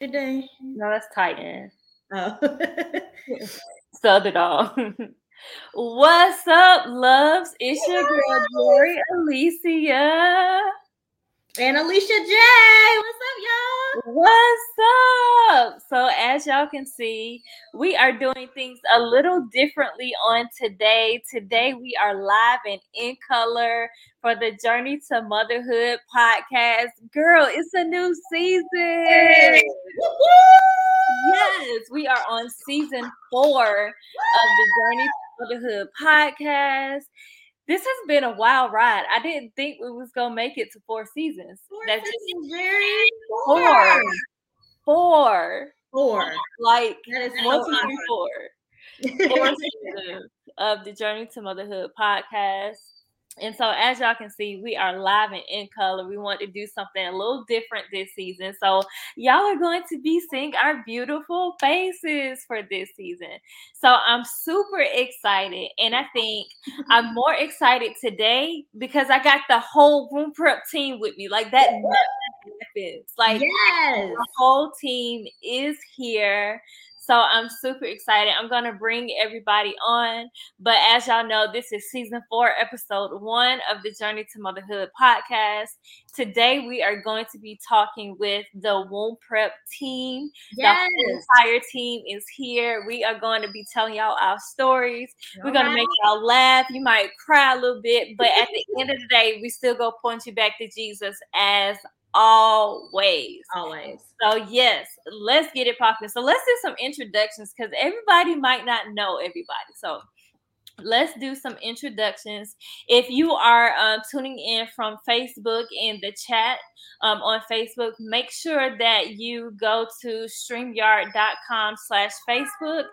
Today. No, that's Titan. Oh. Southern all. What's up, loves? It's your girl Jory Alicia. And Alicia J. What's up, y'all? What's up? So, as y'all can see, we are doing things a little differently on today. Today, we are live and in color for the Journey to Motherhood podcast. Girl, it's a new season. Yes, we are on season four of the Journey to Motherhood podcast. This has been a wild ride. I didn't think we was gonna make it to four seasons. Four That's just very Jerry. four. Four. Four. Like That is so one, two, awesome. four. Four seasons of the Journey to Motherhood podcast. And so, as y'all can see, we are live and in color. We want to do something a little different this season. So, y'all are going to be seeing our beautiful faces for this season. So, I'm super excited. And I think I'm more excited today because I got the whole womb prep team with me. Like, that happens. Like, yes. the whole team is here. So I'm super excited. I'm going to bring everybody on. But as y'all know, this is season four, episode one of the Journey to Motherhood podcast. Today, we are going to be talking with the womb prep team. Yes. The entire team is here. We are going to be telling y'all our stories. We're going to make y'all laugh. You might cry a little bit, but at the end of the day, we still go point you back to Jesus as always. always. So yes, let's get it popping. So let's do some introductions because everybody might not know everybody. So let's do some introductions. If you are um, tuning in from Facebook in the chat um, on Facebook, make sure that you go to streamyard.com slash Facebook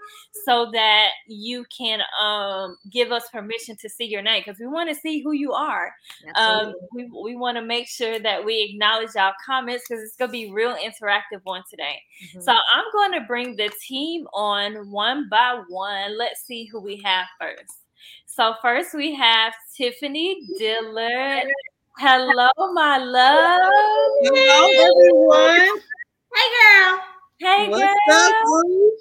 so that you can um, give us permission to see your name because we want to see who you are. Um, we we want to make sure that we acknowledge our comments because it's going to be real interactive one today. Mhm. So I'm going to bring the team on one by one. Let's see who we have first. So first we have Tiffany Dillard. Hello, my love. Hello, everyone. hey, girl. Hey, What's girl. up? boo?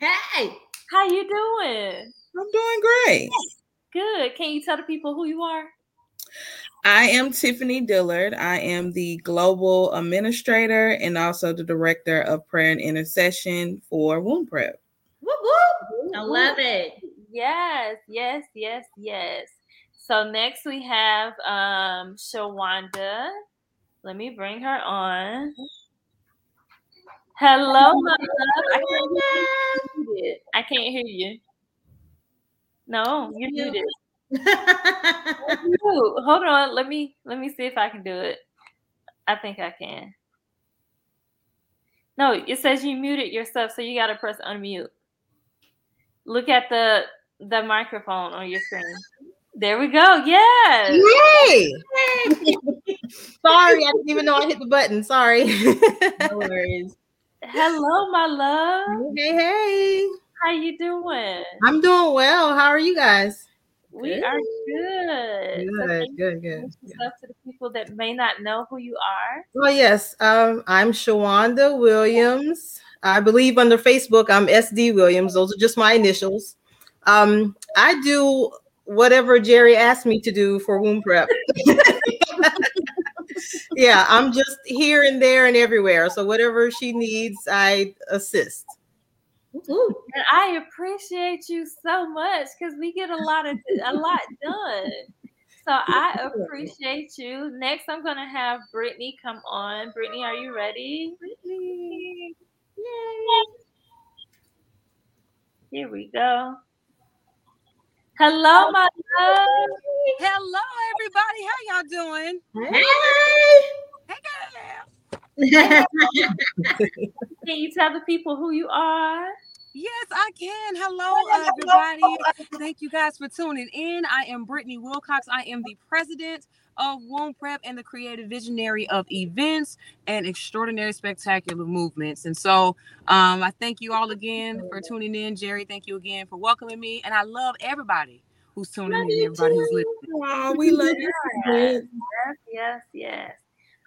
Hey. How you doing? I'm doing great. Good. Can you tell the people who you are? I am Tiffany Dillard. I am the global administrator and also the director of prayer and intercession for Womb Prep. Whoop, whoop. I love it. Yes, yes, yes, yes. So next we have um Shawanda. Let me bring her on. Hello, my love. I can't hear you. I can't hear you. No, you're You. muted. Hold on. Let me let me see if I can do it. I think I can. No, it says you muted yourself, so you gotta press unmute. Look at the the microphone on your screen. There we go. Yes. Yay! Sorry, I didn't even know I hit the button. Sorry. no worries. Hello, my love. hey, hey. How you doing? I'm doing well. How are you guys? We are good. So Good, thank good, good. introducing to the people that may not know who you are. Well, yes. Um, I'm Shawanda Williams. I believe under Facebook I'm SD Williams. Those are just my initials. Um, I do whatever Jerry asked me to do for womb prep. yeah, I'm just here and there and everywhere. So whatever she needs, I assist. Ooh. And I appreciate you so much because we get a lot of a lot done. So I appreciate you. Next, I'm gonna have Brittany come on. Brittany, are you ready? Brittany. Yay. Here we go. Hello, my love. Hello, everybody. How y'all doing? Hey. Hey, girl. Can you tell the people who you are? Yes, I can. Hello, everybody. Thank you guys for tuning in. I am Brittany Wilcox. I am the president of Womb Prep and the creative visionary of events and extraordinary spectacular movements. And so um, I thank you all again for tuning in. Jerry, thank you again for welcoming me. And I love everybody who's tuning Love in, you everybody who's listening. Oh, we love you. Yes, yes, yes.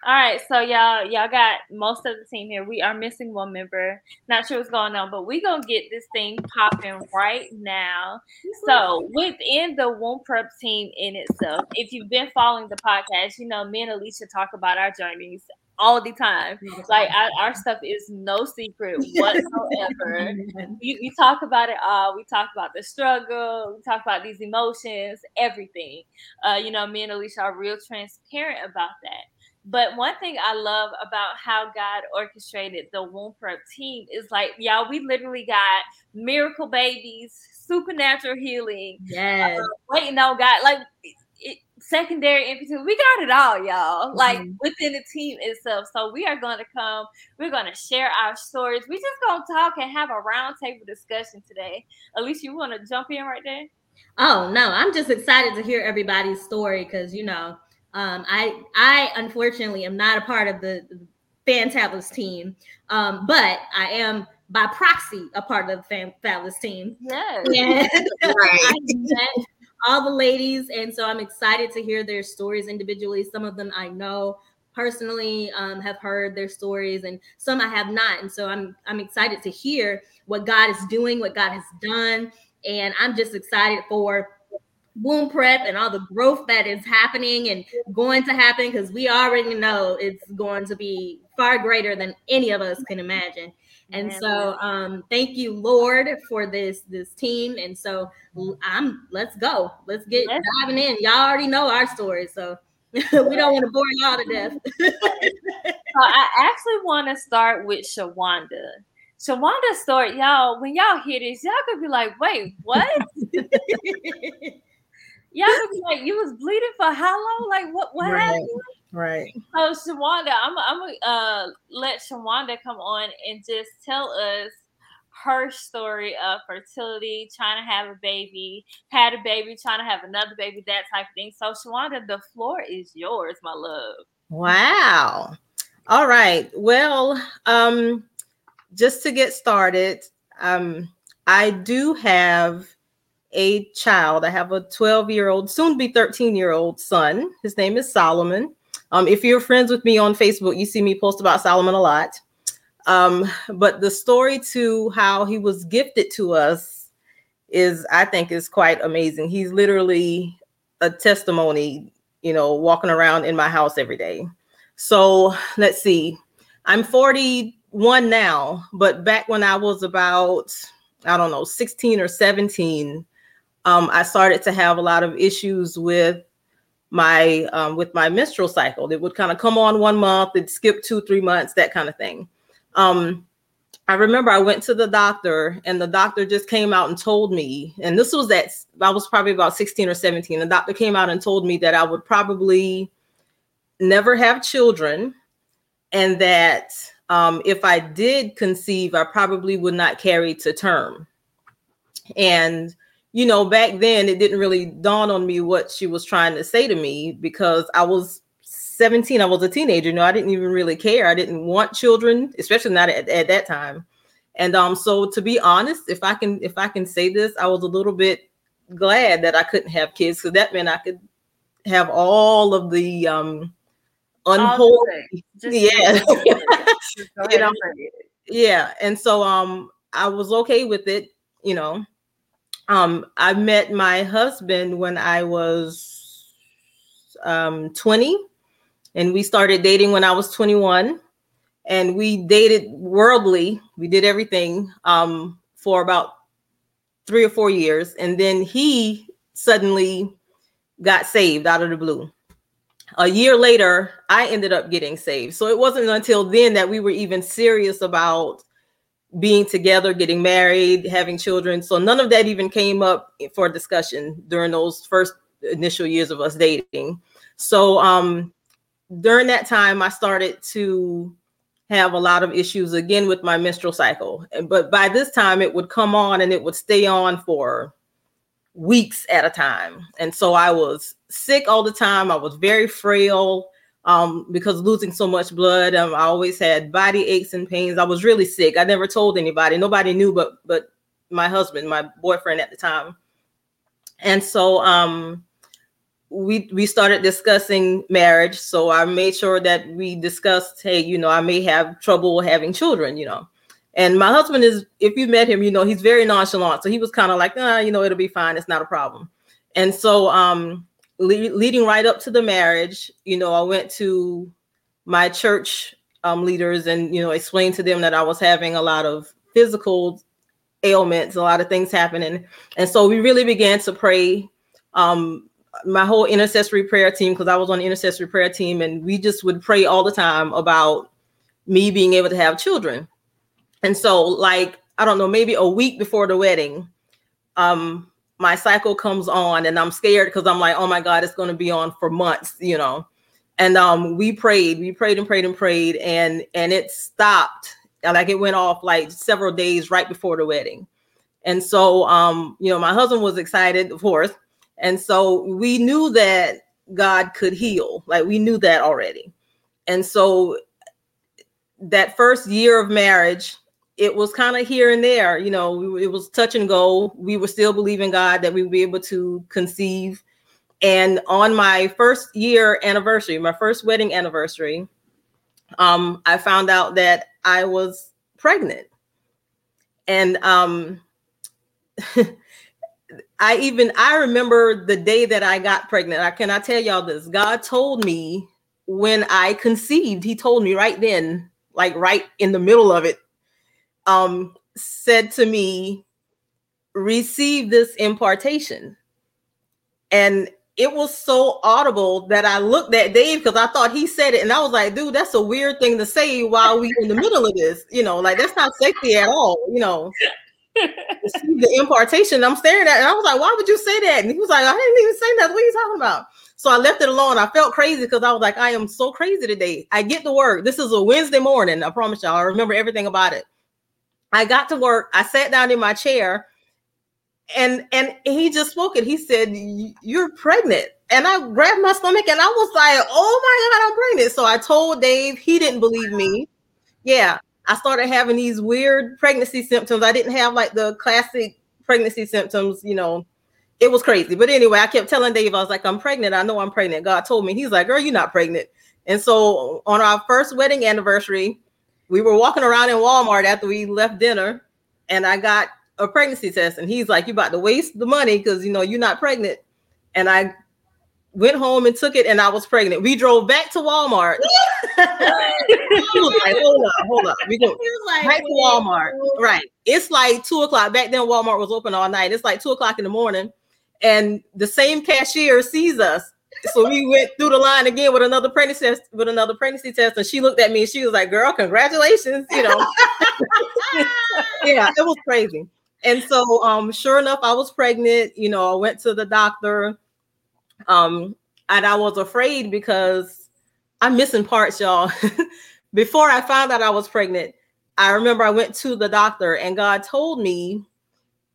All right, so y'all y'all got most of the team here. We are missing one member. Not sure what's going on, but we gonna get this thing popping right now. So within the womb prep team in itself, if you've been following the podcast, you know me and Alicia talk about our journeys all the time. Like our, our stuff is no secret whatsoever. we, we talk about it all. We talk about the struggle. We talk about these emotions, everything. Uh, you know, me and Alicia are real transparent about that. But one thing I love about how God orchestrated the womb prep team is like, y'all, we literally got miracle babies, supernatural healing, Yes. uh, waiting on God, like it, secondary infertility. We got it all, y'all. Like Mhm. within the team itself. So we are going to come. We're going to share our stories. We just going to talk and have a roundtable discussion today. Alicia, you want to jump in right there? Oh no, I'm just excited to hear everybody's story because you know, um, I I unfortunately am not a part of the, the Fantabulous team, um, but I am by proxy a part of the Fan- Fabulous team. Yes. And Right. I met all the ladies, and so I'm excited to hear their stories individually. Some of them I know personally, um, have heard their stories, and some I have not. And so I'm I'm excited to hear what God is doing, what God has done, and I'm just excited for womb prep and all the growth that is happening and going to happen because we already know it's going to be far greater than any of us can imagine. And so um thank you Lord for this this team and so I'm let's go. Let's get Yes. diving in. Y'all already know our story so we don't want to bore y'all to death. So I actually want to start with Shawanda. Shawanda's story, y'all, when y'all hear this, y'all could be like, wait, what? Y'all like, you was bleeding for how long? Like, what what Right. happened? Right. So Shawanda, I'm I'm gonna uh, let Shawanda come on and just tell us her story of fertility, trying to have a baby, had a baby, trying to have another baby, that type of thing. So Shawanda, the floor is yours, my love. Wow. All right. Well, um, just to get started, um, I do have a child. I have a 12 year old, soon to be 13 year old son. His name is Solomon. Um, if you're friends with me on Facebook, you see me post about Solomon a lot. Um, but the story to how he was gifted to us is, I think, is quite amazing. He's literally a testimony, you know, walking around in my house every day. So let's see. I'm 41 now, but back when I was about, I don't know, 16 or 17, um, I started to have a lot of issues with my um, with my menstrual cycle. It would kind of come on one month, it'd skip two, three months, that kind of thing. Um, I remember I went to the doctor, and the doctor just came out and told me, and this was that I was probably about 16 or 17. The doctor came out and told me that I would probably never have children, and that um, if I did conceive, I probably would not carry to term. And you know, back then it didn't really dawn on me what she was trying to say to me because I was 17, I was a teenager. You know, I didn't even really care. I didn't want children, especially not at, at that time. And um, so to be honest, if I can if I can say this, I was a little bit glad that I couldn't have kids because that meant I could have all of the um unholy yeah You know, and say it. yeah and so um i was okay with it you know um i met my husband when i was um 20 and we started dating when i was 21 and we dated worldly. We did everything um for about three or four years. And then he suddenly got saved out of the blue. A year later i ended up getting saved. So it wasn't until then that we were even serious about being together getting married having children. So none of that even came up for discussion during those first initial years of us dating. So um during that time i started to have a lot of issues again with my menstrual cycle. But by this time it would come on and it would stay on for weeks at a time. And so i was sick all the time. I was very frail um, because losing so much blood um, i always had body aches and pains i was really sick i never told anybody nobody knew but but my husband my boyfriend at the time and so um we we started discussing marriage. So I made sure that we discussed, hey, you know, I may have trouble having children, you know. And my husband is, if you met him, you know, he's very nonchalant. So he was kind of like, ah, you know, it'll be fine. It's not a problem. And so, um, le- leading right up to the marriage, you know, I went to my church um, leaders and, you know, explained to them that I was having a lot of physical ailments, a lot of things happening. And so we really began to pray. Um, my whole intercessory prayer team, because I was on the intercessory prayer team, and we just would pray all the time about me being able to have children. And so, like, I don't know, maybe a week before the wedding, um, my cycle comes on and I'm scared because I'm like, oh my God, it's going to be on for months, you know. And um, we prayed, we prayed and prayed and prayed, and and it stopped. Like it went off like several days right before the wedding. And so um, you know, my husband was excited, of course. And so we knew that God could heal. Like we knew that already. And so that first year of marriage, it was kind of here and there. You know, it was touch and go. We were still believing God that we would be able to conceive. And on my first year anniversary, my first wedding anniversary, um, I found out that I was pregnant. And um, I even I remember the day that I got pregnant. I cannot tell y'all this. God told me when I conceived, He told me right then, like right in the middle of it, um, said to me, receive this impartation. And it was so audible that I looked at Dave because I thought he said it, and I was like, dude, that's a weird thing to say while we in the middle of this. You know, like that's not sexy at all, you know. receive the impartation. I'm staring at and I was like, why would you say that? And he was like, I didn't even say that. What are you talking about? So I left it alone. I felt crazy because I was like, I am so crazy today. I get to work. This is a Wednesday morning. I promise y'all. I remember everything about it. I got to work. I sat down in my chair, and and he just spoke it. He said, "You're pregnant." And I grabbed my stomach, and I was like, "Oh my god, I'm pregnant!" So I told Dave. He didn't believe me. Yeah, I started having these weird pregnancy symptoms. I didn't have like the classic pregnancy symptoms, you know. It was crazy. But anyway, I kept telling Dave, I was like, I'm pregnant. I know I'm pregnant. God told me. He's like, girl, you're not pregnant. And so on our first wedding anniversary, we were walking around in Walmart after we left dinner, and I got a pregnancy test, and he's like, "You about to waste the money because you know you're not pregnant." And I went home and took it, and I was pregnant. We drove back to Walmart. like, hold up, hold up. We go like, back to Walmart. Right. It's like two o'clock. Back then, Walmart was open all night. It's like two o'clock in the morning, and the same cashier sees us so we went through the line again with another pregnancy test, with another pregnancy test, and she looked at me and she was like, "Girl, congratulations!" You know, yeah, it was crazy. And so, um, sure enough, I was pregnant. You know, I went to the doctor, um, and I was afraid because I'm missing parts, y'all. Before I found out I was pregnant, I remember I went to the doctor, and God told me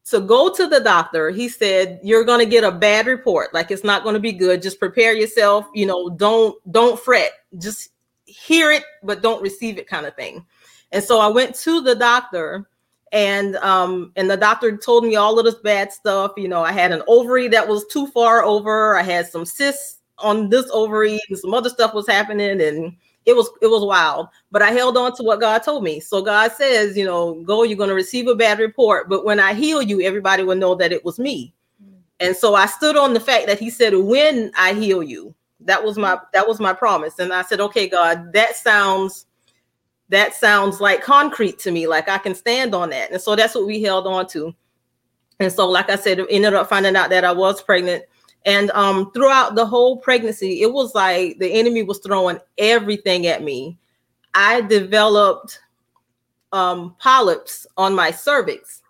to go to the doctor. He said you're going to get a bad report. Like it's not going to be good. Just prepare yourself you know don't don't fret. Just hear it but don't receive it kind of thing. And so i went to the doctor and um and the doctor told me all of this bad stuff. You know i had an ovary that was too far over. I had some cysts on this ovary and some other stuff was happening and it was it was wild but i held on to what god told me. So god says you know go you're going to receive a bad report but when i heal you everybody will know that it was me. Mm. and so i stood on the fact that he said when i heal you that was my that was my promise. And i said okay god that sounds that sounds like concrete to me like i can stand on that. And so that's what we held on to. And so like i said ended up finding out that i was pregnant and um, throughout the whole pregnancy, it was like the enemy was throwing everything at me. I developed um, polyps on my cervix.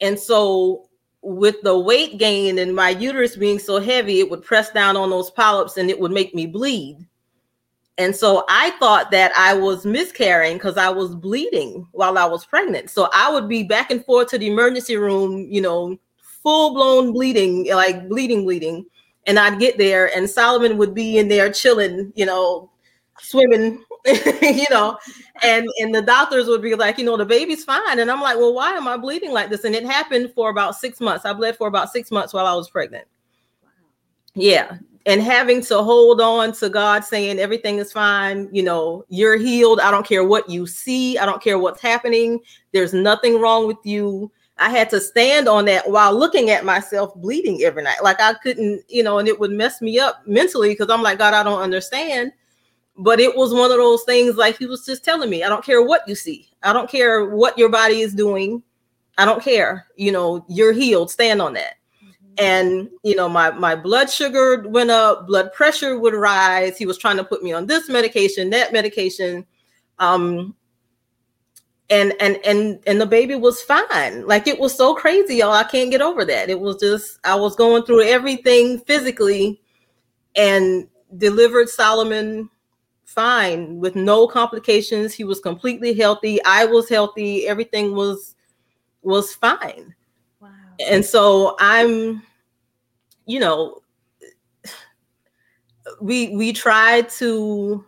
And so, with the weight gain and my uterus being so heavy, it would press down on those polyps and it would make me bleed. And so I thought that I was miscarrying because I was bleeding while I was pregnant. So I would be back and forth to the emergency room, you know, full blown bleeding, like bleeding, bleeding. And I'd get there, and Solomon would be in there chilling, you know, swimming, you know, and and the doctors would be like, you know, the baby's fine, and I'm like, well, why am I bleeding like this? And it happened for about six months. I bled for about six months while I was pregnant. Yeah, and having to hold on to God saying everything is fine, you know, you're healed. I don't care what you see, I don't care what's happening. There's nothing wrong with you. I had to stand on that while looking at myself bleeding every night. Like I couldn't, you know, and it would mess me up mentally because I'm like, God, I don't understand. But it was one of those things like he was just telling me, I don't care what you see, I don't care what your body is doing. I don't care. You know, you're healed. Stand on that and you know my my blood sugar went up blood pressure would rise he was trying to put me on this medication that medication um and and and and the baby was fine. Like it was so crazy y'all. I can't get over that. It was just i was going through everything physically and delivered solomon fine with no complications. He was completely healthy. I was healthy. Everything was was fine. Wow. and so i'm you know, we we tried to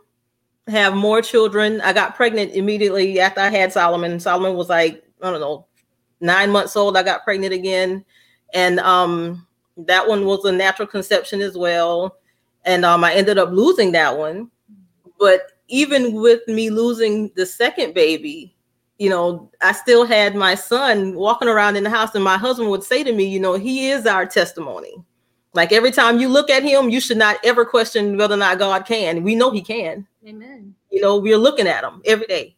have more children. I got pregnant immediately after I had Solomon. Solomon was like, I don't know, nine months old. I got pregnant again. And um that one was a natural conception as well. And um I ended up losing that one. But even with me losing the second baby, you know, I still had my son walking around in the house, and my husband would say to me, you know, he is our testimony. Like every time you look at him, you should not ever question whether or not God can. We know he can. Amen. You know, we're looking at them every day.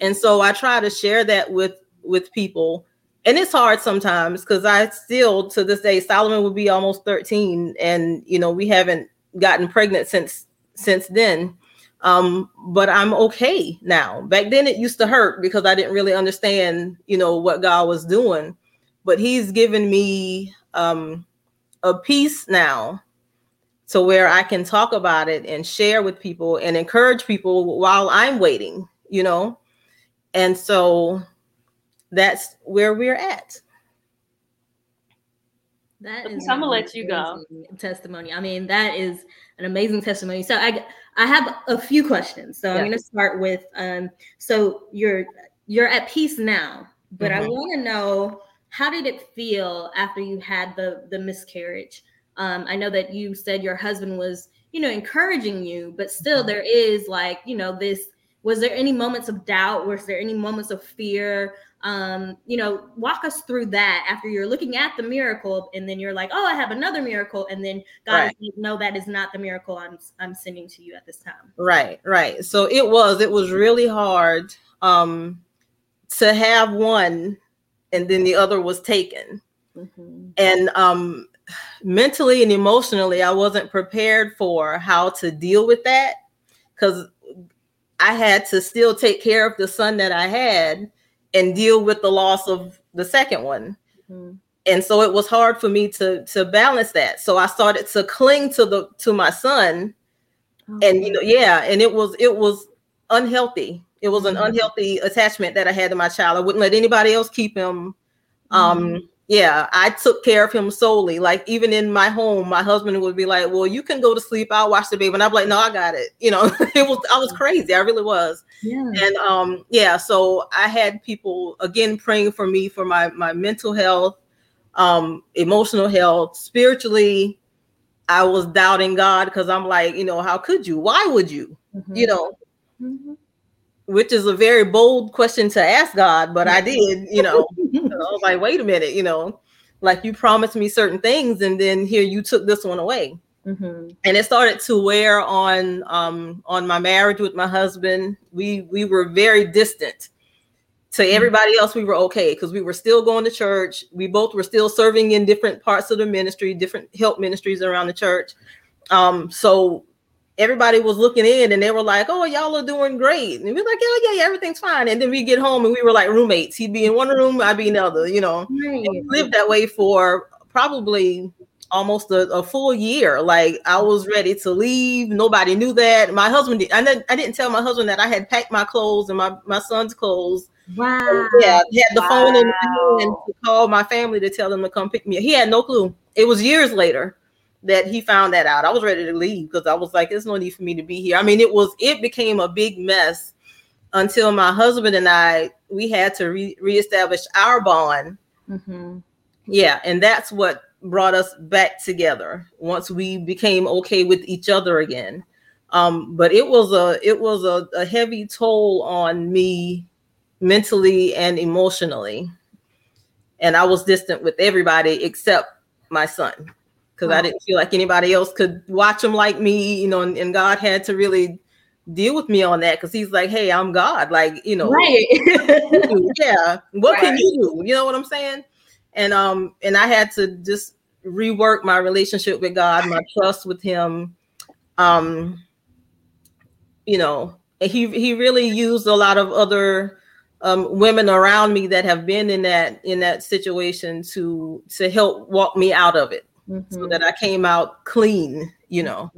And so I try to share that with with people. And it's hard sometimes because I still to this day, Solomon would be almost 13. And you know, we haven't gotten pregnant since since then. Um, but I'm okay now. Back then it used to hurt because I didn't really understand, you know, what God was doing. But he's given me um a peace now to where I can talk about it and share with people and encourage people while I'm waiting, you know? And so that's where we're at. That is I'm gonna let you go. Testimony. I mean, that is an amazing testimony. So I I have a few questions. So yeah. I'm gonna start with um so you're you're at peace now, but mm-hmm. I want to know how did it feel after you had the the miscarriage? Um, I know that you said your husband was, you know, encouraging you, but still mm-hmm. there is like, you know, this. Was there any moments of doubt? Was there any moments of fear? Um, you know, walk us through that after you're looking at the miracle, and then you're like, "Oh, I have another miracle," and then God right. is "No, that is not the miracle I'm I'm sending to you at this time." Right, right. So it was it was really hard um, to have one and then the other was taken. Mm-hmm. And um, mentally and emotionally, I wasn't prepared for how to deal with that because I had to still take care of the son that I had and deal with the loss of the second one. Mm-hmm. And so it was hard for me to to balance that. So I started to cling to the to my son. Okay. And you know, yeah, and it was it was unhealthy it was an mm-hmm. unhealthy attachment that I had to my child. I wouldn't let anybody else keep him. Um, mm-hmm. Yeah, I took care of him solely. Like even in my home, my husband would be like, "Well, you can go to sleep. I'll watch the baby." And I'm like, "No, I got it." You know, it was I was crazy. I really was. Yeah. And um, yeah, so I had people again praying for me for my my mental health, um, emotional health, spiritually. I was doubting God because I'm like, you know, how could you? Why would you? Mm-hmm. You know. Mm-hmm which is a very bold question to ask God, but I did, you know. I was like, wait a minute, you know, like you promised me certain things, and then here you took this one away. Mm-hmm. And it started to wear on um, on my marriage with my husband. We we were very distant. To mm-hmm. everybody else, we were okay because we were still going to church. We both were still serving in different parts of the ministry, different help ministries around the church. Um, so everybody was looking in and they were like, "Oh, y'all are doing great," and we're like, "Yeah, yeah, yeah, everything's fine." And then we get home and we were like roommates. He'd be in one room, I'd be in the other. You know, right. we lived that way for probably almost a, a, full year. Like I mm-hmm. was ready to leave. Nobody knew that. My husband did. I didn't, I didn't tell my husband that I had packed my clothes and my my son's clothes. Wow. yeah, had the wow. phone in and to call my family to tell them to come pick me up. He had no clue. It was years later that he found that out. I was ready to leave because I was like, there's no need for me to be here. I mean, it was it became a big mess until my husband and I we had to re- reestablish our bond. Mm-hmm. Yeah, and that's what brought us back together once we became okay with each other again. Um, but it was a it was a, a heavy toll on me mentally and emotionally. And I was distant with everybody except my son because I didn't feel like anybody else could watch him like me, you know, and, and God had to really deal with me on that because he's like, hey, I'm God. Like, you know, Right. yeah, what can you do? You know what I'm saying? And um, and I had to just rework my relationship with God, my trust with him. Um, you know, he he really used a lot of other um, women around me that have been in that in that situation to to help walk me out of it so Mhm. that I came out clean, you know.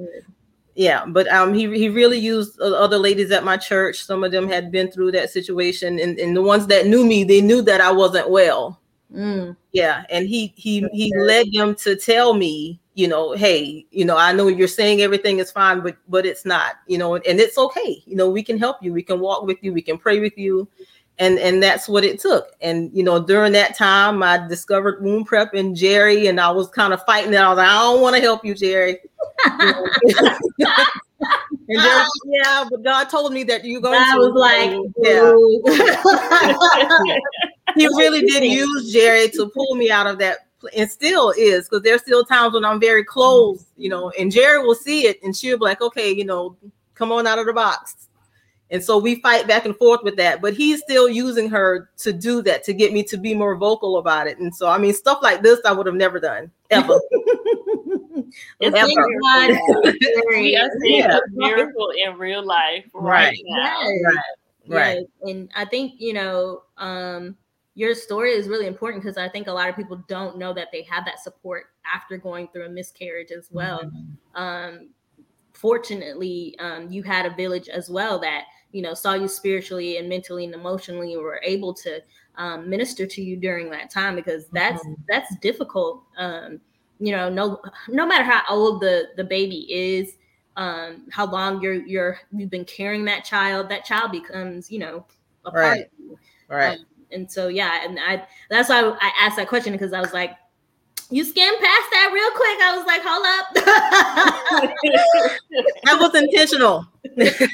Yeah, but um, he he really used other ladies at my church. Some of them had been through that situation, and, and the ones that knew me, they knew that I wasn't well. Mm. Yeah, and he he he led them to tell me, you know, hey, you know, I know you're saying everything is fine, but but it's not, you know, and it's okay. You know, we can help you, we can walk with you, we can pray with you, and and that's what it took. And you know, during that time, I discovered Womb Prep and Jerry, and I was kind of fighting it. I was like, I don't want to help you, Jerry. And yeah, but God told me that you're going I was like, yeah he really did use Jerry to pull me out of that, and still is because there's still times when I'm very close, you know, and Jerry will see it and she'll be like, okay, you know, come on out of the box. And so we fight back and forth with that, but he's still using her to do that to get me to be more vocal about it. And so, I mean, stuff like this I would have never done ever. Thank Ever. God for We are seeing Yeah. a miracle in real life right, Right. now. Yes. Right. Yes. And I think, you know, um, your story is really important because I think a lot of people don't know that they have that support after going through a miscarriage as well. Mm-hmm. Um, fortunately, um, you had a village as well that, you know, saw you spiritually and mentally and emotionally were able to um, minister to you during that time because that's Mhm. that's difficult. Um, you know, no no matter how old the the baby is, um, how long you're you're you've been carrying that child, that child becomes, you know, a part Right. of you. Right. Um, and so yeah, and I that's why I asked that question because I was like, you skimmed past that real quick. I was like, hold up. That was intentional.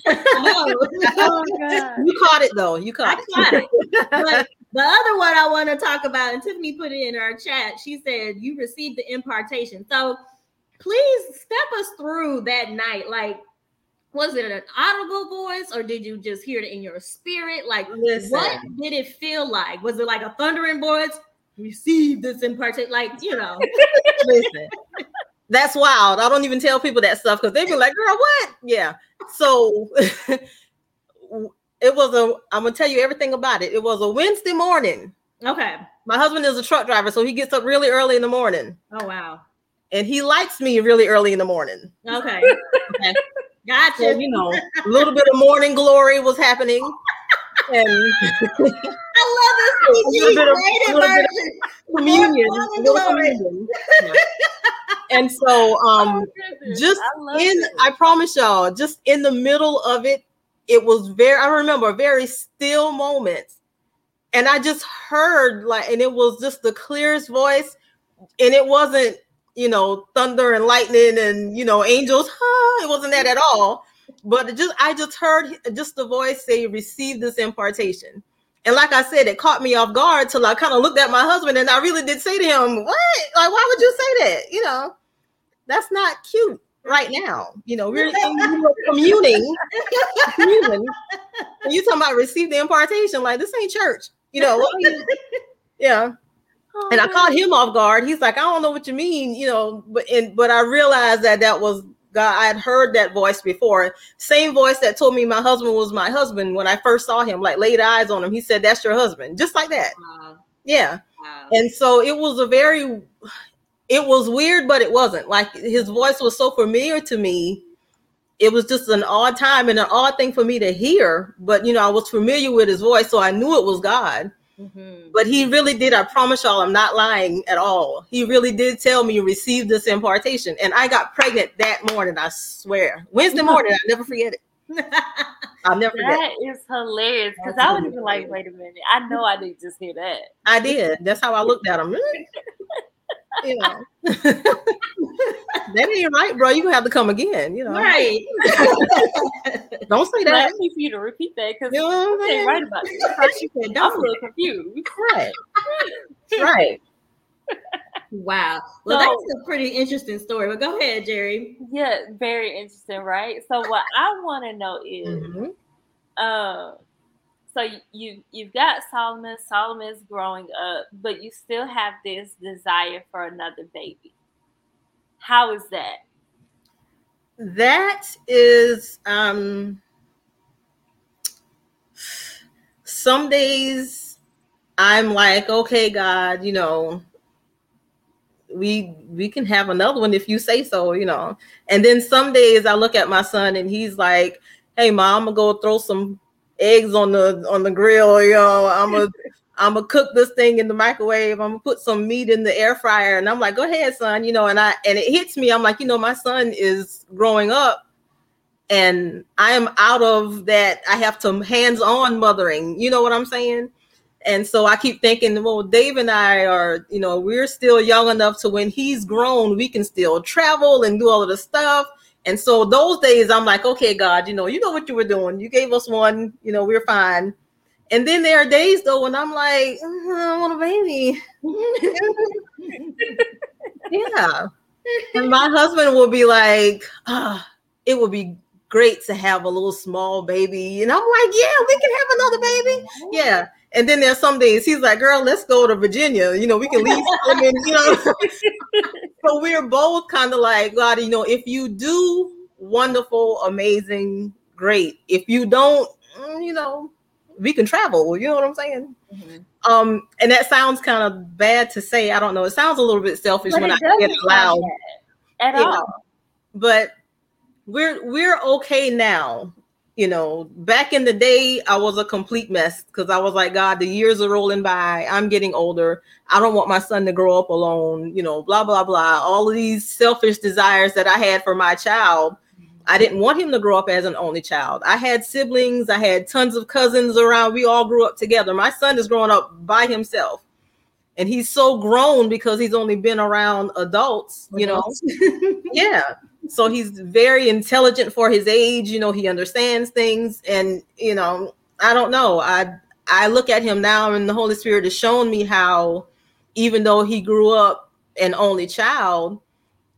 oh, oh You caught it though. You caught I it. it. But the other one I want to talk about, and Tiffany put it in our chat. She said you received the impartation. So please step us through that night. Like, was it an audible voice, or did you just hear it in your spirit? Like, Listen. what did it feel like? Was it like a thundering voice? Receive this in impartation, like you know. Listen, that's wild. I don't even tell people that stuff because they be like, "Girl, what?" Yeah. So it was a. I'm gonna tell you everything about it. It was a Wednesday morning. Okay. My husband is a truck driver, so he gets up really early in the morning, Oh wow. and he likes me really early in the morning. Okay. Okay. Gotcha. So you know, a little bit of morning glory was happening, and I love this little bit of- PG rated of version. communion, communion. And so, um, just I in it. I promise y'all, just in the middle of it, it was very I remember very still moments. And I just heard like, and it was just the clearest voice, and it wasn't, you know, thunder and lightning and you know, angels. Huh, it wasn't that at all. But just I just heard just the voice say, receive this impartation. And like I said, it caught me off guard till I kind of looked at my husband and I really did say to him, What? Like, why would you say that? You know, that's not cute right now. You know, we're communing. communing. And you talking about receive the impartation, like this ain't church. You know, what are you- yeah. Oh, And I caught him off guard. He's like, I don't know what you mean, you know, but and but I realized that that was God. I had heard that voice before. Same voice that told me my husband was my husband when I first saw him, like laid eyes on him. He said, That's your husband, just like that. Wow. Yeah. Wow. And so it was a very it was weird, but it wasn't. Like his voice was so familiar to me. It was just an odd time and an odd thing for me to hear. But you know, I was familiar with his voice, so I knew it was God. Mhm. But he really did. I promise y'all, I'm not lying at all. He really did tell me receive this impartation, and I got pregnant that morning. I swear, Wednesday morning. I'll never forget it. I'll never forget. That is hilarious because I would have been like, wait a minute. I know I didn't just hear that. I did. That's how I looked at him. you know. that ain't right, bro. You gonna have to come again, you know. Right. Don't say that. I that. need for you to repeat that because You know what I'm ain't right about it. I'm a little confused. Right. Right. Wow. Well, So- that's a pretty interesting story. But go ahead, Jerry. Yeah, very interesting, right? So what I want to know is, Mhm. um, so you- you you've got Solomon. Solomon is growing up, but you still have this desire for another baby. How is that? That is um some days I'm like, okay, God, you know, we we can have another one if you say so, you know. And then some days I look at my son and he's like, hey mom, I'm gonna go throw some eggs on the on the grill, know, I'm gonna I'm gonna cook this thing in the microwave. I'm gonna put some meat in the air fryer, and I'm like, "Go ahead, son." You know, and I and it hits me. I'm like, you know, my son is growing up, and I am out of that. I have to hands-on mothering. You know what I'm saying? And so I keep thinking, well, Dave and I are, you know, we're still young enough to when he's grown, we can still travel and do all of the stuff. And so those days, I'm like, okay, God, you know, you know what you were doing. You gave us one. You know, we're fine. And then there are days though when I'm like, "Uh, I want a baby. yeah. And my husband will be like, ah, it would be great to have a little small baby. And I'm like, yeah, we can have another baby. Yeah. And then there's some days he's like, girl, let's go to Virginia. You know, we can leave you know. so we're both kind of like, God, you know, if you do wonderful, amazing, great. If you don't, mm, you know, we can travel. You know what I'm saying? Um, and that sounds kind of bad to say. I don't know. It sounds a little bit selfish But when I get it loud. At all. But we're we're okay now. You know, back in the day, I was a complete mess because I was like, God, the years are rolling by. I'm getting older. I don't want my son to grow up alone. You know, blah blah blah. All of these selfish desires that I had for my child. I didn't want him to grow up as an only child. I had siblings, I had tons of cousins around. We all grew up together. My son is growing up by himself. And he's so grown because he's only been around adults, you know. yeah. So he's very intelligent for his age, you know, he understands things and you know, I don't know. I I look at him now and the Holy Spirit has shown me how even though he grew up an only child,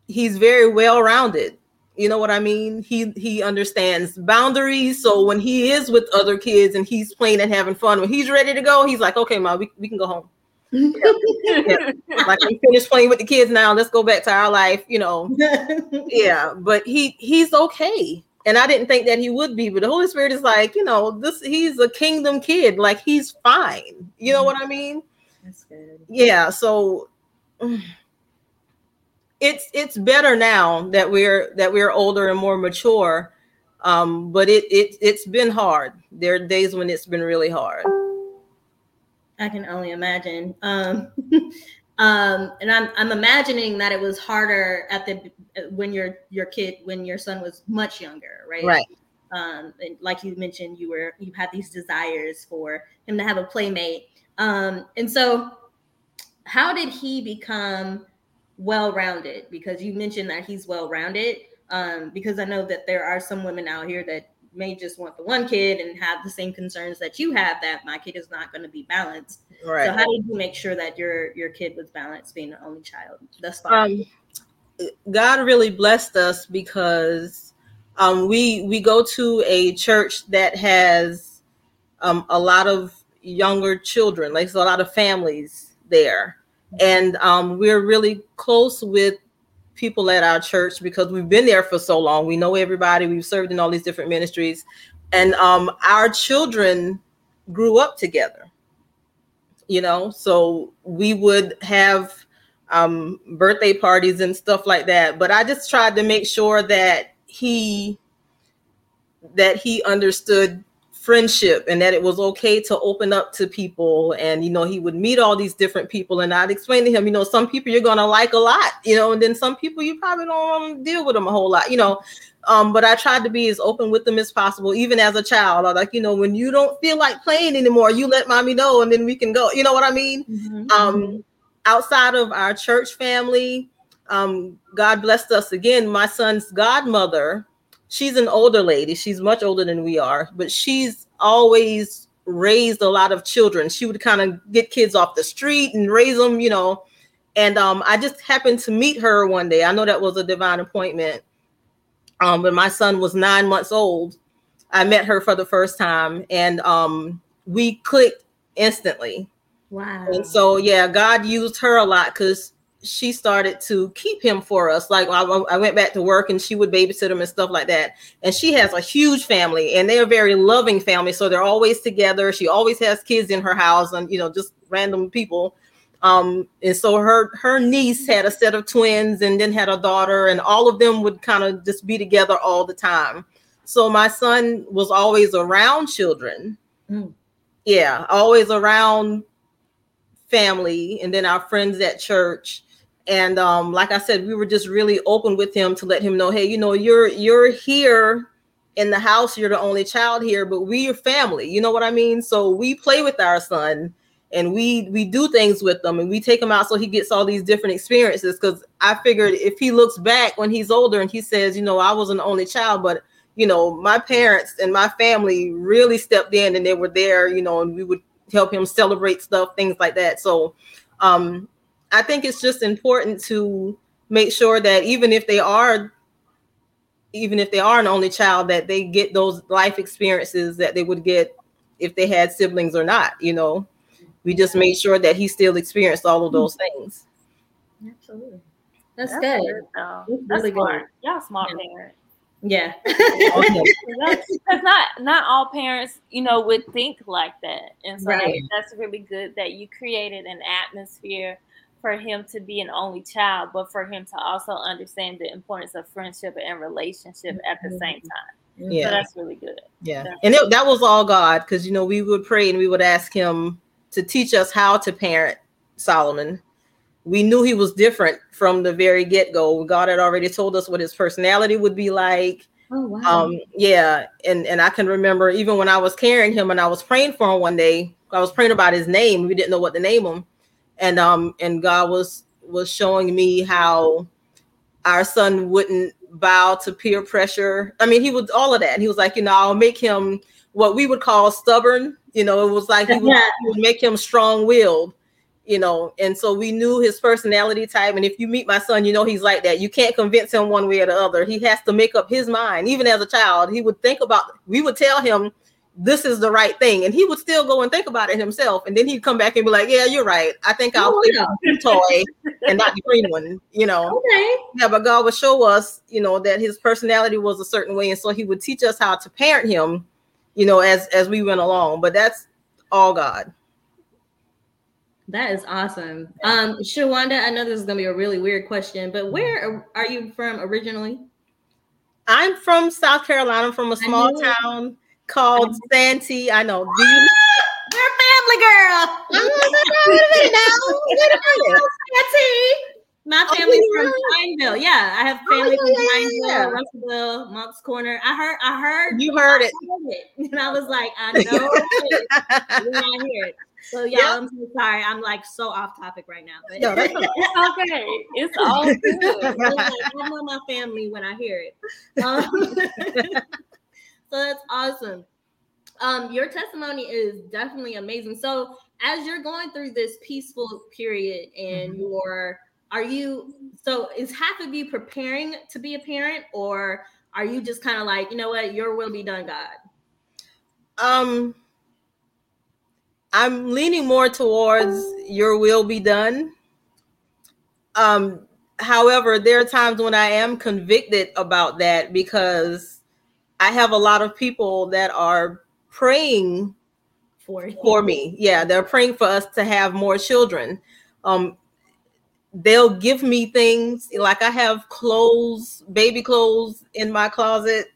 he's very well rounded. You know what I mean? He he understands boundaries. So when he is with other kids and he's playing and having fun, when he's ready to go, he's like, okay, mom, we, we can go home. Like I'm finished playing with the kids now. Let's go back to our life, you know. Yeah, but he he's okay. And I didn't think that he would be, but the Holy Spirit is like, you know, this he's a kingdom kid, like he's fine. You know what I mean? That's good. yeah so it's it's better now that we're that we're older and more mature um but it it it's been hard there are days when it's been really hard I can only imagine. Um, um, and I'm I'm imagining that it was harder at the when your your kid when your son was much younger, right? right Um, and like you mentioned, you were you had these desires for him to have a playmate. Um, and so, how did he become well-rounded? Because you mentioned that he's well-rounded. Um, because I know that there are some women out here that may just want the one kid and have the same concerns that you have that my kid is not going to be balanced. right So how did you make sure that your your kid was balanced, being the only child That's fine. um god really blessed us because um we we go to a church that has um a lot of younger children like so a lot of families there and um we're really close with people at our church because we've been there for so long. We know everybody. We've served in all these different ministries. And um our children grew up together you know? So we would have um, birthday parties and stuff like that. But I just tried to make sure that he that he understood friendship and that it was okay to open up to people and you know he would meet all these different people and I'd explain to him you know some people you're gonna like a lot you know and then some people you probably don't want to deal with them a whole lot you know um but I tried to be as open with them as possible even as a child I like you know when you don't feel like playing anymore you let mommy know and then we can go you know what I mean Mhm. um outside of our church family, um, God blessed us again. My son's godmother, she's an older lady. She's much older than we are, but she's always raised a lot of children. She would kind of get kids off the street and raise them, you know. And um, I just happened to meet her one day. I know that was a divine appointment. Um, when my son was nine months old, I met her for the first time, and um, we clicked instantly. Wow. And so, yeah, God used her a lot because she started to keep him for us. Like I, I, went back to work and she would babysit him and stuff like that. And she has a huge family and they're a very loving family. So they're always together. She always has kids in her house and, you know, just random people. Um, and so her her niece had a set of twins and then had a daughter, and all of them would kind of just be together all the time. So my son was always around children. Mm. Yeah, always around family and then our friends at church and um like i said we were just really open with him to let him know hey you know you're you're here in the house. You're the only child here but we are family. You know what i mean? So we play with our son and we we do things with them and we take him out so he gets all these different experiences. Because i figured if he looks back when he's older and he says you know i was an only child but you know my parents and my family really stepped in and they were there you know and we would help him celebrate stuff, things like that. So um, I think it's just important to make sure that even if they are even if they are an only child that they get those life experiences that they would get if they had siblings or not you know we just made sure that he still experienced all of hmm. those things absolutely that's, That's good good, though. That's That's really smart. good. Y'all smart Yeah. parents. yeah Because not not all parents, you know, would think like that, and so Right. that's really good that you created an atmosphere for him to be an only child, but for him to also understand the importance of friendship and relationship at the same time. So yeah. that's really good. yeah. Yeah. and it, that was all god because you know we would pray and we would ask him to teach us how to parent solomon. We knew he was different from the very get-go. God had already told us what his personality would be like. Oh wow. Um yeah and and i can remember even when i was carrying him and i was praying for him one day i was praying about his name. We didn't know what to name him and um and god was was showing me how our son wouldn't bow to peer pressure. I mean he would all of that. And he was like you know i'll make him what we would call stubborn. You know it was like he would, he would make him strong-willed you know. And so we knew his personality type. And if you meet my son you know he's like that. You can't convince him one way or the other. He has to make up his mind. Even as a child he would think about we would tell him this is the right thing. And he would still go and think about it himself. And then he'd come back and be like yeah you're right. I think i'll Oh, play yeah. the toy and not the green one you know? Okay. Yeah but god would show us you know that his personality was a certain way. And so he would teach us how to parent him you know as as we went along. But that's all god. That is awesome. Um, Shawanda, I know this is gonna be a really weird question, but where are- you from originally? i'm from south carolina from a small town called santee i know do you We're family girl. Santee. My Oh, family's from really? Pineville. Yeah, I have Oh, family yeah, from yeah, Pineville, yeah. Russellville, Moncks Corner. I heard, I heard, you heard I it heard it, and I was like, I know it. When I hear it. So y'all, Yeah. I'm so sorry. I'm like so off topic right now. But No, that's It's okay. It's all good. I'm like, I know my family when I hear it. Um, so that's awesome. Um, your testimony is definitely amazing. So as you're going through this peaceful period and Mhm. you're are you so is half of you preparing to be a parent or are you just kind of like, you know what, your will be done, God? um i'm leaning more towards your will be done um however there are times when i am convicted about that because i have a lot of people that are praying For you. for me yeah they're praying for us to have more children um they'll give me things like i have clothes baby clothes in my closet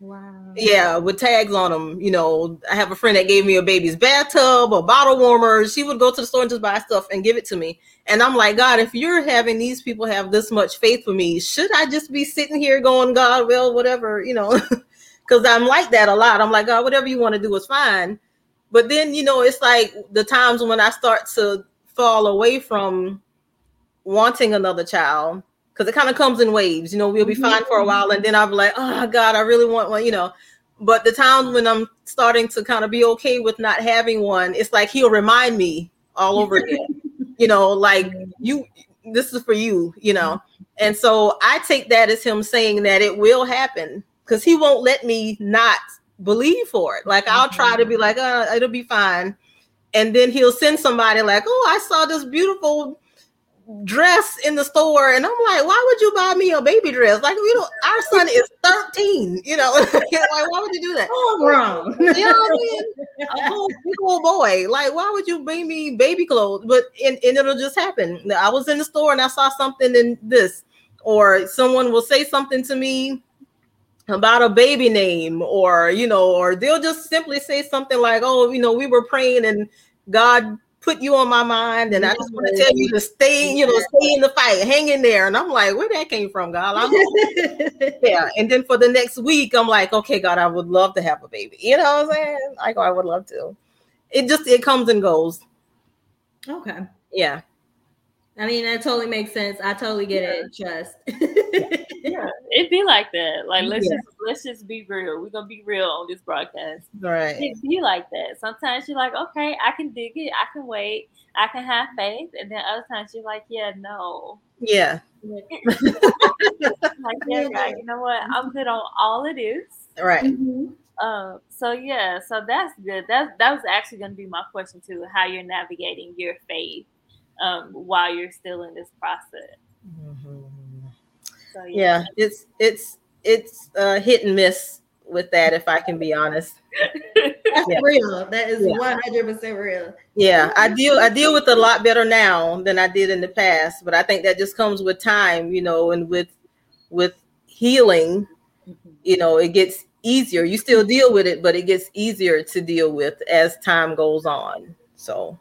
Wow. yeah, with tags on them. You know, I have a friend that gave me a baby's bathtub, a bottle warmer. She would go to the store and just buy stuff and give it to me. And I'm like, God, if you're having these people have this much faith for me, should I just be sitting here going, God, well, whatever, you know? Because I'm like that a lot. I'm like, God, whatever you want to do is fine. But then, you know, it's like the times when I start to fall away from wanting another child because it kind of comes in waves. You know, we'll be mm-hmm. fine for a while, and then I'll be like, oh God, I really want one. You know, but the times when I'm starting to kind of be okay with not having one, it's like he'll remind me all over again. you know, like you, this is for you. You know, and so I take that as him saying that it will happen because he won't let me not believe for it. Like I'll try to be like, uh, it'll be fine. And then he'll send somebody like, oh, I saw this beautiful dress in the store, and I'm like, why would you buy me a baby dress? Like, you know, our son is 13. You know, like, why would you do that? Oh, wrong. You know what I mean? A whole big old boy. Like, why would you bring me baby clothes? But and, and it'll just happen. I was in the store and I saw something in this, or someone will say something to me about a baby name or you know or they'll just simply say something like oh you know we were praying and god put you on my mind and I just want to tell you to stay, you know, stay in the fight, hang in there. And I'm like, where that came from, God? I'm yeah. And then for the next week, I'm like, okay, God, I would love to have a baby. You know what I'm saying? Like, I would love to. It just it comes and goes. Okay. Yeah. I mean, that totally makes sense. I totally get yeah. it. Just yeah, it'd be like that. Like let's yeah. just let's just be real. We're gonna be real on this broadcast. Right. It'd be like that. Sometimes you're like, okay, I can dig it. I can wait. I can have faith. And then other times you're like, yeah, no. Yeah. like yeah, right. You know what? I'm good on all of this. Right. Mm-hmm. Um, so yeah, so that's good. That that was actually going to be my question too. How you're navigating your faith um, while you're still in this process. Mm-hmm. So, yeah. yeah. it's it's it's uh, hit and miss with that, if I can be honest. That's yeah. real. That is one hundred percent real. Yeah, I deal I deal with a lot better now than I did in the past, but I think that just comes with time, you know, and with with healing, mm-hmm. you know, it gets easier. You still deal with it, but it gets easier to deal with as time goes on. So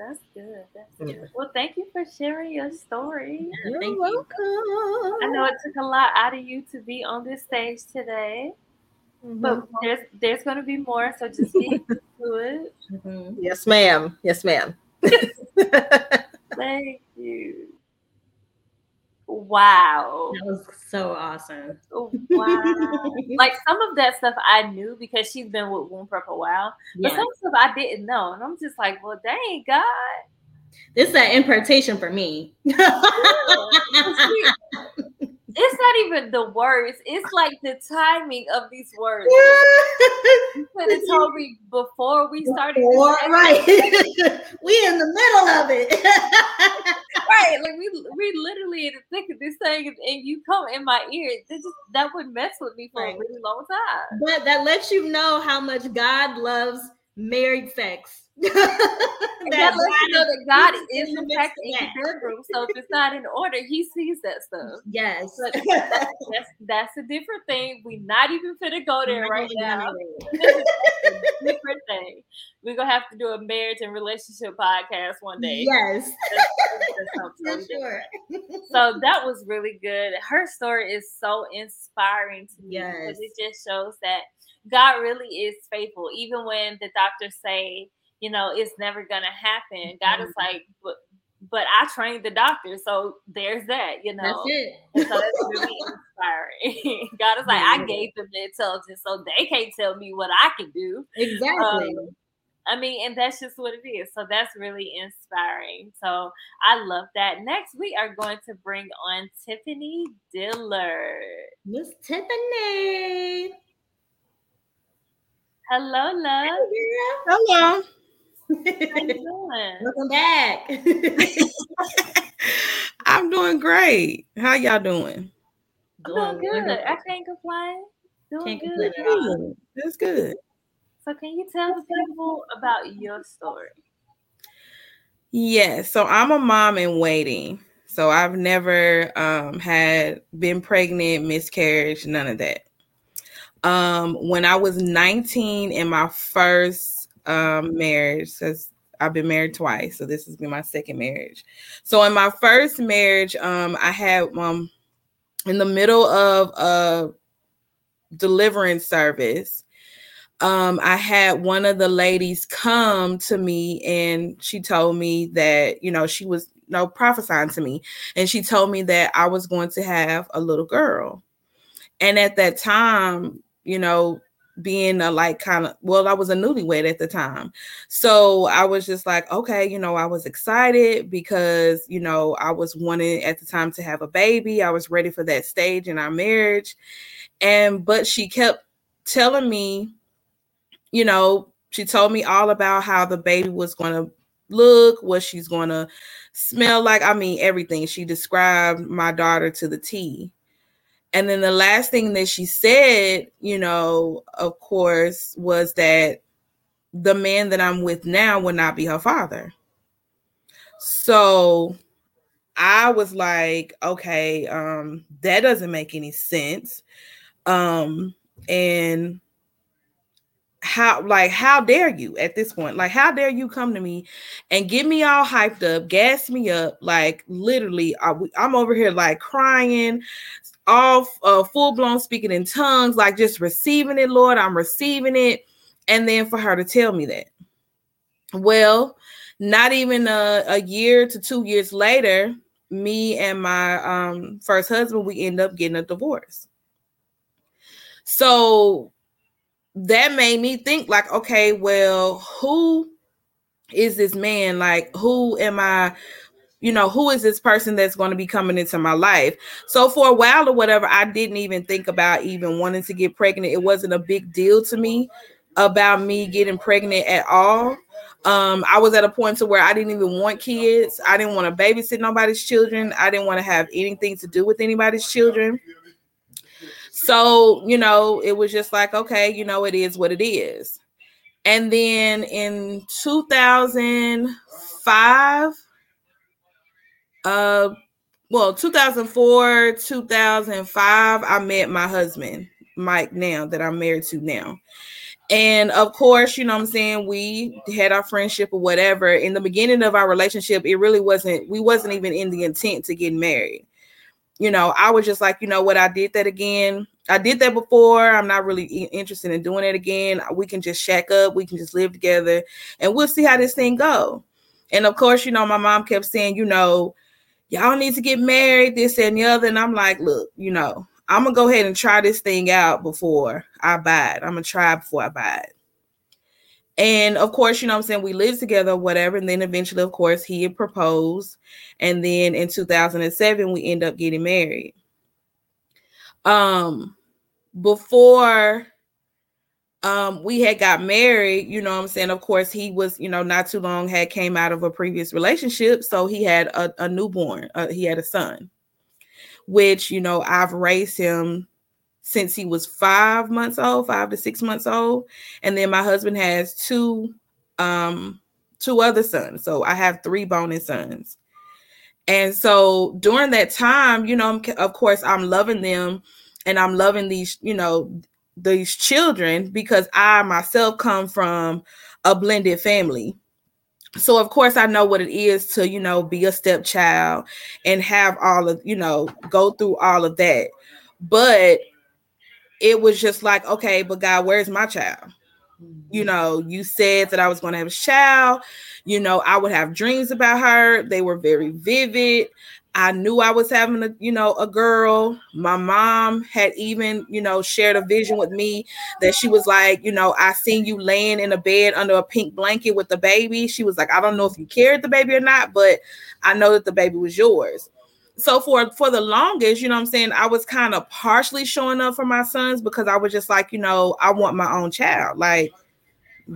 that's good. That's good. Yeah. Well, thank you for sharing your story. You're thank welcome. You. I know it took a lot out of you to be on this stage today. Mm-hmm. But there's there's going to be more, so just be to it. Mm-hmm. Yes, ma'am. Yes, ma'am. Thank you. Wow. That was so awesome. Wow. like some of that stuff I knew because she's been with Womb Prep a while. But some stuff I didn't know. And I'm just like, well, dang, God. This is an impartation for me. it's not even the words. It's like the timing of these words. you could have told me before we started. Before, right. we in the middle of it. right. Like we we literally in the thick of this thing and you come in my ear. This just that would mess with me for right. a really long time. But that lets you know how much God loves married sex. That lets you know that God is in fact in your bedroom. So if it's not in order, He sees that stuff. Yes, that's, that's a different thing. We're not even gonna go there right now. different thing. We're gonna have to do a marriage and relationship podcast one day. Yes, that's, sure. So that was really good. Her story is so inspiring to me yes. because it just shows that God really is faithful, even when the doctors say you know, it's never gonna happen. God is mm-hmm. like, but, but I trained the doctor, so there's that, you know. That's it. And so that's really inspiring. God is like, I gave them the intelligence, so they can't tell me what I can do. Exactly. Um, I mean, and that's just what it is. So that's really inspiring. So I love that. Next, we are going to bring on Tiffany Dillard. Miss Tiffany. Hello, love. Hello. Welcome back. I'm doing great. How y'all doing? Doing good. I can't complain. Doing can't good. Complain That's good. So, can you tell the people about your story? Yes. Yeah, so, I'm a mom in waiting. So, I've never um, had been pregnant, miscarriage, none of that. Um, when I was 19 in my first um, marriage because I've been married twice, so this has been my second marriage. So in my first marriage, um, I had um in the middle of a deliverance service, um, I had one of the ladies come to me and she told me that, you know, she was you know, prophesying to me. And she told me that I was going to have a little girl. And at that time, you know, being a like kind of well, I was a newlywed at the time. So I was just like, okay, you know, I was excited because, you know, I was wanting at the time to have a baby. I was ready for that stage in our marriage. And but she kept telling me, you know, she told me all about how the baby was going to look, what she's going to smell like. I mean, everything. She described my daughter to the T. And then the last thing that she said, you know, of course, was that the man that I'm with now will not be her father. So I was like, okay, um, that doesn't make any sense. Um, and how like how dare you at this point like how dare you come to me and get me all hyped up gas me up like literally I, am over here like crying all uh, full blown speaking in tongues like just receiving it lord i'm receiving it and then for her to tell me that. Well not even a, a year to two years later me and my um, first husband we end up getting a divorce. So that made me think like okay well who is this man? Like who am i you know who is this person that's going to be coming into my life? So for a while or whatever i didn't even think about even wanting to get pregnant. It wasn't a big deal to me about me getting pregnant at all. Um i was at a point to where i didn't even want kids. I didn't want to babysit nobody's children. I didn't want to have anything to do with anybody's children. So, you know, it was just like, okay, you know, it is what it is. And then in 2005, uh, well, 2004, 2005, I met my husband, Mike, now that I'm married to now. And of course, you know I'm saying, we had our friendship or whatever. In the beginning of our relationship, it really wasn't, we wasn't even in the intent to get married you know, I was just like, you know what, I did that again. I did that before. I'm not really interested in doing it again. We can just shack up, we can just live together, and we'll see how this thing go. And of course, you know, my mom kept saying, you know, y'all need to get married, this and the other. And I'm like, look, you know, I'm gonna go ahead and try this thing out before I buy it. I'm gonna try before I buy it. And of course, you know I'm saying, we lived together, whatever. And then eventually, of course, he had proposed. And then in 2007, we end up getting married. Um, before um we had got married, you know I'm saying? Of course, he was, you know, not too long had came out of a previous relationship. So he had a, a newborn, uh, he had a son, which, you know, I've raised him since he was five months old, five to six months old. And then my husband has two um two other sons. So I have three bonus sons. And so during that time, you know, of course, I'm loving them and I'm loving these, you know, these children because I myself come from a blended family. So of course I know what it is to, you know, be a stepchild and have all of, you know, go through all of that. But it was just like, okay, but God, where's my child? You mm-hmm. know, you said that I was going to have a child. You know, I would have dreams about her. They were very vivid. I knew I was having a, you know, a girl. My mom had even, you know, shared a vision with me that she was like, you know, I seen you laying in a bed under a pink blanket with the baby. She was like, I don't know if you carried the baby or not, but I know that the baby was yours so for for the longest, you know I'm saying, I was kind of partially showing up for my sons because I was just like, you know, I want my own child. Like,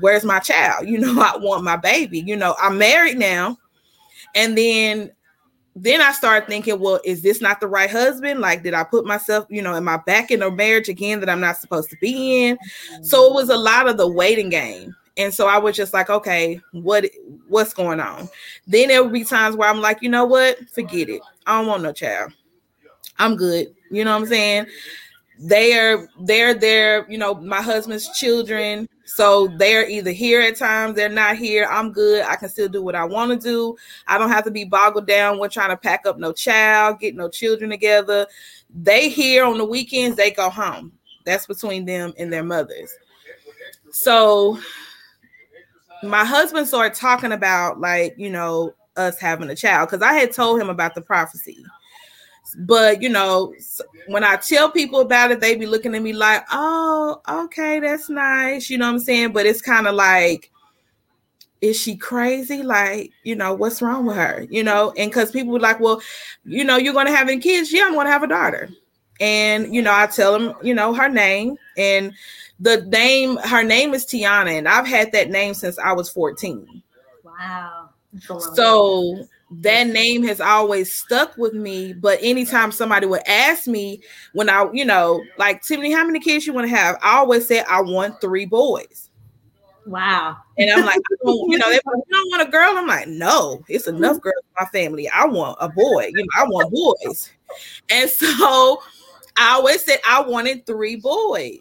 where's my child? You know, I want my baby. You know, I'm married now. And then then I started thinking, well, is this not the right husband? Like, did I put myself, you know, am I back in a marriage again that I'm not supposed to be in? So it was a lot of the waiting game. And so I was just like, okay, what what's going on? Then there would be times where I'm like, you know what? Forget it. I don't want no child. I'm good. You know what I'm saying? They are they're there, you know, my husband's children. So they're either here at times, they're not here. I'm good. I can still do what I want to do. I don't have to be boggled down with trying to pack up no child, get no children together. They here on the weekends, they go home. That's between them and their mothers. So my husband started talking about like, you know, us having a child because I had told him about the prophecy. But you know, when I tell people about it, they be looking at me like, "Oh, okay, that's nice." You know what I'm saying? But it's kind of like, is she crazy? Like, you know, what's wrong with her? You know, and because people were like, well, you know, you're going to have any kids? Yeah, I'm going to have a daughter. And, you know, I tell them, you know, her name and the name, her name is Tiana. And I've had that name since I was 14. Wow. So that name has always stuck with me. But anytime somebody would ask me when I, you know, like Tiffany, how many kids you want to have? I always say I want three boys. Wow. And I'm like, you know, they like, you don't want a girl. I'm like, no, it's mm-hmm. enough girls in my family. I want a boy. You know, I want boys. And so I always said I wanted three boys.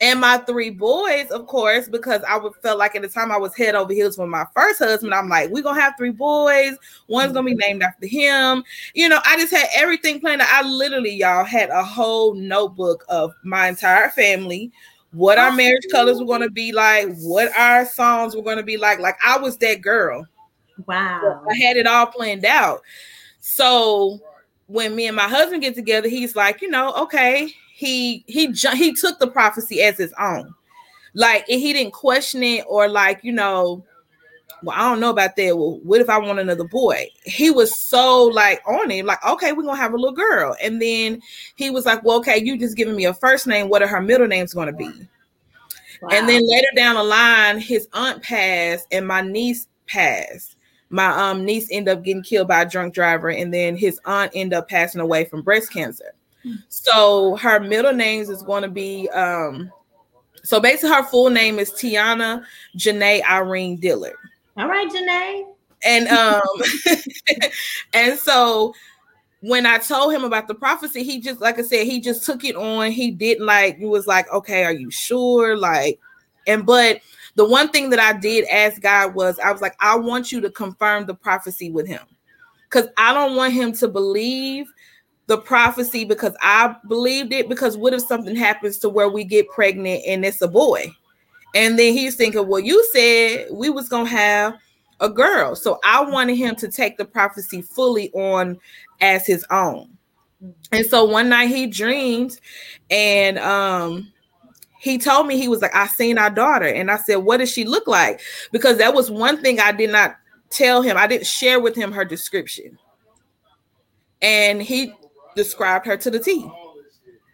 And my three boys, of course, because I would felt like at the time I was head over heels for my first husband. I'm like, we're gonna have three boys. One's gonna be mm-hmm. named after him. You know, I just had everything planned. I literally, y'all, had a whole notebook of my entire family, what our marriage colors were gonna be like, what our songs were gonna be like. Like I was that girl. Wow. I had it all planned out. So when me and my husband get together, he's like, you know, okay, he he he took the prophecy as his own. Like he didn't question it or like, you know, well, I don't know about that. Well, what if I want another boy? He was so like on it, like, okay, we're gonna have a little girl. And then he was like, Well, okay, you just giving me a first name. What are her middle names gonna be? Wow. And then later down the line, his aunt passed and my niece passed. My um niece ended up getting killed by a drunk driver, and then his aunt ended up passing away from breast cancer. So her middle names is going to be um so basically her full name is Tiana Janae Irene Dillard. All right, Janae. And um and so when I told him about the prophecy, he just like I said, he just took it on. He didn't like he was like, okay, are you sure? Like, and but the one thing that I did ask God was I was like, I want you to confirm the prophecy with him. Because I don't want him to believe the prophecy because I believed it. Because what if something happens to where we get pregnant and it's a boy? And then he's thinking, well, you said we was gonna have a girl. So I wanted him to take the prophecy fully on as his own. And so one night he dreamed and um he told me he was like, I seen our daughter. And I said, What does she look like? Because that was one thing I did not tell him. I didn't share with him her description. And he described her to the T.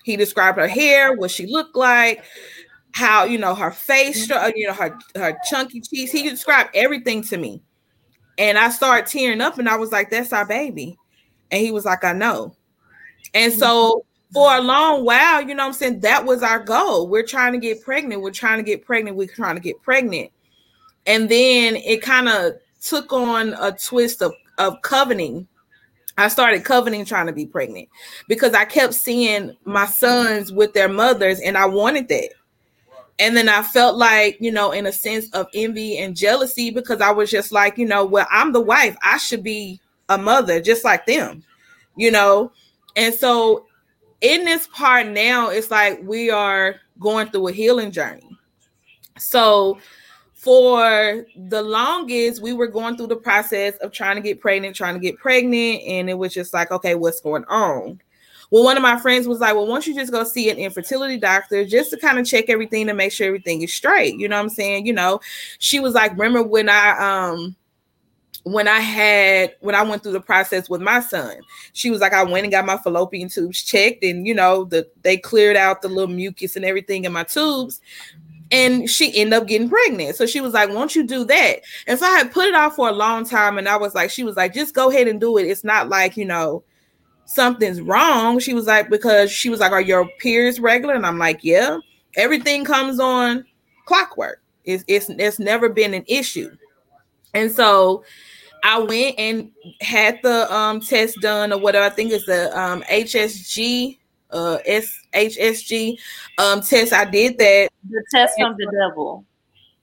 He described her hair, what she looked like, how you know her face, mm-hmm. uh, you know her her chunky cheeks. He described everything to me, and I started tearing up, and I was like, "That's our baby," and he was like, "I know." And so mm-hmm. for a long while, you know I'm saying, that was our goal. We're trying to get pregnant. We're trying to get pregnant. We're trying to get pregnant. And then it kind of took on a twist of, of coveting I started coveting trying to be pregnant because I kept seeing my sons with their mothers and I wanted that. And then I felt like, you know, in a sense of envy and jealousy because I was just like, you know, well, I'm the wife. I should be a mother just like them, you know? And so in this part now, it's like we are going through a healing journey. So for the longest, we were going through the process of trying to get pregnant, trying to get pregnant, and it was just like, okay, what's going on? Well, one of my friends was like, Well, why don't you just go see an infertility doctor just to kind of check everything to make sure everything is straight? You know what I'm saying? You know, she was like, Remember when I um when I had when I went through the process with my son, she was like, I went and got my fallopian tubes checked, and you know, the they cleared out the little mucus and everything in my tubes and she ended up getting pregnant. So she was like, Won't you do that? And so I had put it off for a long time. And I was like, She was like, Just go ahead and do it. It's not like, you know, something's wrong. She was like, Because she was like, Are your periods regular? And I'm like, Yeah. Everything comes on clockwork. It's, it's, it's never been an issue. And so I went and had the um, test done or whatever. I think it's the um, HSG uh SHSG um test. I did that. The test from the devil.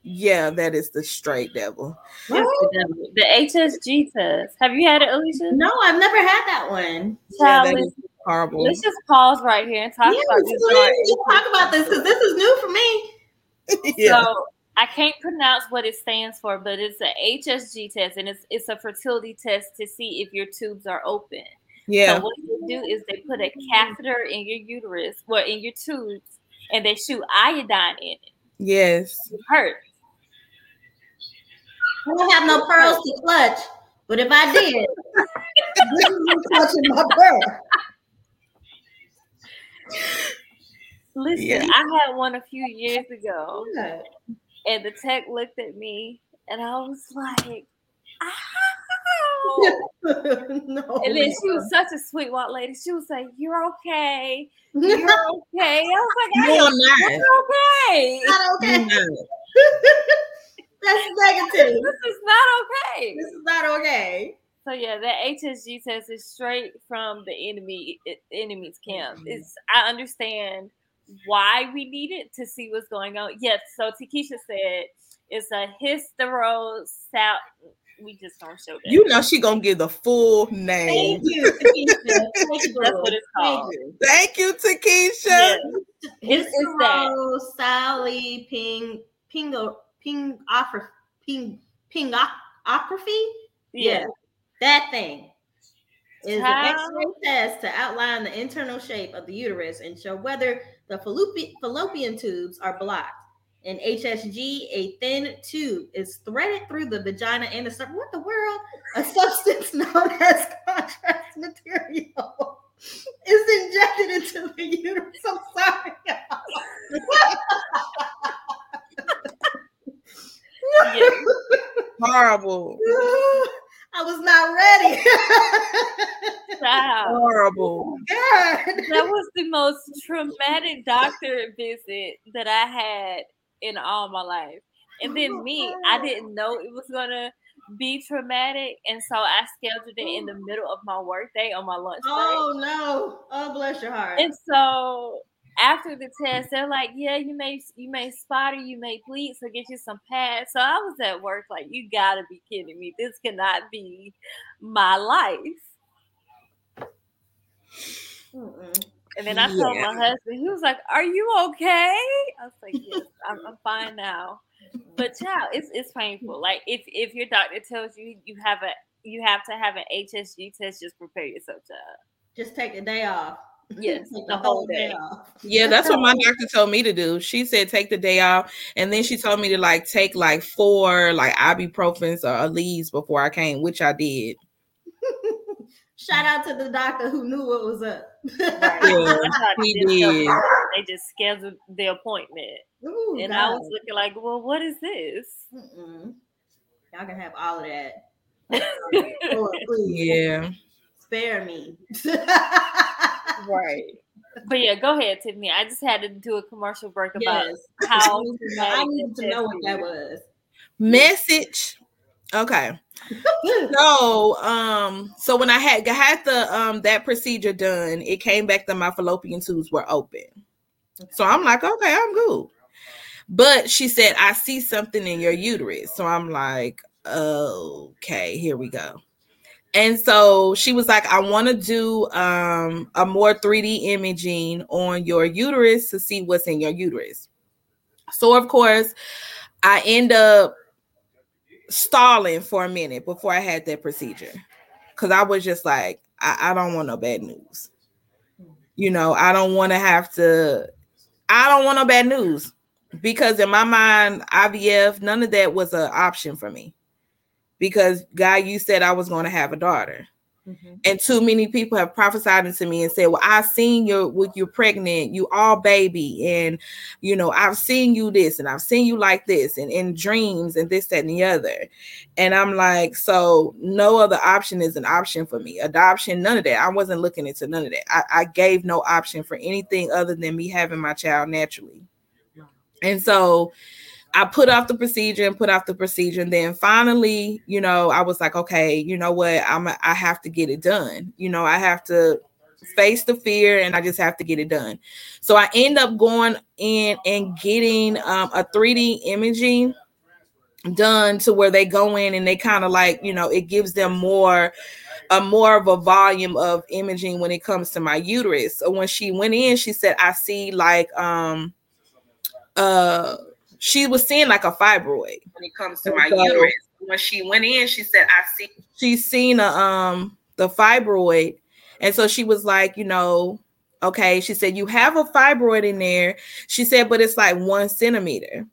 Yeah, that is the straight devil. The, devil. the HSG test. Have you had it, Alicia? No, I've never had that one. Yeah, that is horrible. Let's just pause right here and talk yeah, about this. Please talk about this because this is new for me. yeah. So I can't pronounce what it stands for, but it's a HSG test, and it's it's a fertility test to see if your tubes are open. Yeah. So what they do is they put a catheter in your uterus, well, in your tubes, and they shoot iodine in it. Yes. It hurts. I don't have no pearls to clutch, but if I did, this is clutching my pearl. Listen, yeah. I had one a few years ago, yeah. and the tech looked at me, and I was like, "Ow!" no, and then she was such a sweet white lady. She was like, "You're okay. You're okay." I was like, "No, I'm not. okay. Not okay." That's negative. This is not okay. This is not okay. So yeah, that HSG test is straight from the enemy enemy's camp. Mm-hmm. It's I understand why we need it to see what's going on. Yes, so Takesha said it's a hystero we just don't show. You know she gonna give the full name. Thank you, Takesha. That's what it's called. Thank you, Takesha. It's, it's that. Sally Ping Pingo Ping Ping Pingography. Yeah. yeah, that thing is How? an X-ray test to outline the internal shape of the uterus and show whether the fallopian, fallopian tubes are blocked. In HSG, a thin tube is threaded through the vagina and the what the world? A substance known as contrast material is injected into the uterus. I'm sorry. Horrible. I was not ready. wow. Horrible. Oh, God. That was the most traumatic doctor visit that I had in all my life. And then oh, me, I didn't know it was gonna be traumatic, and so I scheduled it in the oh. middle of my workday on my lunch break. Oh no! Oh bless your heart. And so after the test, they're like, "Yeah, you may you may spot or you may bleed, so get you some pads." So I was at work like, "You gotta be kidding me! This cannot be my life." Mm-mm. And then I yeah. told my husband, he was like, "Are you okay?" I was like, "Yes, I'm, I'm fine now." But child, it's it's painful. Like if if your doctor tells you you have a you have to have an HSG test, just prepare yourself, child. Just take a day off. Yes, the whole day. Yeah, that's what my doctor told me to do. She said take the day off, and then she told me to like take like four like ibuprofens or Aleve before I came, which I did. Shout out to the doctor who knew what was up. Right. Yeah, he did. They just scheduled the appointment, Ooh, and God. I was looking like, "Well, what is this?" Mm-mm. Y'all can have all of that. yeah, spare me. right. But yeah, go ahead, Tiffany. I just had to do a commercial break about yes. how I need to know what that was. Message. Okay. so um so when I had had the um that procedure done, it came back that my fallopian tubes were open. So I'm like, okay, I'm good. But she said, I see something in your uterus. So I'm like, okay, here we go. And so she was like, I want to do um, a more 3D imaging on your uterus to see what's in your uterus. So, of course, I end up stalling for a minute before I had that procedure because I was just like, I, I don't want no bad news. You know, I don't want to have to, I don't want no bad news because in my mind, IVF, none of that was an option for me because God, you said I was going to have a daughter. Mm-hmm. And too many people have prophesied into me and said, Well, I've seen you with you're pregnant, you all baby, and you know, I've seen you this and I've seen you like this and in dreams and this, that, and the other. And I'm like, so no other option is an option for me. Adoption, none of that. I wasn't looking into none of that. I, I gave no option for anything other than me having my child naturally. And so I put off the procedure and put off the procedure. And then finally, you know, I was like, okay, you know what? I'm I have to get it done. You know, I have to face the fear and I just have to get it done. So I end up going in and getting um, a 3D imaging done to where they go in and they kind of like, you know, it gives them more a more of a volume of imaging when it comes to my uterus. So when she went in, she said, I see like um uh she was seeing like a fibroid when it comes to my so, uterus. When she went in, she said, "I see." She's seen a um the fibroid, and so she was like, you know, okay. She said you have a fibroid in there. She said, but it's like one centimeter,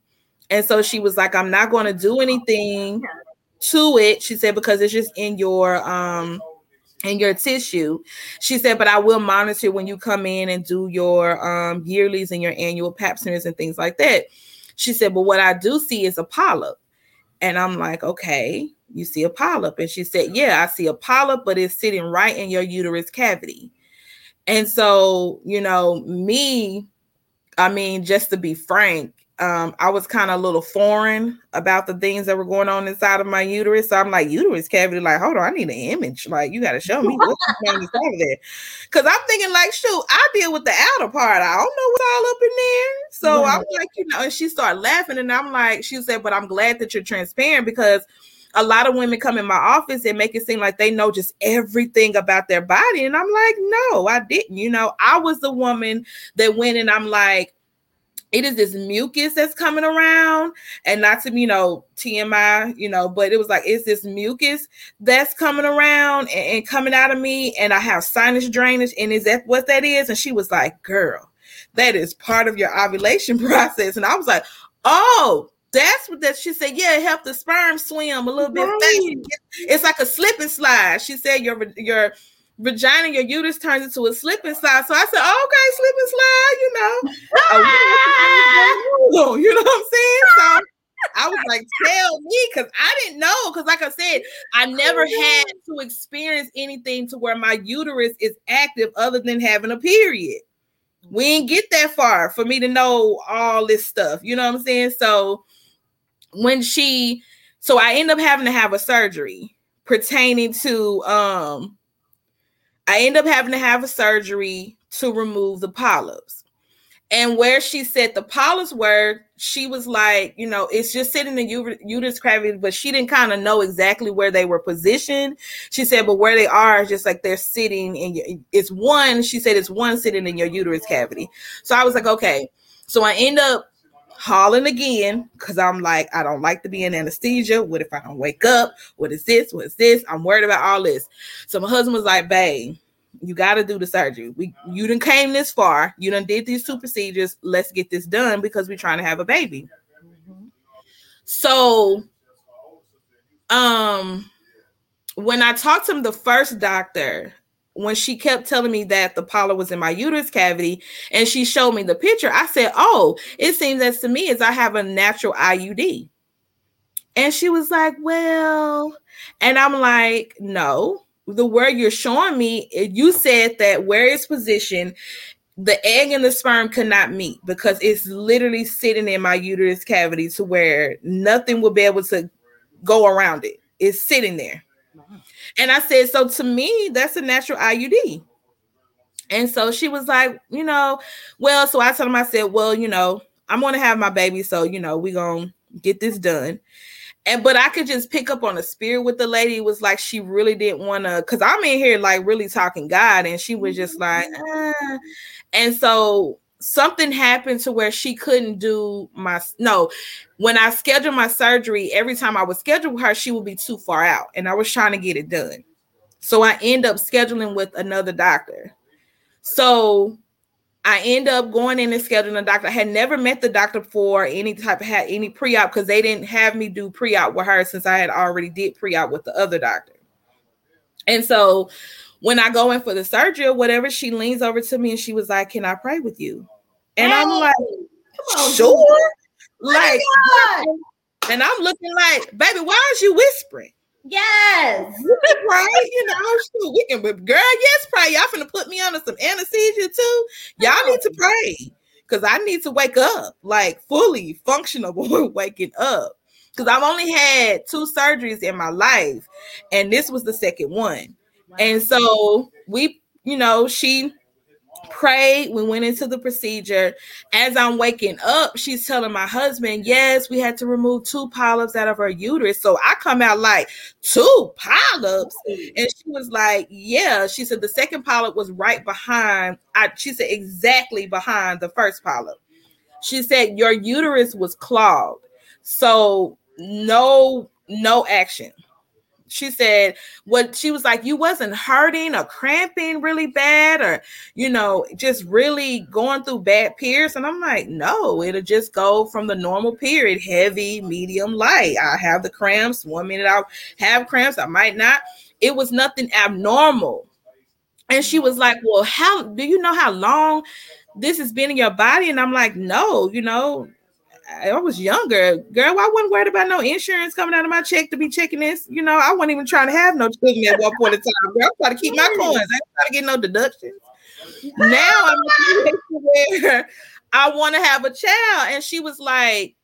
and so she was like, I'm not going to do anything to it. She said because it's just in your um in your tissue. She said, but I will monitor when you come in and do your um yearlies and your annual pap smears and things like that. She said, but what I do see is a polyp. And I'm like, okay, you see a polyp. And she said, yeah, I see a polyp, but it's sitting right in your uterus cavity. And so, you know, me, I mean, just to be frank, um, I was kind of a little foreign about the things that were going on inside of my uterus. So I'm like, uterus cavity, like, hold on, I need an image. Like, you got to show me what's going on inside of there. Cause I'm thinking, like, shoot, I deal with the outer part. I don't know what's all up in there. So right. I'm like, you know, and she started laughing, and I'm like, she said, but I'm glad that you're transparent because a lot of women come in my office and make it seem like they know just everything about their body. And I'm like, no, I didn't. You know, I was the woman that went and I'm like, it is this mucus that's coming around and not to you know tmi you know but it was like it's this mucus that's coming around and, and, coming out of me and i have sinus drainage and is that what that is? And she was like girl that is part of your ovulation process. And i was like oh that's what that she said yeah it helped the sperm swim a little bit right. it's like a slip and slide. She said your your vagina, your uterus turns into a slip and slide. So I said, oh, okay, slip and slide, you know. oh, you know what I'm saying? So I was like, tell me, because I didn't know. Because, like I said, I never oh, had to experience anything to where my uterus is active other than having a period. We didn't get that far for me to know all this stuff. You know what I'm saying? So when she, so I end up having to have a surgery pertaining to um I end up having to have a surgery to remove the polyps. And where she said the polyps were, she was like, you know, it's just sitting in the uterus cavity, but she didn't kind of know exactly where they were positioned. She said, but where they are is just like they're sitting in it's one, she said it's one sitting in your uterus cavity. So I was like, okay. So I end up hauling again because I'm like, I don't like to be in anesthesia. What if I don't wake up? What is this? What is this? I'm worried about all this. So my husband was like, babe, you got to do the surgery. We you done came this far. You done did these two procedures. Let's get this done because we're trying to have a baby. So, um, when I talked to him, the first doctor, when she kept telling me that the polyp was in my uterus cavity and she showed me the picture, I said, Oh, it seems as to me as I have a natural IUD. And she was like, Well, and I'm like, No, the word you're showing me, you said that where it's positioned, the egg and the sperm cannot meet because it's literally sitting in my uterus cavity to where nothing will be able to go around it. It's sitting there. And I said, so to me, that's a natural IUD. And so she was like, you know, well, so I told him, I said, well, you know, I'm going to have my baby. So, you know, we're going to get this done. And but I could just pick up on the spirit with the lady. It was like she really didn't want to, because I'm in here like really talking God, and she was just like, ah. and so something happened to where she couldn't do my no. When I scheduled my surgery, every time I would schedule her, she would be too far out, and I was trying to get it done. So I end up scheduling with another doctor. So I end up going in and scheduling a doctor. I had never met the doctor for any type of had any pre-op because they didn't have me do pre-op with her since I had already did pre-op with the other doctor. And so when I go in for the surgery or whatever, she leans over to me and she was like, Can I pray with you? And hey, I'm like, on, Sure. Like, and I'm looking like, baby, why aren't you whispering? Yes. right. You know, we can, but girl, yes, pray. Y'all finna put me under some anesthesia too. Y'all need to pray because I need to wake up, like fully functional waking up. Because I've only had two surgeries in my life, and this was the second one. And so we, you know, she prayed. We went into the procedure. As I'm waking up, she's telling my husband, Yes, we had to remove two polyps out of her uterus. So I come out like, Two polyps. And she was like, Yeah. She said the second polyp was right behind, I she said exactly behind the first polyp. She said your uterus was clogged. So no no action she said what she was like you wasn't hurting or cramping really bad or you know just really going through bad periods? And i'm like no it'll just go from the normal period heavy medium light. I have the cramps. One minute i'll have cramps i might not. It was nothing abnormal. And she was like well how do you know how long this has been in your body? And i'm like no you know I was younger, girl. I wasn't worried about no insurance coming out of my check to be checking this. You know, I wasn't even trying to have no children at one point in time. Girl, I'm trying to keep my coins. I ain't trying to get no deductions. Now I'm where I want to have a child, and she was like,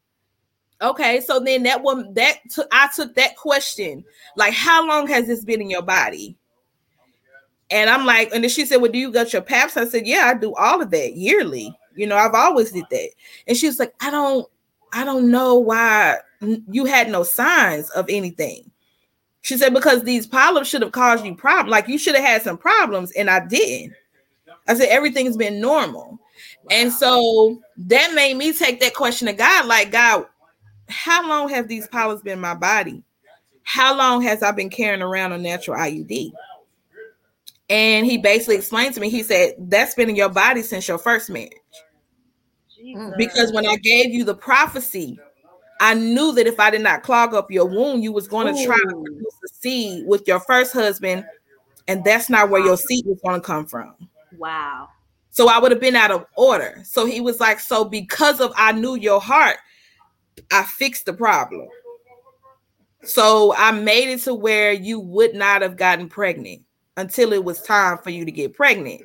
"Okay." So then that one that took I took that question, like, how long has this been in your body? And I'm like, and then she said, "Well, do you got your PAPs?" I said, "Yeah, I do all of that yearly." You know, I've always did that. And she was like, I don't, I don't know why you had no signs of anything. She said, because these polyps should have caused you problems. Like you should have had some problems, and I didn't. I said, everything's been normal. Wow. And so that made me take that question to God, like, God, how long have these polyps been in my body? How long has I been carrying around a natural IUD? And he basically explained to me, he said, That's been in your body since your first marriage. Jesus. Because when I gave you the prophecy, I knew that if I did not clog up your wound, you was going to try to produce a seed with your first husband, and that's not where your seed was going to come from. Wow. So I would have been out of order. So he was like, So because of I knew your heart, I fixed the problem. So I made it to where you would not have gotten pregnant until it was time for you to get pregnant.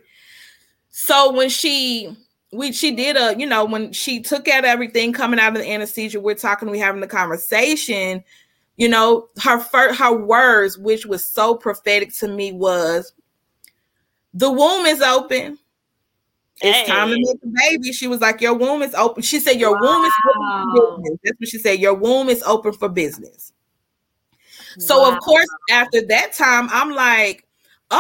So when she we she did a, you know, when she took out everything coming out of the anesthesia, we're talking, we having the conversation, you know, her first her words, which was so prophetic to me, was the womb is open. It's hey. time to make a baby. She was like, Your womb is open. She said, Your wow. womb is open for business. That's what she said. Your womb is open for business. So, wow. of course, after that time, I'm like,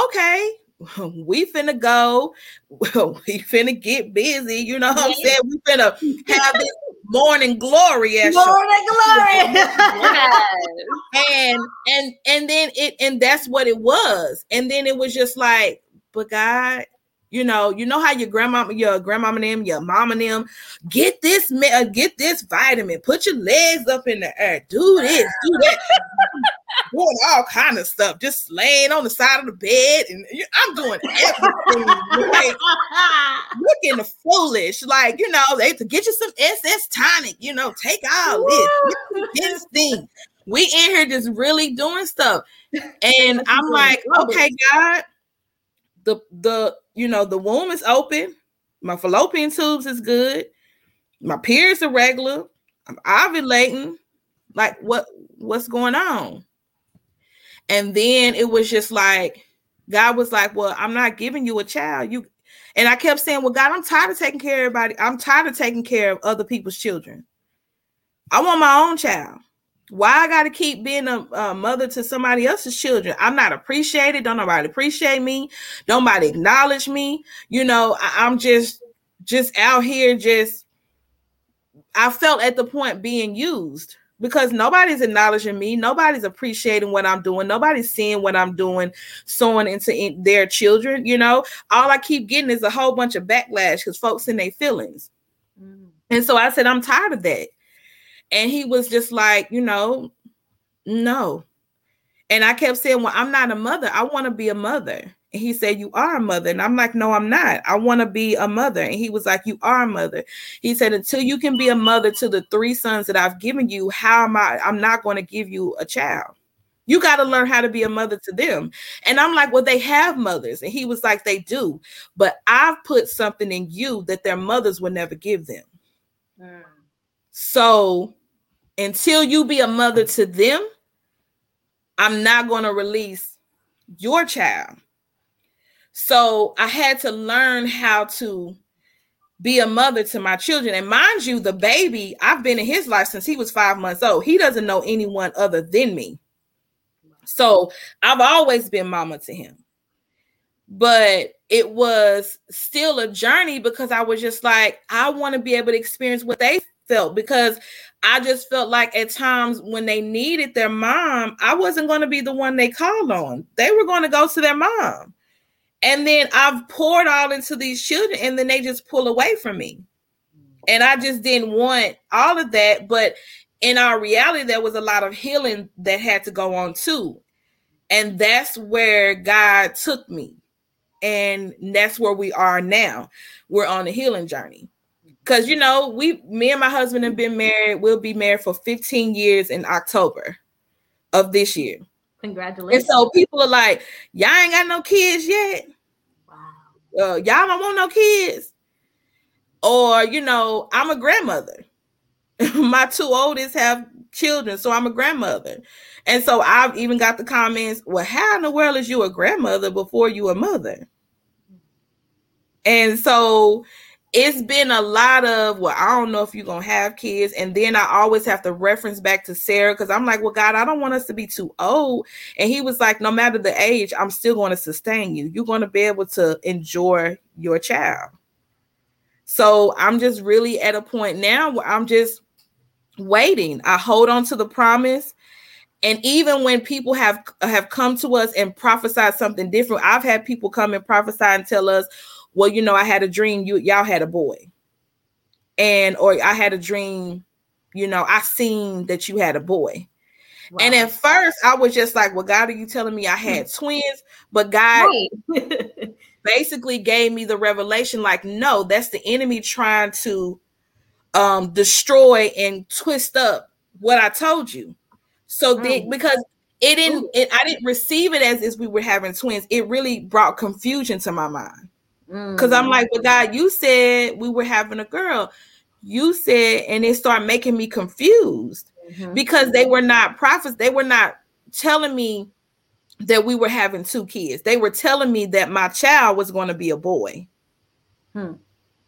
okay, we finna go, we finna get busy. You know what I'm saying? We finna have this morning glory morning glory. and and and then it and that's what it was. And then it was just like, but God, you know, you know how your grandma, your grandmama them, your mama them, get this, uh, get this vitamin, put your legs up in the air, do this, do that, doing all kind of stuff, just laying on the side of the bed, and I'm doing everything, like, looking foolish, like you know, they to get you some SS tonic, you know, take all this, this thing. We in here just really doing stuff, and I'm like, okay, God, the the you know, the womb is open. My fallopian tubes is good. My periods are regular. I'm ovulating. Like what what's going on? And then it was just like God was like, Well, I'm not giving you a child. You and I kept saying, Well, God, I'm tired of taking care of everybody. I'm tired of taking care of other people's children. I want my own child. Why I got to keep being a, a, mother to somebody else's children? I'm not appreciated. Don't nobody appreciate me. Don't nobody acknowledge me. You know, I, I'm just just out here. Just I felt at the point being used because nobody's acknowledging me. Nobody's appreciating what I'm doing. Nobody's seeing what I'm doing, sowing into in their children. You know, all I keep getting is a whole bunch of backlash because folks in their feelings. Mm. And so I said, I'm tired of that. And he was just like, you know, no. And I kept saying, Well, I'm not a mother. I want to be a mother. And he said, You are a mother. And I'm like, No, I'm not. I want to be a mother. And he was like, You are a mother. He said, Until you can be a mother to the three sons that I've given you, how am I? I'm not going to give you a child. You got to learn how to be a mother to them. And I'm like, Well, they have mothers. And he was like, They do. But I've put something in you that their mothers would never give them. Mm. So until you be a mother to them, I'm not going to release your child. So I had to learn how to be a mother to my children. And mind you, the baby, I've been in his life since he was five months old. He doesn't know anyone other than me. So I've always been mama to him. But it was still a journey because I was just like, I want to be able to experience what they felt because I just felt like at times when they needed their mom, I wasn't going to be the one they called on. They were going to go to their mom. And then I've poured all into these children and then they just pull away from me. And I just didn't want all of that. But in our reality, there was a lot of healing that had to go on too. And that's where God took me. And that's where we are now. We're on a healing journey. Cause you know, we me and my husband have been married. We'll be married for 15 years in October of this year. Congratulations. And so people are like, Y'all ain't got no kids yet. Wow. Uh, y'all don't want no kids. Or, you know, I'm a grandmother. my two oldest have children, so I'm a grandmother. And so I've even got the comments, well, how in the world is you a grandmother before you a mother? And so it's been a lot of well i don't know if you're gonna have kids. And then i always have to reference back to sarah because i'm like well god i don't want us to be too old. And he was like no matter the age i'm still going to sustain you. You're going to be able to enjoy your child. So i'm just really at a point now where i'm just waiting. I hold on to the promise. And even when people have have come to us and prophesied something different i've had people come and prophesy and tell us well, you know, I had a dream you y'all had a boy. And or I had a dream, you know, I seen that you had a boy. Wow. And at first I was just like, well, God, are you telling me I had twins? But God right. basically gave me the revelation, like, no, that's the enemy trying to um destroy and twist up what I told you. So then because it didn't it, I didn't receive it as if we were having twins, it really brought confusion to my mind. Because I'm like, well, God, you said we were having a girl. You said, and it started making me confused mm-hmm. because they were not prophets. They were not telling me that we were having two kids. They were telling me that my child was going to be a boy. Hmm.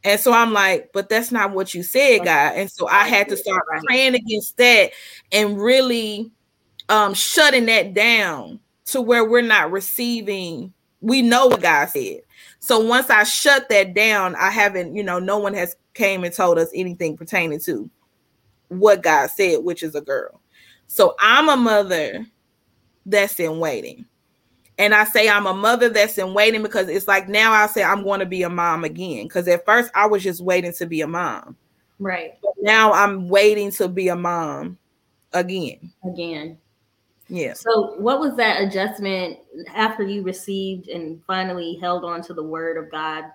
And so I'm like, but that's not what you said, God. And so I had to start praying against that and really um shutting that down to where we're not receiving. We know what God said. So once I shut that down, I haven't, you know, no one has came and told us anything pertaining to what God said, which is a girl. So I'm a mother that's in waiting. And I say I'm a mother that's in waiting because it's like now I say I'm going to be a mom again. Because at first I was just waiting to be a mom. Right. But now I'm waiting to be a mom again. Again. Yeah. So, what was that adjustment after you received and finally held on to the word of God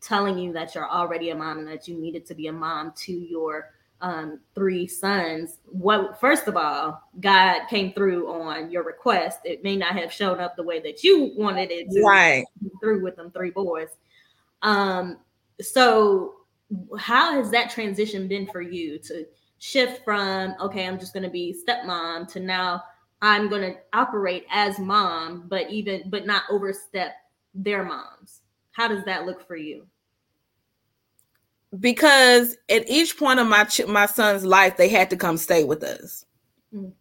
telling you that you're already a mom and that you needed to be a mom to your um, three sons? What, first of all, God came through on your request. It may not have shown up the way that you wanted it to. Right. Through with them three boys. Um, so, how has that transition been for you to shift from, okay, I'm just going to be stepmom to now I'm going to operate as mom, but even but not overstep their moms. How does that look for you? Because at each point of my ch- my son's life, they had to come stay with us, mm.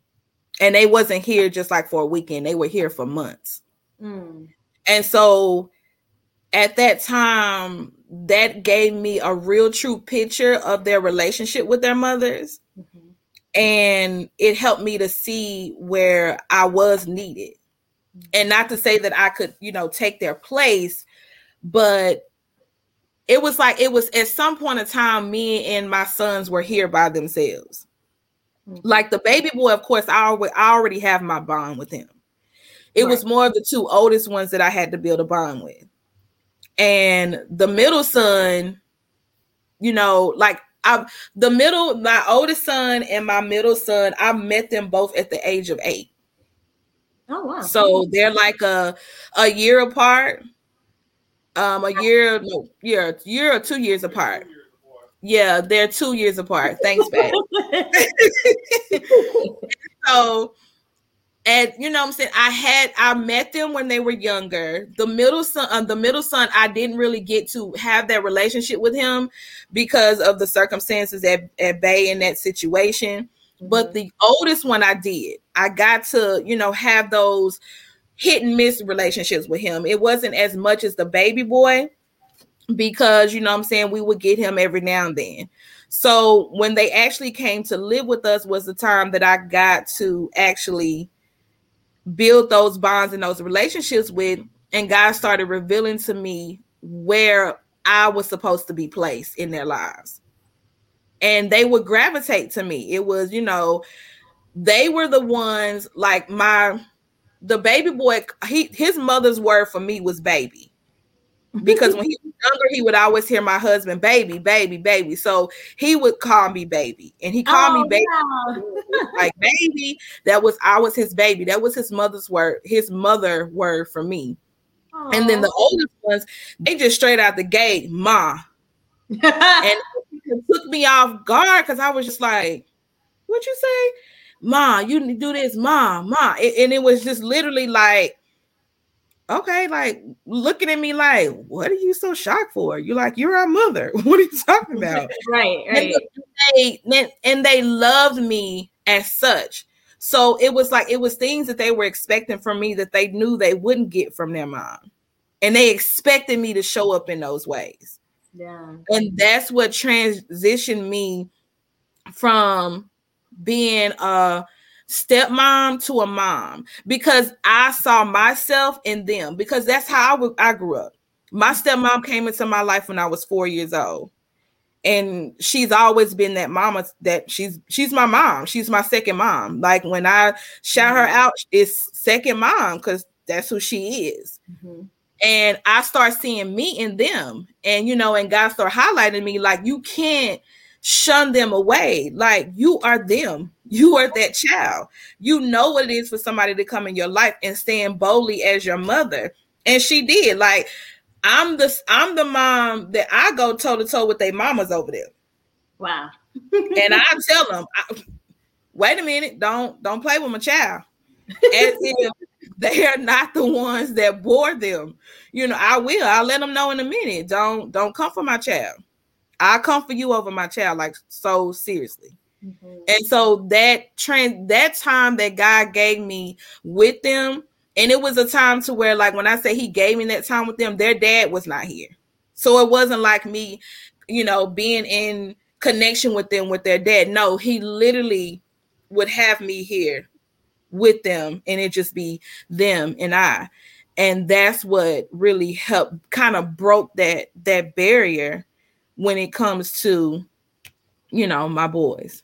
and they wasn't here just like for a weekend. They were here for months, mm. and so at that time, that gave me a real true picture of their relationship with their mothers. Mm-hmm and it helped me to see where I was needed. And not to say that I could, you know, take their place, but it was like it was at some point in time, me and my sons were here by themselves. Mm-hmm. Like the baby boy, of course, I already, I already have my bond with him. It right. was more of the two oldest ones that I had to build a bond with. And the middle son, you know, like I the middle, my oldest son and my middle son, I met them both at the age of eight. Oh wow! So they're like a a year apart. Um, a year, no, year, year or two years apart. Yeah, they're two years apart. Thanks, Pat. so and you know i'm saying i had i met them when they were younger the middle son uh, the middle son i didn't really get to have that relationship with him because of the circumstances at, at bay in that situation mm-hmm. but the oldest one i did i got to you know have those hit and miss relationships with him. It wasn't as much as the baby boy because you know I'm saying we would get him every now and then. So when they actually came to live with us was the time that I got to actually build those bonds and those relationships with and God started revealing to me where I was supposed to be placed in their lives. And they would gravitate to me. It was, you know, they were the ones like my the baby boy, he his mother's word for me was baby. Because when he was younger, he would always hear my husband, baby, baby, baby. So he would call me baby. And he called Oh, me baby yeah. like baby. That was I was his baby. That was his mother's word, his mother word for me. And then the oldest ones, they just straight out the gate, ma. And it took me off guard because I was just like, what you say? Ma, you do this, ma, ma. And it was just literally like, okay, like looking at me like, what are you so shocked for? You're like, you're our mother. What are you talking about? right, and right. they and- and they loved me as such. So it was like it was things that they were expecting from me that they knew they wouldn't get from their mom. And they expected me to show up in those ways. Yeah. And that's what transitioned me from being a stepmom to a mom because I saw myself in them because that's how I w- I grew up. My stepmom came into my life when I was 4 years old. And she's always been that mama that she's she's my mom. She's my second mom. Like when I shout her out, it's second mom because that's who she is Mhm. and I start seeing me in them, and you know, and God start highlighting me like you can't shun them away. Like you are them, you are that child. You know what it is for somebody to come in your life and stand boldly as your mother, and she did. Like I'm the I'm the mom that I go toe to toe with their mamas over there, Wow. and I tell them, I, wait a minute, don't don't play with my child. As if they are not the ones that bore them. You know, I will. I'll let them know in a minute. Don't don't come for my child. I'll come for you over my child, like so seriously. And mm-hmm. so that trend, that time that God gave me with them, and it was a time to where, like, when I say He gave me that time with them, their dad was not here, so it wasn't like me, you know, being in connection with them with their dad. No, He literally would have me here with them, and it just be them and I, and that's what really helped, kind of broke that that barrier when it comes to, you know, my boys.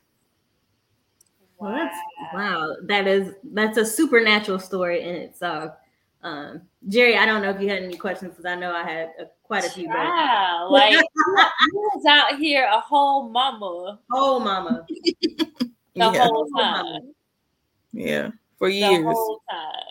Well, that's wow. That is that's a supernatural story in itself. Um, Jerry, I don't know if you had any questions because I know I had uh, quite a few. But Wow, like you was out here a whole mama oh, mama, the yeah, whole time. yeah, for the years. whole time.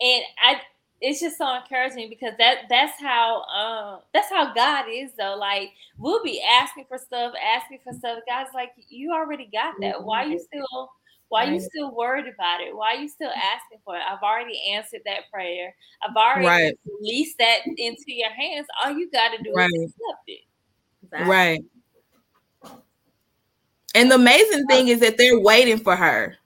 And I it's just so encouraging because that that's how um that's how God is though. Like we'll be asking for stuff, asking for stuff. God's like, you already got that. Why you still why you still worried about it? Why you still asking for it? I've already answered that prayer. I've already Right. released that into your hands. All you gotta do Right. is accept it. Exactly. Right. And the amazing thing is that they're waiting for her.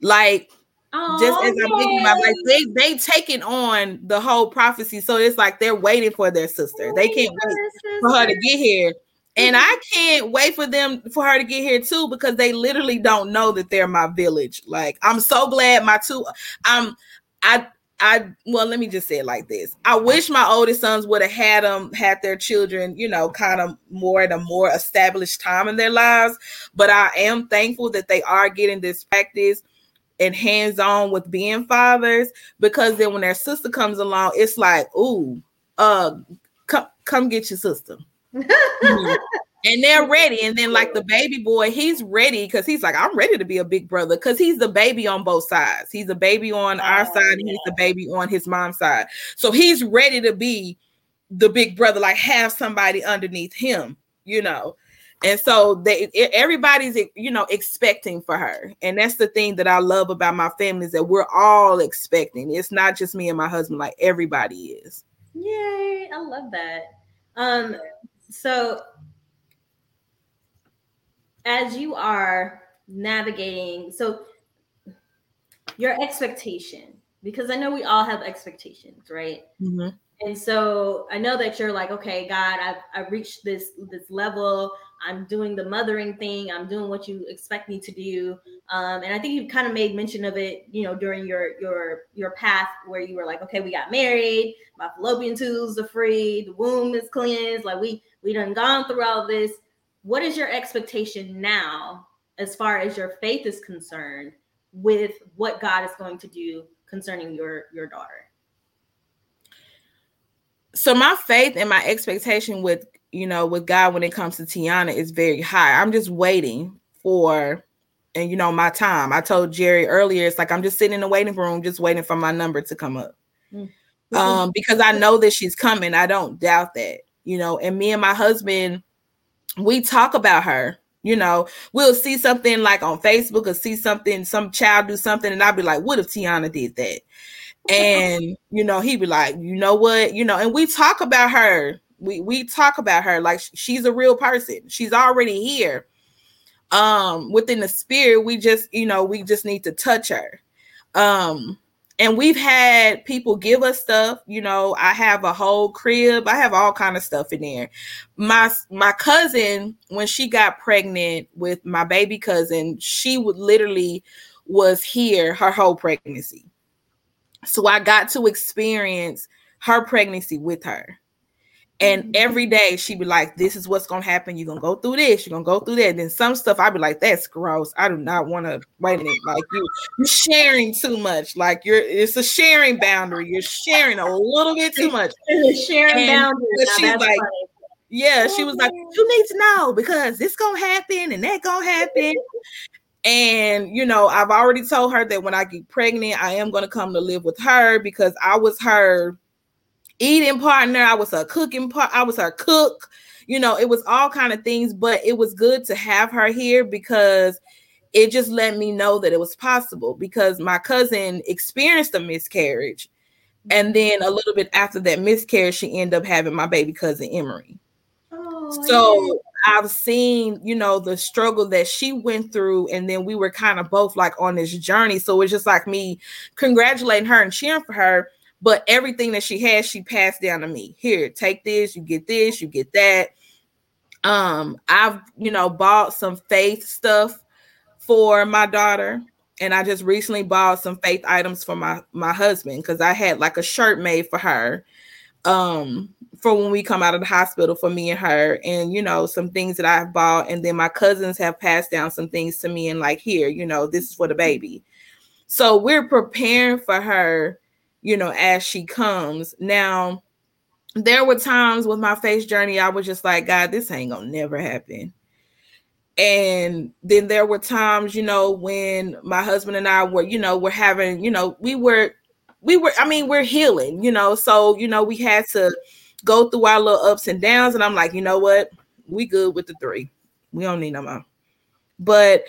Like just as I'm thinking about like they they taking on the whole prophecy. So it's like they're waiting for their sister. They can't wait for her to get here. And I can't wait for them for her to get here too because they literally don't know that they're my village. Like I'm so glad my two um I I well let me just say it like this. I wish my oldest sons would have had them had their children, you know, kind of more at a more established time in their lives, but I am thankful that they are getting this practice and hands-on with being fathers because then when their sister comes along, it's like, ooh, uh come come get your sister. and they're ready. And then, like the baby boy, he's ready because he's like, I'm ready to be a big brother because he's the baby on both sides. He's a baby on our Oh, side, and he's the baby on his mom's side. So he's ready to be the big brother, like have somebody underneath him, you know. And so they everybody's you know expecting for her. And that's the thing that I love about my family is that we're all expecting. It's not just me and my husband, like everybody is. Yay, I love that. Um, so as you are navigating, so your expectation, because I know we all have expectations, right? Mhm. And so I know that you're like, okay, God, I've, I've reached this this level. I'm doing the mothering thing. I'm doing what you expect me to do. Um, and I think you've kind of made mention of it, you know, during your your your path where you were like, okay, we got married, my fallopian tubes are free, the womb is cleansed, like we we done gone through all this. What is your expectation now as far as your faith is concerned with what God is going to do concerning your your daughter? so my faith and my expectation with you know with God when it comes to Tiana is very high. I'm just waiting for and you know my time. I told Jerry earlier it's like I'm just sitting in the waiting room just waiting for my number to come up. Mm. Um because I know that she's coming. I don't doubt that. You know, and me and my husband we talk about her. You know, we'll see something like on Facebook or see something, some child do something, and I'll be like, what if Tiana did that? and you know he'd be like you know what you know and we talk about her we we talk about her like she's a real person. She's already here. Um within the spirit we just you know we just need to touch her. Um and we've had people give us stuff you know i have a whole crib i have all kind of stuff in there. My my cousin when she got pregnant with my baby cousin she would literally was here her whole pregnancy. So I got to experience her pregnancy with her. And mm-hmm. every day she'd be like, This is what's gonna happen. You're gonna go through this, you're gonna go through that. And then some stuff I'd be like, That's gross. I do not want to wait a minute. Like you you're sharing too much. Like you're it's a sharing boundary. You're sharing a little bit too much. It's a sharing And- boundary. she's like, funny. Yeah, she was like, mm-hmm. You need to know because this gonna happen and that gonna happen. And you know, I've already told her that when I get pregnant, I am gonna come to live with her because I was her eating partner, I was her cooking part, I was her cook. You know, it was all kind of things, but it was good to have her here because it just let me know that it was possible because my cousin experienced a miscarriage. And mm-hmm. then a little bit after that miscarriage, she ended up having my baby cousin Emery. Oh, So I've seen, you know, the struggle that she went through, and then we were kind of both like on this journey. So it's just like me congratulating her and cheering for her. But everything that she has, she passed down to me. Here, take this, you get this, you get that. Um, I've, you know, bought some faith stuff for my daughter. And I just recently bought some faith items for my my husband because I had like a shirt made for her um for when we come out of the hospital for me and her and you know some things that I've bought and then my cousins have passed down some things to me and like here you know this is for the baby so we're preparing for her you know as she comes. Now there were times with my face journey I was just like God this ain't gonna never happen. And then there were times you know when my husband and I were you know we're having you know we were we were i mean we're healing you know? So you know we had to go through our little ups and downs and i'm like you know what? We good with the three. We don't need no more. But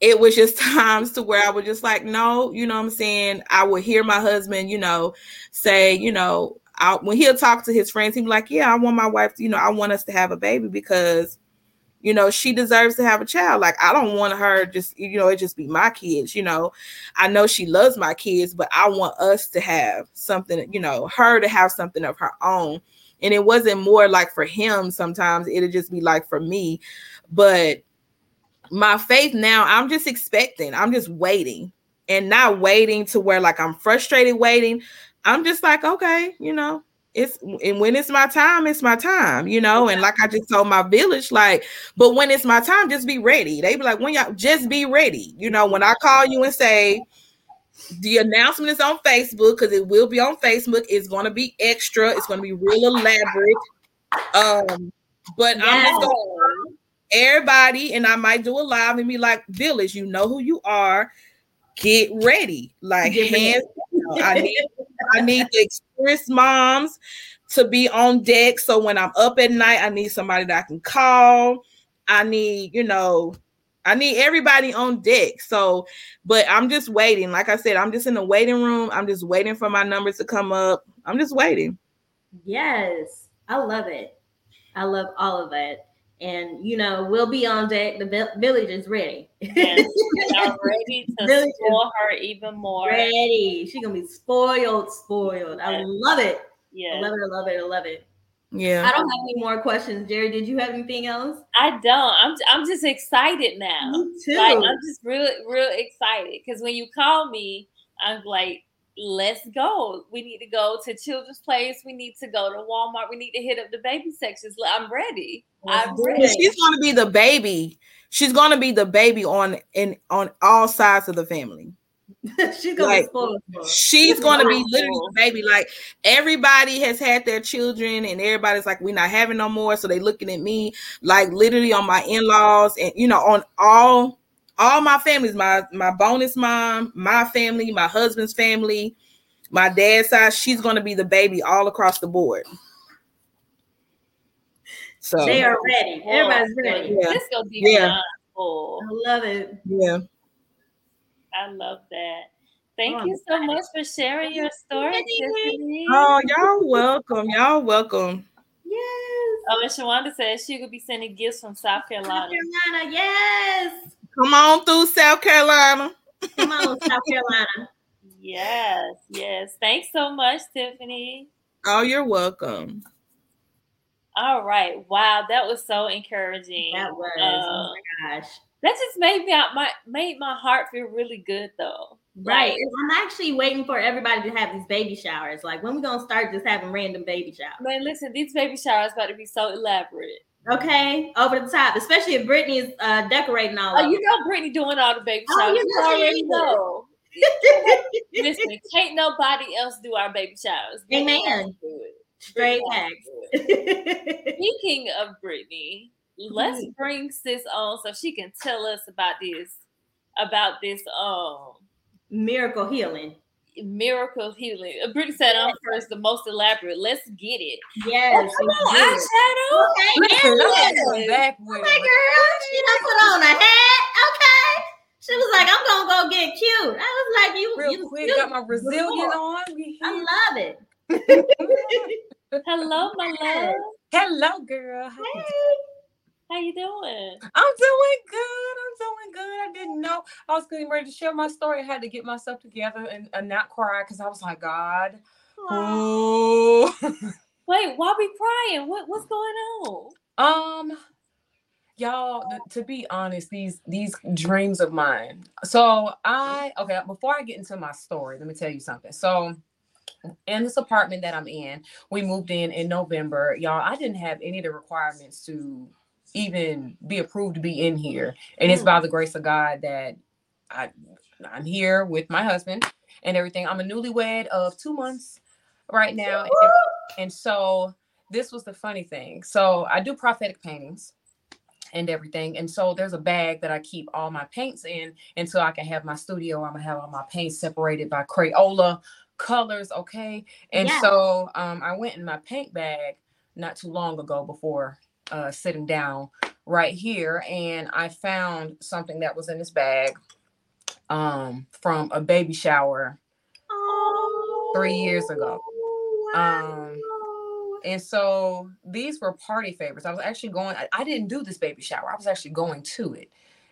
it was just times to where i was just like no you know what i'm saying? I would hear my husband you know say you know I, when he'll talk to his friends he'd be like yeah i want my wife to, you know i want us to have a baby because you know she deserves to have a child. Like i don't want her just you know it just be my kids you know. I know she loves my kids but i want us to have something you know her to have something of her own. And it wasn't more like for him sometimes it'd just be like for me. But my faith now i'm just expecting i'm just waiting and not waiting to where like i'm frustrated waiting i'm just like okay you know it's and when it's my time, it's my time, you know. And like I just told my village, like, but when it's my time, just be ready. They be like, when y'all just be ready, you know. When I call you and say the announcement is on Facebook, because it will be on Facebook, it's going to be extra, it's going to be real elaborate. Um, but I'm just going everybody, and I might do a live and be like, village, you know who you are. Get ready, like Get hands. I need I need the experienced moms to be on deck. So when I'm up at night, I need somebody that I can call. I need, you know, I need everybody on deck. So, but I'm just waiting. Like I said, I'm just in the waiting room. I'm just waiting for my numbers to come up. I'm just waiting. Yes, I love it. I love all of it. And you know we'll be on deck. The village is ready. Yes, we are ready to Village spoil her even more. ready. She's gonna be spoiled, spoiled. I love it. I Yes. love it. I love it. I love it. Yeah. I don't have any more questions, Jerry. Did you have anything else? I don't. I'm I'm just excited now. Me too. Like I'm just really real excited because when you call me, I'm like, let's go. We need to go to Children's Place. We need to go to Walmart. We need to hit up the baby sections. I'm ready. I'm ready. She's gonna be the baby. She's gonna be the baby on in on all sides of the family. She's gonna Like, be spoiled. spoiled. She's gonna be Wow. literally the baby. Like everybody has had their children, and everybody's like, "We're not having no more." So they looking at me like literally on my in laws, and you know, on all all my families, my my bonus mom, my family, my husband's family, my dad's side. She's gonna be the baby all across the board. So They are ready. Everybody's ready. Yeah. This gonna be Yeah. beyond. I love it. yeah. I love that. Thank Oh, you so much for sharing your story, Tiffany. Oh, y'all welcome. Y'all welcome. Yes. Oh, and Shawanda says she could be sending gifts from South South Carolina. Carolina, yes. Come on through South Carolina. Come on, South Carolina. Yes, yes. Thanks so much, Tiffany. Oh, you're welcome. All right. Wow, that was so encouraging. That was. Uh, oh my gosh. that just made me out my made my heart feel really good though. Right. Like, I'm actually waiting for everybody to have these baby showers. Like when we gonna start just having random baby showers? man, listen, these baby showers about to be so elaborate. Okay, over the top, especially if Brittany is uh, decorating all. Oh, you know Brittany doing all the baby Oh, showers. you you know already know. Listen, can't nobody else do our baby showers. Amen. has do it. Straight facts. to do it. Speaking of Brittany, let's Mhm. bring sis on so she can tell us about this, about this um Miracle healing. Miracle healing. Uh, Brittany said I'm first, the most elaborate. Let's get it. Yes. Come on, eyeshadow. Okay, Listen, yes. I'm back Okay, girl. She done put on a hat. Okay. She was like, I'm gonna go get cute. I was like, you real you quick. cute. Got my Brazilian on. I love it. Hello, my love. Hello, girl. How you doing? How you doing? I'm doing good. I'm doing good. I didn't know I was getting ready to share my story. I had to get myself together and, and not cry because I was like, God, oh. Wait, why we crying? What what's going on? um, y'all. th- To be honest, these these dreams of mine. So I okay. Before I get into my story, let me tell you something. So. In this apartment that I'm in, we moved in in November. Y'all, I didn't have any of the requirements to even be approved to be in here. And it's by the grace of God that I I'm here with my husband and everything. I'm a newlywed of two months right now. And, and so this was the funny thing. So I do prophetic paintings and everything. And so there's a bag that I keep all my paints in until I can have my studio. I'm gonna have all my paints separated by Crayola colors, okay? And Yes. so um, I went in my paint bag not too long ago before uh, sitting down right here, and I found something that was in this bag um, from a baby shower three years ago. Um, and so these were party favors. I was actually going, I, I didn't do this baby shower. I was actually going to it.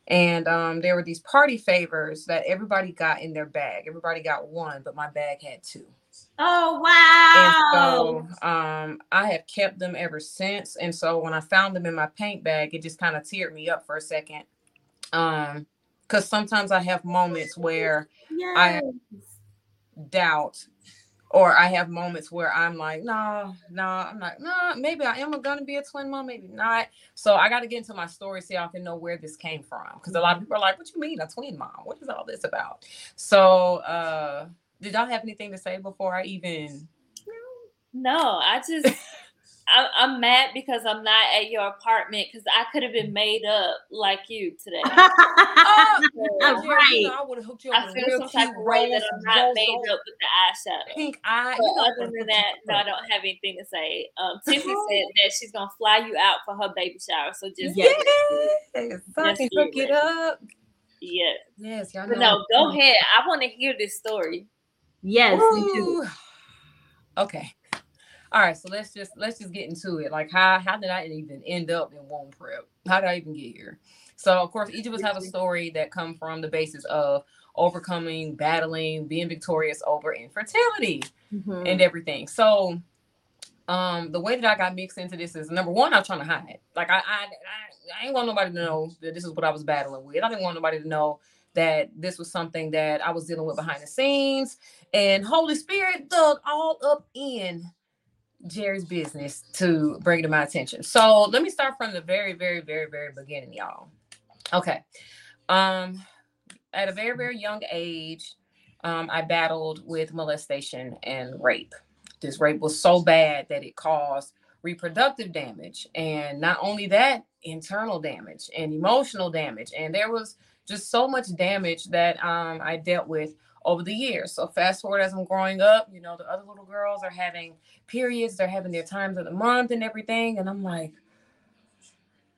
And um, there were these party favors that everybody got in their bag. Everybody got one, but my bag had two. Oh And wow. so um, I have kept them ever since. And so when I found them in my paint bag, it just kind of teared me up for a second. Um, because sometimes I have moments where I- Yes. doubt or I have moments where I'm like, no, no, I'm not, no, maybe I am gonna be a twin mom, maybe not. So I got to get into my story so y'all can know where this came from. Because a lot of people are like, what you mean a twin mom? What is all this about? So uh did y'all have anything to say before I even No, I just I, I'm mad because I'm not at your apartment because I could have been made up like you today. Oh, All yeah, right. you know, I would have hooked you up I with feel real some type of way that I'm not made gold, up with the eyeshadow. pink eye. But You know, other than that, no, I don't have anything to say. Um, Tiffany said that she's gonna fly you out for her baby shower, so just Yes. Yes, so I Just can do hook it it. up. yeah. Yes, y'all But know. no, go ahead. I want to hear this story. Yes, me too. Okay. all right, so let's just let's just get into it. Like how how did I even end up in womb prep? How did I even get here? So of course, each of us have a story that come from the basis of overcoming, battling, being victorious over infertility Mhm. and everything. So um the way that I got mixed into this is number one, I'm trying to hide. Like I I, I, I ain't want nobody to know that this is what I was battling with. I didn't want nobody to know that this was something that I was dealing with behind the scenes. And Holy Spirit dug all up in Jerry's business to bring to my attention. So let me start from the very, very, very, very beginning, y'all. Okay. Um, at a very, very young age, um, I battled with molestation and rape. This rape was so bad that it caused reproductive damage. And not only that, internal damage and emotional damage. And there was just so much damage that um, I dealt with over the years. So fast forward as I'm growing up, you know, the other little girls are having periods, they're having their times of the month and everything. And I'm like,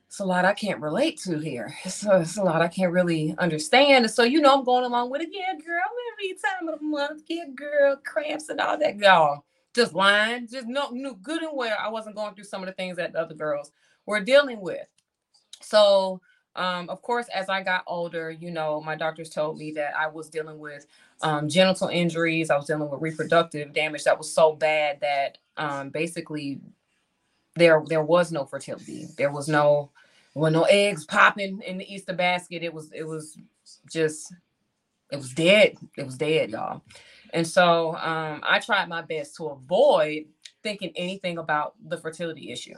it's a lot I can't relate to here. It's a, it's a lot I can't really understand. And so, you know, I'm going along with it. Yeah, girl, every time of the month, yeah, girl, cramps and all that. Y'all, just lying. Just no, knew good and well I wasn't going through some of the things that the other girls were dealing with. So, um, of course, as I got older, you know, my doctors told me that I was dealing with um, genital injuries. I was dealing with reproductive damage that was so bad that um, basically there there was no fertility. There was no were no eggs popping in the Easter basket. It was it was just it was dead. It was dead, y'all. And so um, I tried my best to avoid thinking anything about the fertility issue.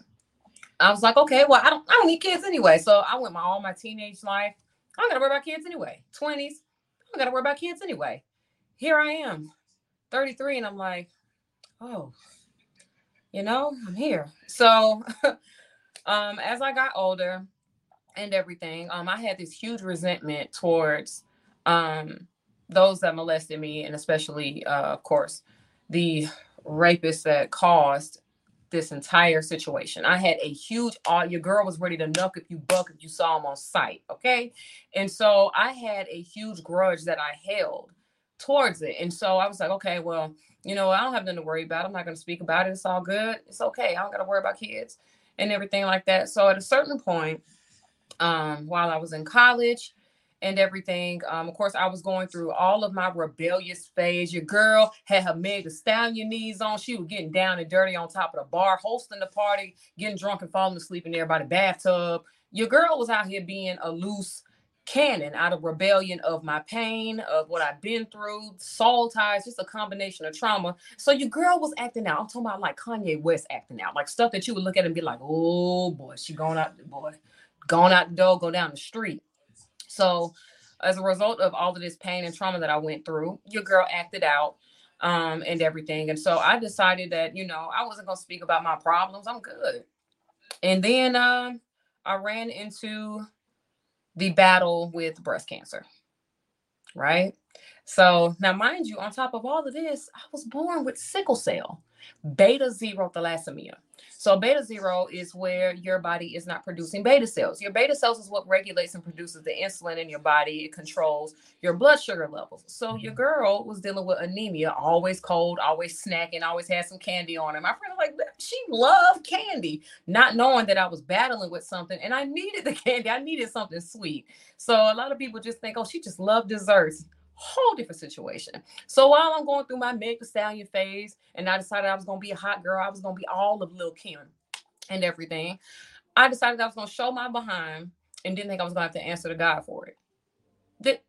I was like, okay, well, I don't I don't need kids anyway. So I went my all my teenage life. I don't gotta worry about kids anyway. 20s, I don't gotta worry about kids anyway. Here I am, 33, and I'm like, oh, you know, I'm here. So um as I got older and everything, um, I had this huge resentment towards um those that molested me, and especially uh, of course the rapists that caused this entire situation. I had a huge your girl was ready to nuck if you buck if you saw him on sight. Okay. And so I had a huge grudge that I held towards it. And so I was like, okay, well, you know, I don't have nothing to worry about. I'm not going to speak about it. It's all good. It's okay. I don't got to worry about kids and everything like that. So at a certain point, um, while I was in college and everything, um, of course, I was going through all of my rebellious phase. Your girl had her Meg Thee Stallion knees on. She was getting down and dirty on top of the bar, hosting the party, getting drunk and falling asleep in there by the bathtub. Your girl was out here being a loose cannon out of rebellion of my pain, of what I've been through, soul ties, just a combination of trauma. So your girl was acting out. I'm talking about like Kanye West acting out, like stuff that you would look at and be like, oh boy, she going out, boy, going out the door, go down the street. So as a result of all of this pain and trauma that I went through, your girl acted out um, and everything. And so I decided that, you know, I wasn't going to speak about my problems. I'm good. And then um, I ran into the battle with breast cancer. Right. So now, mind you, on top of all of this, I was born with sickle cell, beta zero thalassemia. So beta zero is where your body is not producing beta cells. Your beta cells is what regulates and produces the insulin in your body. It controls your blood sugar levels. So your mm-hmm. girl was dealing with anemia, always cold, always snacking, always had some candy on her. My friend was like, she loved candy, not knowing that I was battling with something and I needed the candy. I needed something sweet. So a lot of people just think, oh, she just loved desserts whole different situation. So while I'm going through my Meg Thee Stallion phase, and I decided I was gonna be a hot girl, I was gonna be all of Lil Kim and everything. I decided I was gonna show my behind and didn't think I was gonna have to answer to God for it. Did,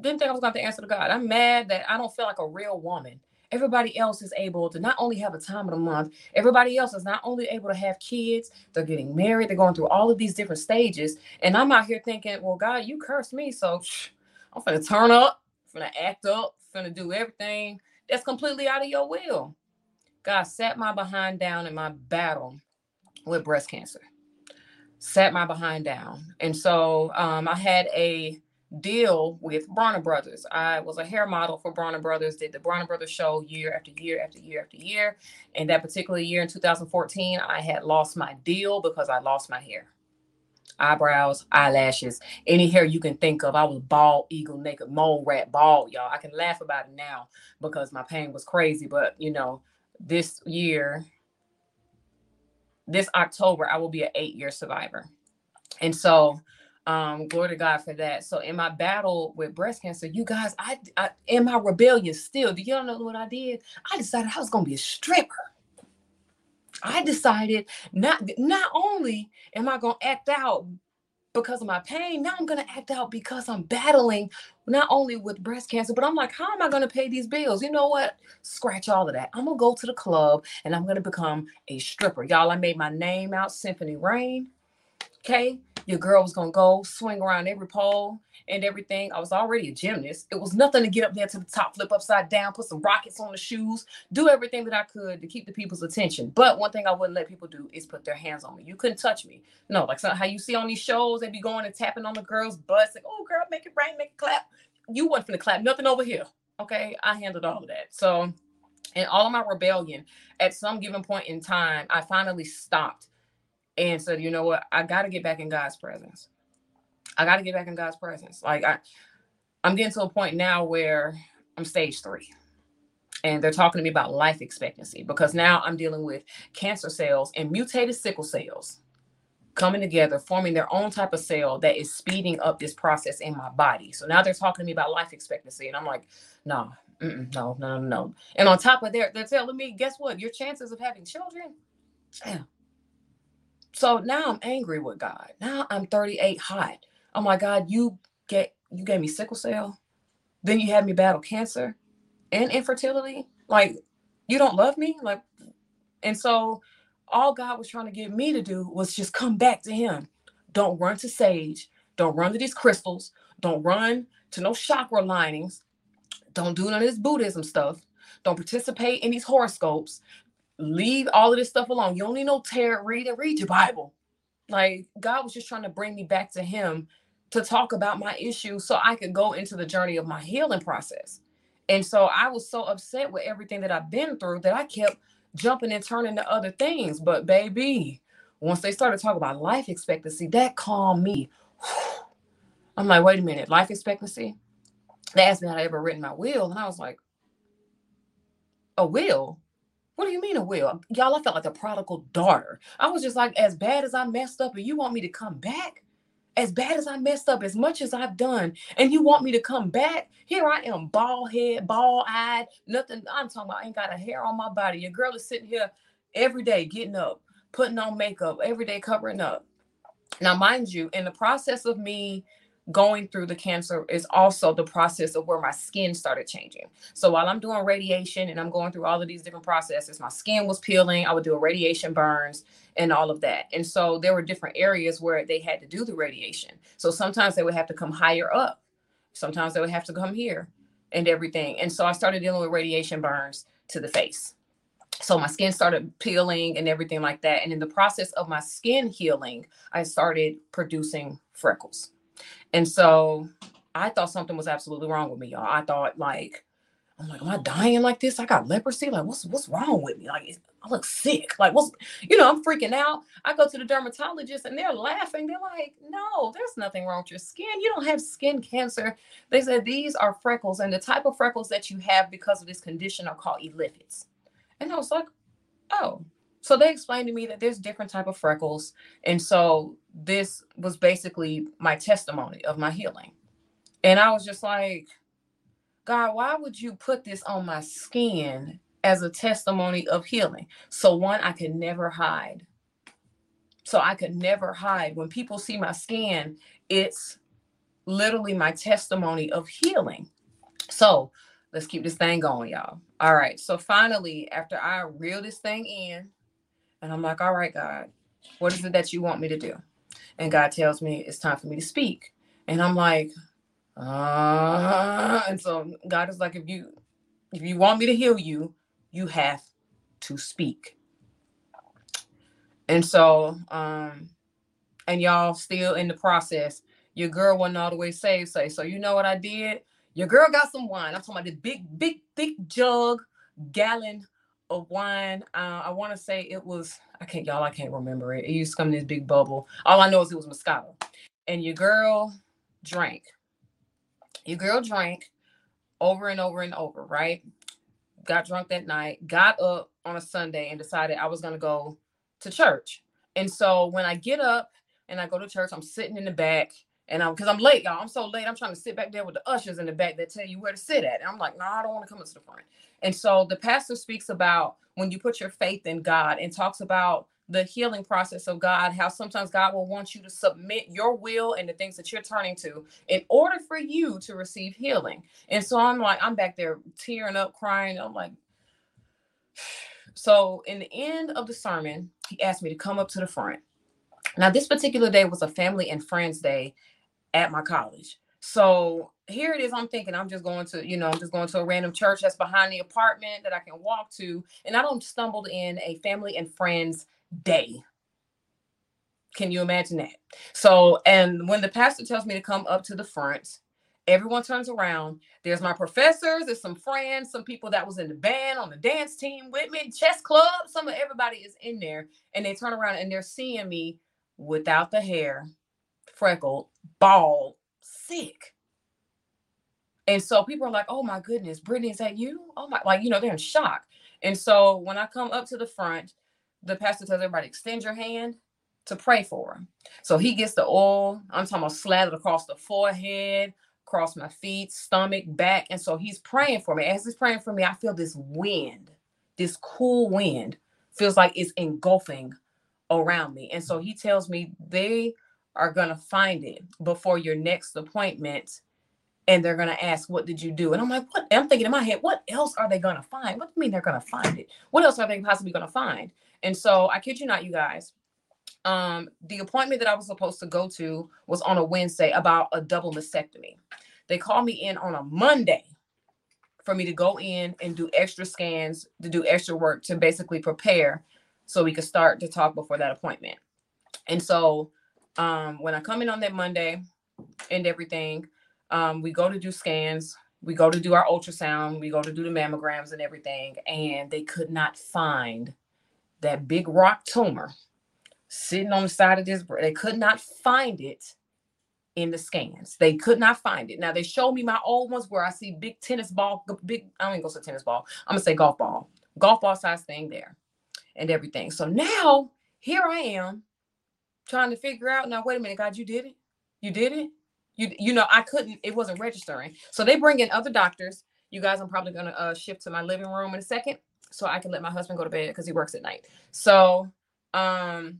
didn't think I was gonna have to answer to God. I'm mad that I don't feel like a real woman. Everybody else is able to not only have a time of the month, everybody else is not only able to have kids, they're getting married, they're going through all of these different stages. And I'm out here thinking, well, God, you cursed me, so I'm gonna turn up finna act up, finna do everything that's completely out of your will. God sat my behind down in my battle with breast cancer. Sat my behind down. And so um, I had a deal with Bronner Brothers. I was a hair model for Bronner Brothers, did the Bronner Brothers show year after year after year after year. And that particular year in 2014, I had lost my deal because I lost my hair eyebrows, eyelashes, any hair you can think of. I was bald, eagle, naked, mole rat, bald, y'all. I can laugh about it now because my pain was crazy. But you know, this year, this October, I will be an eight year survivor. And so, um, glory to God for that. So, in my battle with breast cancer, you guys, I, I in my rebellion still, do y'all know what I did? I decided I was to be a stripper. I decided not not only am I going to act out because of my pain. Now I'm going to act out because I'm battling not only with breast cancer, but I'm like, how am I going to pay these bills? You know what? Scratch all of that. I'm going to go to the club and I'm going to become a stripper. Y'all, I made my name out, Symphony Rain. Okay. Your girl was to go swing around every pole and everything. I was already a gymnast. It was nothing to get up there to the top, flip upside down, put some rockets on the shoes, do everything that I could to keep the people's attention. But one thing I wouldn't let people do is put their hands on me. You couldn't touch me. No, like so how you see on these shows, they'd be going and tapping on the girls' butts, like, oh, girl, make it rain, make it clap. You wasn't finna clap nothing over here. Okay. I handled all of that. So, in all of my rebellion, at some given point in time, I finally stopped and said, you know what? I got to get back in God's presence. I got to get back in God's presence. Like I, I'm getting to a point now where I'm stage three, and they're talking to me about life expectancy because now I'm dealing with cancer cells and mutated sickle cells coming together, forming their own type of cell that is speeding up this process in my body. So now they're talking to me about life expectancy, and I'm like, no, no, no, no. And on top of that, they're telling me, guess what? Your chances of having children, damn. So now I'm angry with God. Now I'm 38 hot. Oh my God, you get you gave me sickle cell, then you had me battle cancer and infertility. Like, you don't love me? Like, and so all God was trying to get me to do was just come back to him. Don't run to sage, don't run to these crystals, don't run to no chakra linings, don't do none of this Buddhism stuff, don't participate in these horoscopes. Leave all of this stuff alone. You only know tarot read and read your Bible. Like God was just trying to bring me back to Him to talk about my issues so I could go into the journey of my healing process. And so I was so upset with everything that I've been through that I kept jumping and turning to other things. But baby, once they started talking about life expectancy, that calmed me. I'm like, wait a minute, life expectancy? They asked me had I ever written my will, and I was like, a will? What do you mean a will? Y'all, I felt like a prodigal daughter. I was just like, as bad as I messed up, and you want me to come back? as bad as I messed up, as much as I've done, and you want me to come back, here I am, bald head, bald eyed, nothing. I'm talking about, I ain't got a hair on my body. Your girl is sitting here every day, getting up, putting on makeup, every day covering up. Now, mind you, in the process of me going through the cancer is also the process of where my skin started changing. So while I'm doing radiation and I'm going through all of these different processes, my skin was peeling. I would do radiation burns and all of that. And so there were different areas where they had to do the radiation. So sometimes they would have to come higher up. Sometimes they would have to come here and everything. And so I started dealing with radiation burns to the face. So my skin started peeling and everything like that. And in the process of my skin healing, I started producing freckles. And so I thought something was absolutely wrong with me, y'all. I thought like, oh I'm like, am I dying like this? I got leprosy. Like, what's what's wrong with me? Like, I look sick. Like, what's you know, I'm freaking out. I go to the dermatologist and they're laughing. They're like, no, there's nothing wrong with your skin. You don't have skin cancer. They said these are freckles, and the type of freckles that you have because of this condition are called ephelides. And I was like, oh, so they explained to me that there's different type of freckles and so this was basically my testimony of my healing. And i was just like god why would you put this on my skin as a testimony of healing? So one i could never hide. So i could never hide. When people see my skin it's literally my testimony of healing. So let's keep this thing going y'all. All right. So finally after i reel this thing in and I'm like, all right, God, what is it that you want me to do? And God tells me it's time for me to speak. And I'm like, uh, and so God is like, if you if you want me to heal you, you have to speak. And so, um, and y'all still in the process. Your girl wasn't all the way saved. Say, so you know what I did? Your girl got some wine. I'm talking about this big, big, thick jug, gallon of wine. Uh, I want to say it was, I can't, y'all, I can't remember it. It used to come in this big bubble. All I know is it was Moscato. And your girl drank. Your girl drank over and over and over, right? Got drunk that night, got up on a Sunday and decided I was going to go to church. And so when I get up and I go to church, I'm sitting in the back and I'm because I'm late, y'all. I'm so late. I'm trying to sit back there with the ushers in the back that tell you where to sit at. And I'm like, no, nah, I don't want to come up to the front. And so the pastor speaks about when you put your faith in God and talks about the healing process of God, how sometimes God will want you to submit your will and the things that you're turning to in order for you to receive healing. And so I'm like, I'm back there tearing up, crying. I'm like, so in the end of the sermon, he asked me to come up to the front. Now, this particular day was a family and friends day at my college. So here it is. I'm thinking I'm just going to, you know, I'm just going to a random church that's behind the apartment that I can walk to. And I don't stumbled in a family and friends day. Can you imagine that? So, and when the pastor tells me to come up to the front, everyone turns around. There's my professors, there's some friends, some people that was in the band on the dance team with me, chess club. Some of everybody is in there, and they turn around and they're seeing me without the hair, freckled, bald, sick. And so people are like, oh my goodness, Brittany, is that you? Oh my, like, you know, they're in shock. And so when I come up to the front, the pastor tells everybody, extend your hand to pray for him. So he gets the oil. I'm talking about slathered across the forehead, across my feet, stomach, back. And so he's praying for me. As he's praying for me, I feel this wind, this cool wind feels like it's engulfing around me. And so he tells me they are going to find it before your next appointment and they're going to ask what did you do? And i'm like what i'm thinking in my head what else are they going to find? What do you mean they're going to find it? What else are they possibly going to find? And so i kid you not you guys um the appointment that i was supposed to go to was on a wednesday about a double mastectomy. They called me in on a monday for me to go in and do extra scans to do extra work to basically prepare so we could start to talk before that appointment. And so um when i come in on that monday and everything um, we go to do scans, we go to do our ultrasound, we go to do the mammograms and everything, and they could not find that big rock tumor sitting on the side of this. They could not find it in the scans. They could not find it. Now they showed me my old ones where I see big tennis ball, big. I don't even go to tennis ball. I'm gonna say golf ball, golf ball size thing there, and everything. So now here I am trying to figure out. Now wait a minute, God, you did it. You did it you you know i couldn't it wasn't registering so they bring in other doctors you guys i'm probably going to uh, shift to my living room in a second so i can let my husband go to bed because he works at night so um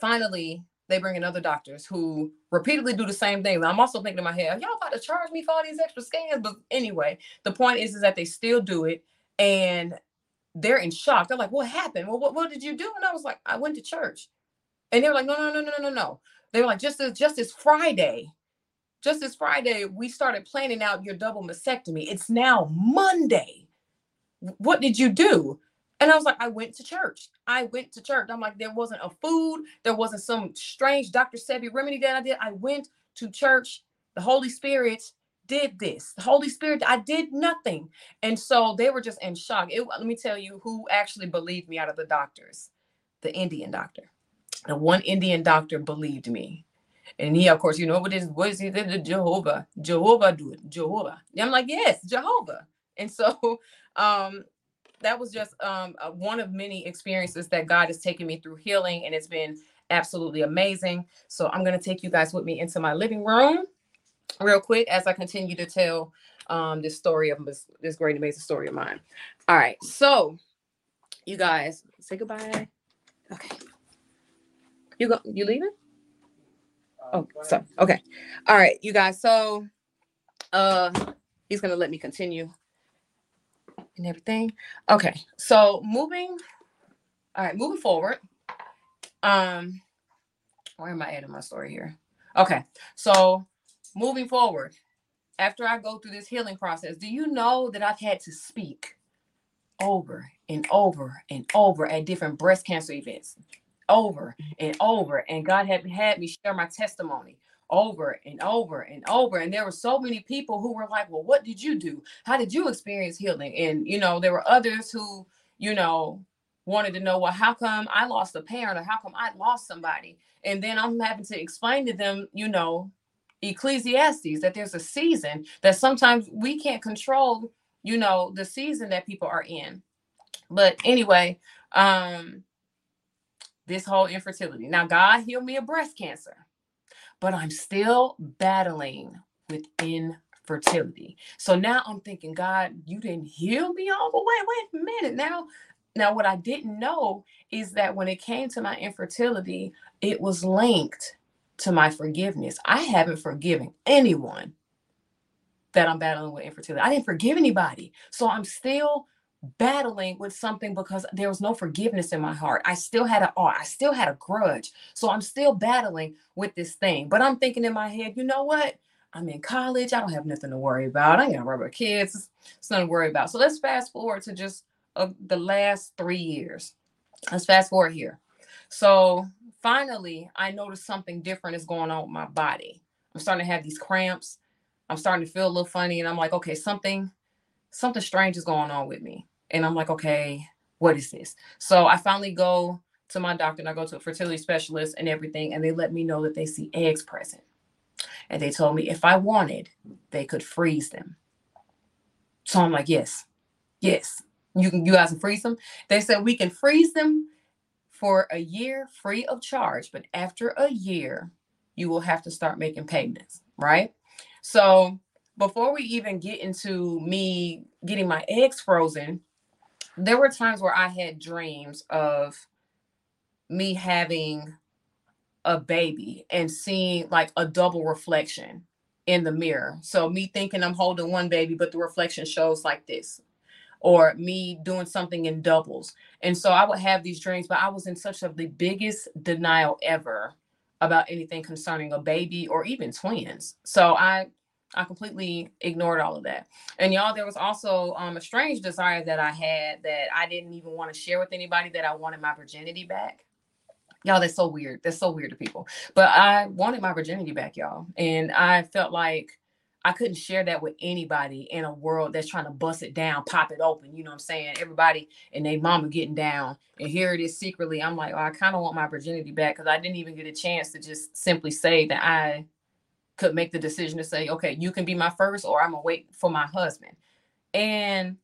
finally they bring in other doctors who repeatedly do the same thing. I'm also thinking in my head, y'all about to charge me for all these extra scans? But anyway, the point is, is that they still do it and they're in shock. They're like, what happened? Well, what, what did you do? And I was like, I went to church. And they were like, no, no, no, no, no, no. They were like, just as just as Friday, just this Friday, we started planning out your double mastectomy. It's now Monday. What did you do? And I was like, I went to church. I went to church. I'm like, there wasn't a food. There wasn't some strange Dr. Sebi remedy that I did. I went to church. The Holy Spirit did this. The Holy Spirit, I did nothing. And so they were just in shock. It, let me tell you who actually believed me out of the doctors the Indian doctor. The one Indian doctor believed me. And he, of course, you know what is what is he the Jehovah? Jehovah do it. Jehovah. And I'm like, yes, Jehovah. And so um that was just um one of many experiences that God has taken me through healing, and it's been absolutely amazing. So I'm gonna take you guys with me into my living room real quick as I continue to tell um this story of this, this great amazing story of mine. All right, so you guys say goodbye. Okay. You go you leaving? Oh, so okay. All right, you guys. So uh he's gonna let me continue and everything. Okay, so moving, all right, moving forward. Um, where am I at in my story here? Okay, so moving forward, after I go through this healing process, do you know that I've had to speak over and over and over at different breast cancer events? Over and over. And God had had me share my testimony over and over and over. And there were so many people who were like, Well, what did you do? How did you experience healing? And, you know, there were others who, you know, wanted to know, Well, how come I lost a parent or how come I lost somebody? And then I'm having to explain to them, you know, Ecclesiastes, that there's a season that sometimes we can't control, you know, the season that people are in. But anyway, um, this whole infertility. Now, God healed me of breast cancer, but I'm still battling with infertility. So now I'm thinking, God, you didn't heal me all the way. Wait a minute. Now, now what I didn't know is that when it came to my infertility, it was linked to my forgiveness. I haven't forgiven anyone that I'm battling with infertility. I didn't forgive anybody. So I'm still battling with something because there was no forgiveness in my heart. I still had a I still had a grudge. So I'm still battling with this thing. But I'm thinking in my head, you know what? I'm in college. I don't have nothing to worry about. I ain't got rubber kids. It's, it's nothing to worry about. So let's fast forward to just uh, the last three years. Let's fast forward here. So finally, I noticed something different is going on with my body. I'm starting to have these cramps. I'm starting to feel a little funny, and I'm like, okay, something, something strange is going on with me. And I'm like, okay, what is this? So I finally go to my doctor and I go to a fertility specialist and everything, and they let me know that they see eggs present. And they told me if I wanted, they could freeze them. So I'm like, yes, yes, you can. You guys can freeze them. They said we can freeze them for a year free of charge, but after a year, you will have to start making payments, right? So before we even get into me getting my eggs frozen, there were times where I had dreams of me having a baby and seeing like a double reflection in the mirror. So me thinking I'm holding one baby, but the reflection shows like this, or me doing something in doubles. And so I would have these dreams, but I was in such of the biggest denial ever about anything concerning a baby or even twins. So I I completely ignored all of that. And y'all, there was also um, a strange desire that I had that I didn't even want to share with anybody that I wanted my virginity back. Y'all, that's so weird. That's so weird to people. But I wanted my virginity back, y'all. And I felt like I couldn't share that with anybody in a world that's trying to bust it down, pop it open. You know what I'm saying? Everybody and their mama getting down. And here it is secretly. I'm like, oh, I kind of want my virginity back because I didn't even get a chance to just simply say that I could make the decision to say, okay, you can be my first, or I'm gonna wait for my husband. And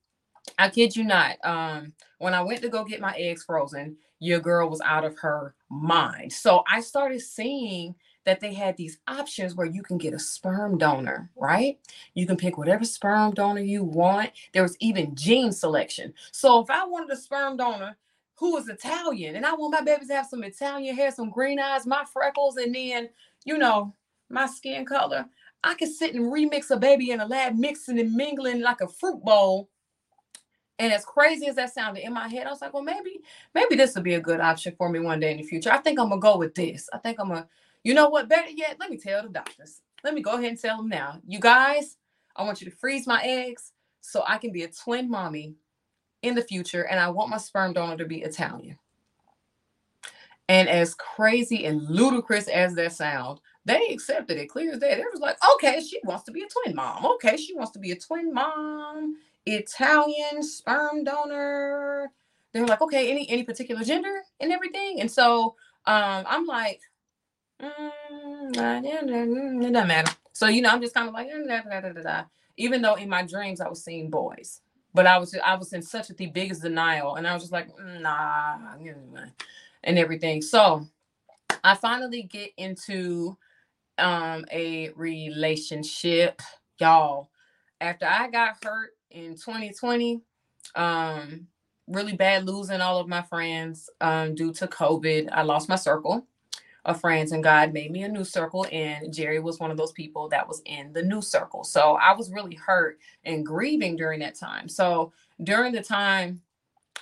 I kid you not, um, when I went to go get my eggs frozen, your girl was out of her mind. So I started seeing that they had these options where you can get a sperm donor, right? You can pick whatever sperm donor you want. There was even gene selection. So if I wanted a sperm donor who was Italian and I want my babies to have some Italian hair, some green eyes, my freckles, and then, you know, my skin color, I could sit and remix a baby in a lab, mixing and mingling like a fruit bowl and as crazy as that sounded in my head, I was like, well, maybe, maybe this would be a good option for me one day in the future. I think I'm gonna go with this. I think I'm gonna, you know what, better yet, let me tell the doctors. Let me go ahead and tell them now. You guys, I want you to freeze my eggs so I can be a twin mommy in the future, and I want my sperm donor to be Italian. And as crazy and ludicrous as that sound, they accepted it clear as day. They was like, okay, she wants to be a twin mom. Okay, she wants to be a twin mom Italian sperm donor. They were like, okay, any any particular gender and everything. And so um, I'm like, mm, it doesn't matter. So you know, I'm just kind of like, even though in my dreams I was seeing boys, but I was I was in such the biggest denial, and I was just like, mm, nah, and everything. So I finally get into um a relationship, y'all. After I got hurt in 2020. Um, really bad losing all of my friends um, due to COVID. I lost my circle of friends, and God made me a new circle. And Jerry was one of those people that was in the new circle. So I was really hurt and grieving during that time. So during the time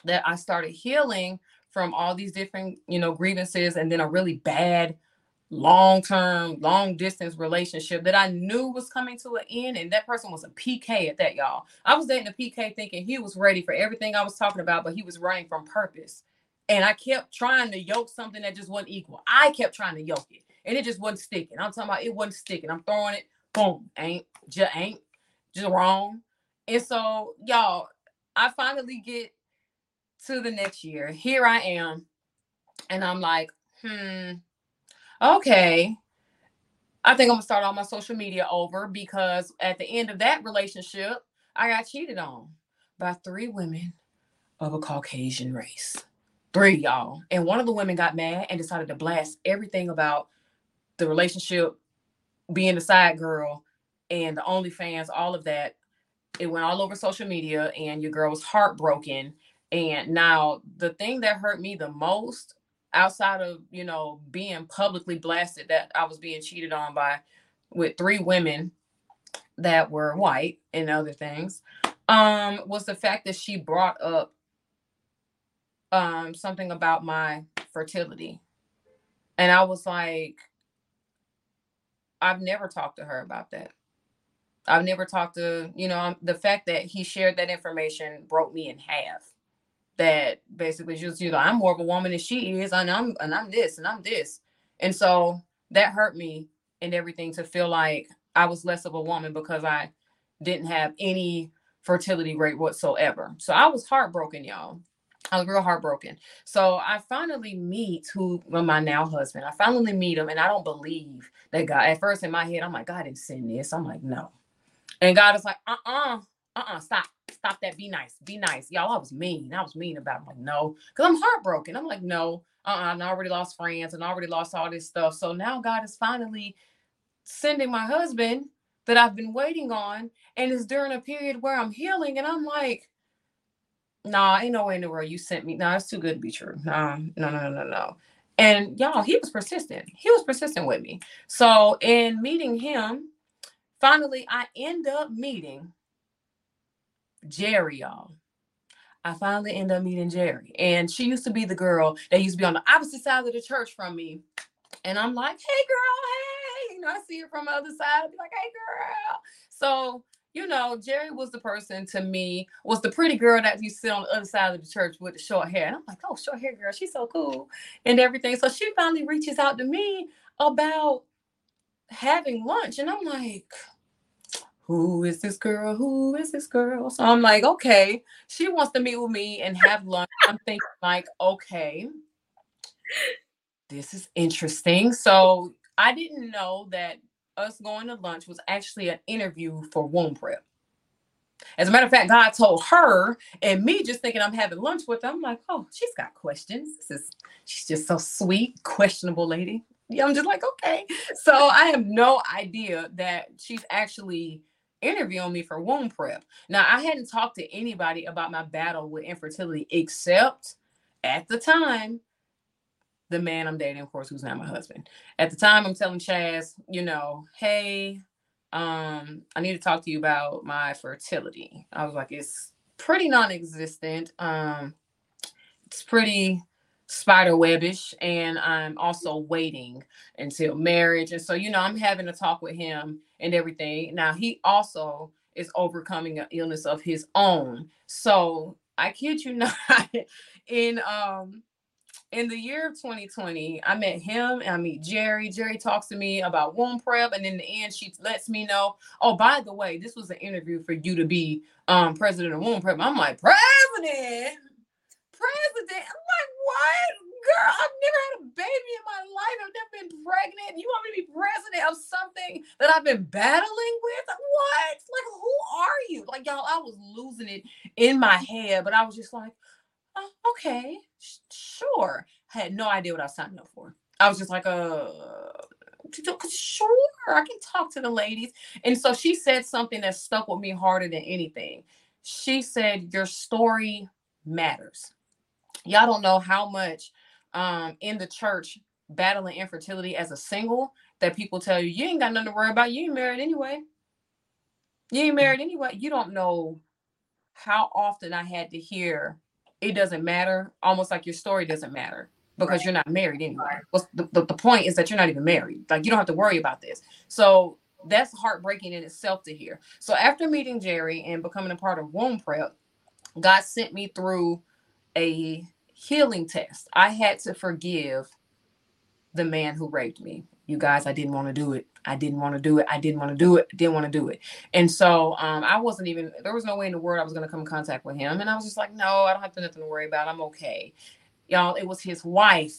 that I started healing from all these different, you know, grievances, and then a really bad long term, long distance relationship that I knew was coming to an end. And that person was a PK at that, y'all. I was dating a PK thinking he was ready for everything I was talking about, but he was running from purpose. And I kept trying to yoke something that just wasn't equal. I kept trying to yoke it and it just wasn't sticking. I'm talking about it wasn't sticking. I'm throwing it, boom, ain't, just ain't, just wrong. And so, y'all, I finally get to the next year. Here I am. And I'm like, hmm, okay, I think I'm gonna start all my social media over because at the end of that relationship, I got cheated on by three women of a Caucasian race. three y'all. And one of the women got mad and decided to blast everything about the relationship, being the side girl, and the OnlyFans, all of that. It went all over social media, and your girl was heartbroken. And now the thing that hurt me the most, outside of you know being publicly blasted that I was being cheated on by with three women that were white and other things, um, was the fact that she brought up um something about my fertility. And I was like, I've never talked to her about that. I've never talked to, you know, the fact that he shared that information broke me in half. That basically just, you know, I'm more of a woman than she is, and I'm and I'm this and I'm this. And so that hurt me and everything to feel like I was less of a woman because I didn't have any fertility rate whatsoever. So I was heartbroken, y'all. I was real heartbroken. So I finally meet who well, my now husband. I finally meet him, and I don't believe that God. At first, in my head, I'm like, God didn't send this. I'm like, no. And God is like, uh uh-uh, uh, uh stop, stop that. Be nice, be nice. Y'all, I was mean. I was mean about it. I'm like, no, because I'm heartbroken. I'm like, no, uh uh-uh, I already lost friends and already lost all this stuff. So now God is finally sending my husband that I've been waiting on, and it's during a period where I'm healing, and I'm like, nah, ain't no way in the world you sent me. Nah, it's too good to be true. Nah, no, no, no, no, no. And y'all, he was persistent. He was persistent with me. So in meeting him, finally I end up meeting Jerry, y'all. I finally end up meeting Jerry. And she used to be the girl that used to be on the opposite side of the church from me. And I'm like, hey girl, hey. You know, I see her from the other side. I'd be like, hey girl. So you know, Jerry was the person to me, was the pretty girl that to sit on the other side of the church with the short hair. And I'm like, oh, short hair girl, she's so cool and everything. So she finally reaches out to me about having lunch. And I'm like, who is this girl? Who is this girl? So I'm like, okay, she wants to meet with me and have lunch. I'm thinking, like, okay, this is interesting. So I didn't know that us going to lunch was actually an interview for womb prep. As a matter of fact, God told her and me just thinking I'm having lunch with her. I'm like, oh, she's got questions. This is she's just so sweet, questionable lady. Yeah, I'm just like, okay. So I have no idea that she's actually interviewing me for womb prep. Now I hadn't talked to anybody about my battle with infertility except at the time the man I'm dating, of course, who's now my husband. At the time, I'm telling Chaz, you know, hey, um, I need to talk to you about my fertility. I was like, it's pretty non-existent. Um, it's pretty spider webbish, and I'm also waiting until marriage. And so, you know, I'm having a talk with him and everything. Now, he also is overcoming an illness of his own. So I kid you not, in um in the year of 2020, I met him and I meet Jerry. Jerry talks to me about womb prep, and in the end, she lets me know, oh, by the way, this was an interview for you to be um, president of womb prep. I'm like, president, president. I'm like, what? Girl, I've never had a baby in my life. I've never been pregnant. You want me to be president of something that I've been battling with? What? Like, who are you? Like, y'all, I was losing it in my head, but I was just like, oh, okay, sure. I had no idea what I was signing up for. I was just like, uh, sure, I can talk to the ladies. And so she said something that stuck with me harder than anything. She said, Your story matters. Y'all don't know how much um, in the church battling infertility as a single that people tell you, you ain't got nothing to worry about. You ain't married anyway. You ain't married anyway. You don't know how often I had to hear it doesn't matter, almost like your story doesn't matter because right. you're not married anyway. What's the, the, the point is that you're not even married. Like you don't have to worry about this. So that's heartbreaking in itself to hear. So after meeting Jerry and becoming a part of womb prep, God sent me through a healing test. I had to forgive the man who raped me. You guys, I didn't want to do it. I didn't want to do it. I didn't want to do it. Didn't want to do it. And so um, I wasn't even, there was no way in the world I was going to come in contact with him. And I was just like, no, I don't have to, nothing to worry about. I'm okay. Y'all, it was his wife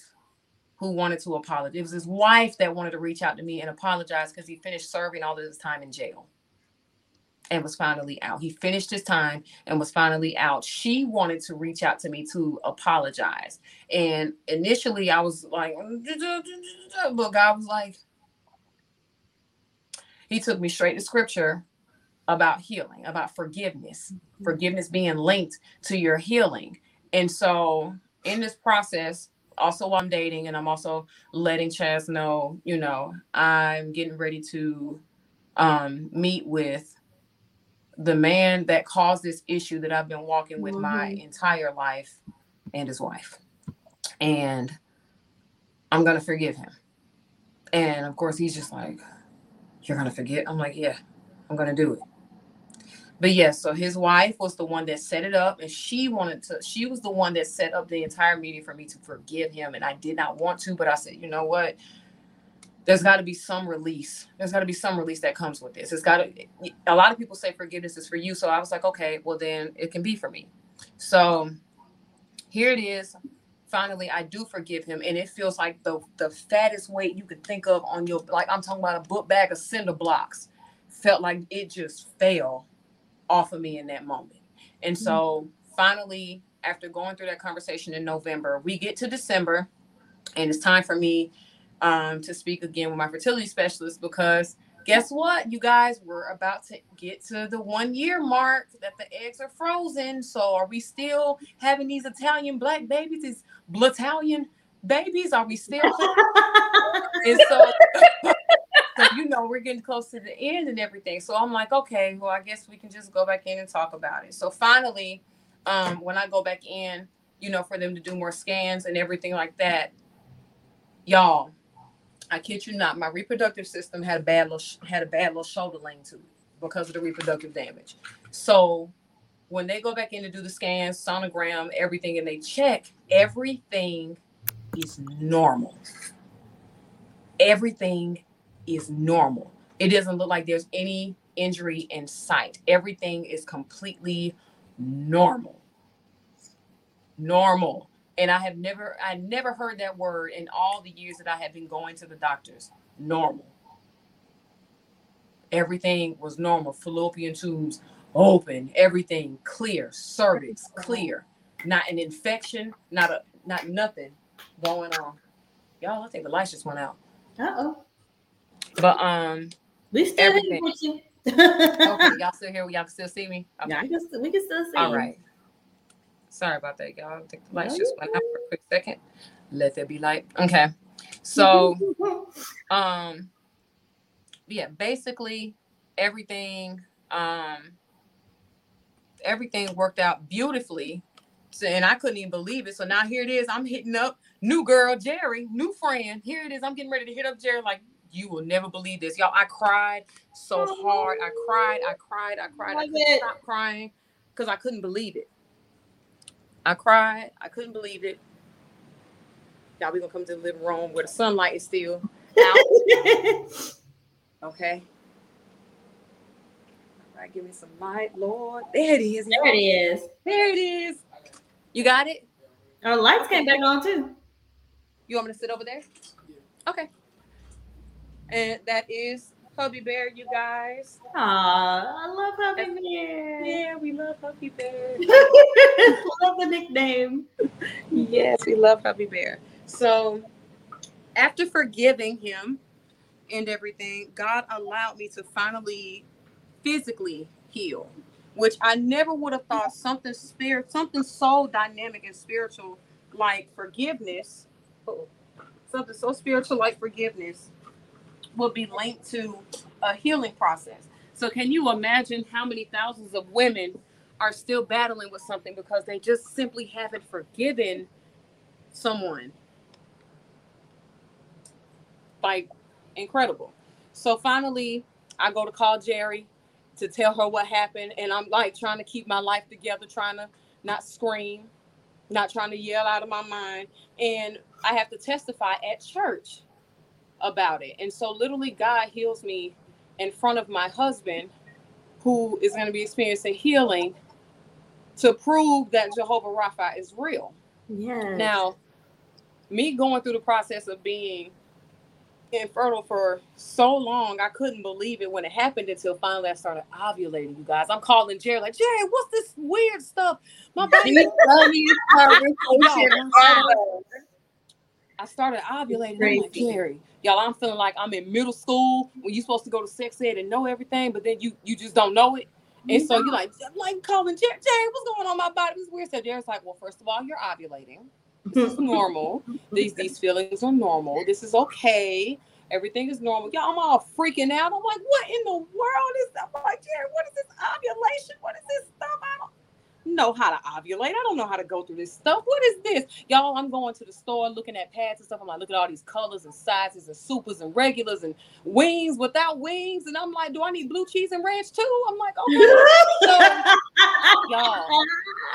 who wanted to apologize. It was his wife that wanted to reach out to me and apologize because he finished serving all of his time in jail. And was finally out. He finished his time and was finally out. She wanted to reach out to me to apologize. And initially I was like, but God was like, he took me straight to scripture about healing, about forgiveness, forgiveness being linked to your healing. And so in this process, also while I'm dating, and I'm also letting Chaz know, you know, I'm getting ready to um, meet with the man that caused this issue that I've been walking with mm-hmm. my entire life and his wife. And I'm going to forgive him. And of course, he's just like, You're going to forget? I'm like, Yeah, I'm going to do it. But yes, so his wife was the one that set it up, and she wanted to, she was the one that set up the entire meeting for me to forgive him. And I did not want to, but I said, You know what? There's got to be some release. There's got to be some release that comes with this. It's got. A lot of people say forgiveness is for you, so I was like, okay, well then it can be for me. So here it is. Finally, I do forgive him, and it feels like the the fattest weight you could think of on your like I'm talking about a book bag of cinder blocks. Felt like it just fell off of me in that moment, and so mm-hmm. finally, after going through that conversation in November, we get to December, and it's time for me um, to speak again with my fertility specialist because guess what, you guys, we're about to get to the one year mark that the eggs are frozen. So are we still having these Italian black babies, these Blatalian babies? Are we still? and so, so, you know, we're getting close to the end and everything. So I'm like, okay, well, I guess we can just go back in and talk about it. So finally, um, when I go back in, you know, for them to do more scans and everything like that, y'all, I kid you not, my reproductive system had a bad little had a bad little shoulder lane to it because of the reproductive damage. So when they go back in to do the scans, sonogram, everything, and they check, everything is normal. Everything is normal. It doesn't look like there's any injury in sight. Everything is completely normal. Normal and I have never I never heard that word in all the years that I have been going to the doctors. Normal. Everything was normal. Fallopian tubes open, everything clear, cervix clear, not an infection, not a not nothing going on. Y'all, I think the lights just went out. Uh oh. But um, we still everything. okay, y'all still here? Y'all can still see me? Okay. Yeah, we can still see. All right. Sorry about that, y'all. I think the lights just went out for a quick second. Let there be light. Okay. So um yeah, basically everything um everything worked out beautifully. So, and I couldn't even believe it. So now here it is. I'm hitting up new girl Jerry, new friend. Here it is. I'm getting ready to hit up Jerry like you will never believe this. Y'all, I cried so hard. I cried, I cried, I cried. I couldn't stop crying because I couldn't believe it. I cried. I couldn't believe it. Y'all, we gonna come to the living room where the sunlight is still out. okay. All right, give me some light, Lord. There it is. There it is. There it is. You got it? Our lights came back on too. You want me to sit over there? Okay. And that is Hubby Bear, you guys. Aw, I love Hubby Bear. Yeah, we love Hubby Bear. love the nickname. yes, we love Hubby Bear. So after forgiving him and everything, God allowed me to finally physically heal, which I never would have thought something spirit, something so dynamic and spiritual like forgiveness. Oh, something so spiritual like forgiveness will be linked to a healing process. So, can you imagine how many thousands of women are still battling with something because they just simply haven't forgiven someone? Like, incredible. So, finally, I go to call Jerry to tell her what happened. And I'm like trying to keep my life together, trying to not scream, not trying to yell out of my mind. And I have to testify at church about it. And so literally God heals me in front of my husband who is going to be experiencing healing to prove that Jehovah Rapha is real. Yeah. Now, me going through the process of being infertile for so long. I couldn't believe it when it happened until finally I started ovulating. You guys, I'm calling Jerry like Jerry, what's this weird stuff? My body. I started ovulating. I'm like, Jerry, y'all, I'm feeling like I'm in middle school when you're supposed to go to sex ed and know everything, but then you you just don't know it. And so you're like, like calling Jerry, Jerry, what's going on? My body is weird. So Jerry's like, well, first of all, you're ovulating. This is normal. these these feelings are normal. This is okay. Everything is normal. Y'all, I'm all freaking out. I'm like, what in the world is that? I'm like, Jerry, what is this ovulation? What is this stuff? I don't know how to ovulate. I don't know how to go through this stuff. What is this? Y'all, I'm going to the store looking at pads and stuff. I'm like, look at all these colors and sizes and supers and regulars and wings without wings. And I'm like, do I need blue cheese and ranch too? I'm like, okay. so, y'all,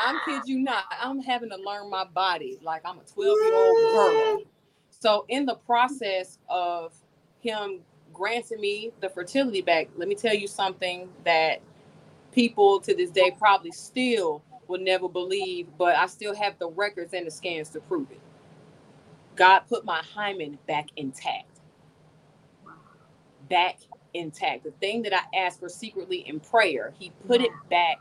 I'm kid you not. I'm having to learn my body like I'm a 12 year old girl. So in the process of him granting me the fertility back, let me tell you something that people to this day probably still will never believe, but I still have the records and the scans to prove it. God put my hymen back intact. Back intact. The thing that I asked for secretly in prayer, He put it back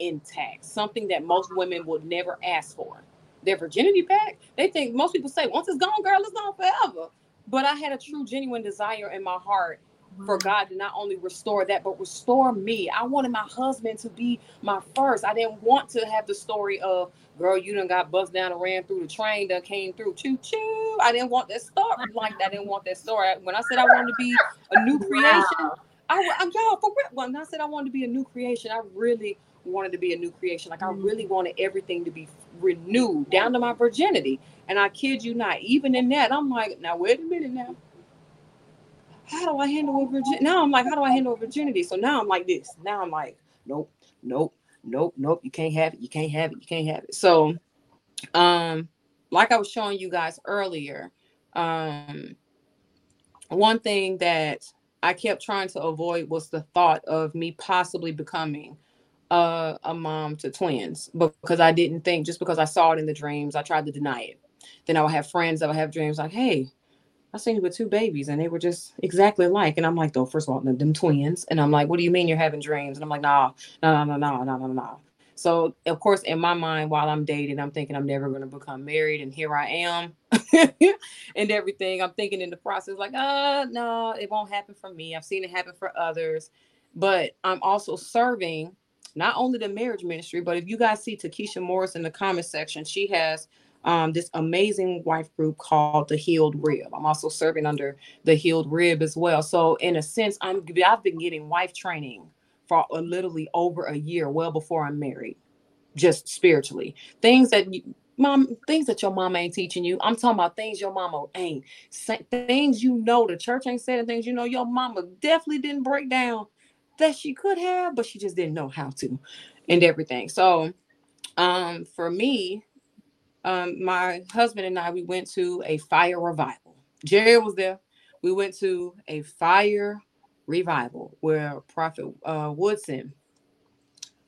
intact. Something that most women would never ask for. Their virginity back. They think most people say, once it's gone, girl, it's gone forever. But I had a true, genuine desire in my heart Mm-hmm. for God to not only restore that, but restore me. I wanted my husband to be my first. I didn't want to have the story of, girl, you done got buzzed down and ran through the train that came through. Choo choo. I didn't want that story like that. I didn't want that story. When I said I wanted to be a new creation, I, I'm y'all for real. When I said I wanted to be a new creation, I really wanted to be a new creation. Like I really mm-hmm. wanted everything to be renewed down to my mm-hmm. virginity. And I kid you not, even in that, I'm like, now wait a minute now how do I handle a virginity? Now I'm like, how do I handle a virginity? So now I'm like this. Now I'm like, nope, nope, nope, nope. You can't have it. You can't have it. You can't have it. So, um, like I was showing you guys earlier, um, one thing that I kept trying to avoid was the thought of me possibly becoming a mom to twins because I didn't think just because I saw it in the dreams, I tried to deny it. Then I would have friends that would have dreams like, hey, I seen you with two babies and they were just exactly alike. And I'm like, though, first of all, them, twins. And I'm like, what do you mean you're having dreams? And I'm like, nah, no, no, no, no, no, no. So of course, in my mind, while I'm dating, I'm thinking I'm never to become married, and here I am, and everything. I'm thinking in the process, like, uh, no, it won't happen for me. I've seen it happen for others, but I'm also serving not only the marriage ministry, but if you guys see Takesha Morris in the comment section, she has um, this amazing wife group called the Healed Rib. I'm also serving under the Healed Rib as well. So in a sense, I'm I've been getting wife training for literally over a year, well before I'm married, just spiritually. Things that mom, things that your mama ain't teaching you. I'm talking about things your mama ain't. Things you know the church ain't and things you know your mama definitely didn't break down that she could have, but she just didn't know how to, and everything. So, um, for me, um, my husband and I, we went to a fire revival. Jerry was there. We went to a fire revival where Prophet uh, Woodson,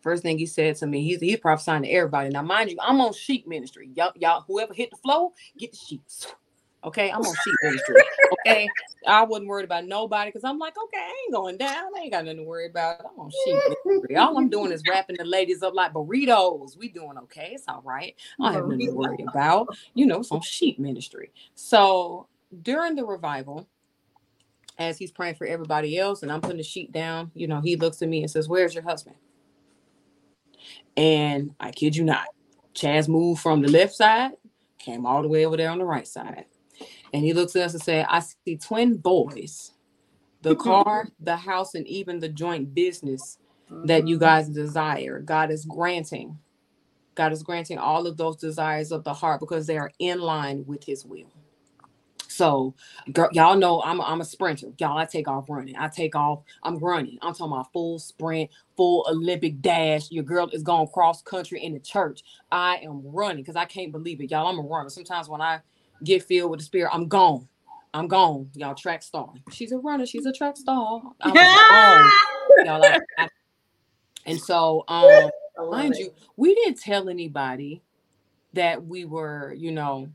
first thing he said to me, he's he's prophesying to everybody. Now, mind you, I'm on sheep ministry. Y'all, y'all, whoever hit the flow, get the sheets. Okay, I'm on sheep ministry. Okay, I wasn't worried about nobody because I'm like, okay, I ain't going down. I ain't got nothing to worry about. I'm on sheep ministry. All I'm doing is wrapping the ladies up like burritos. We doing okay. It's all right. I don't have nothing to worry about. You know, it's on sheep ministry. So during the revival, as he's praying for everybody else, and I'm putting the sheet down, you know, he looks at me and says, Where's your husband? And I kid you not, Chaz moved from the left side, came all the way over there on the right side. And he looks at us and said, I see twin boys, the car, the house, and even the joint business that you mm-hmm. guys desire. God is granting. God is granting all of those desires of the heart because they are in line with his will. So, girl, y'all know I'm a, I'm a sprinter. Y'all, I take off running. I take off. I'm running. I'm talking about full sprint, full Olympic dash. Your girl is going cross country in the church. I am running because I can't believe it, y'all. I'm a runner. Sometimes when I get filled with the spirit, I'm gone. I'm gone. Y'all track star. She's a runner. She's a track star. I'm gone. Y'all, I, I, and so, um, mind you, we didn't tell anybody that we were, you know,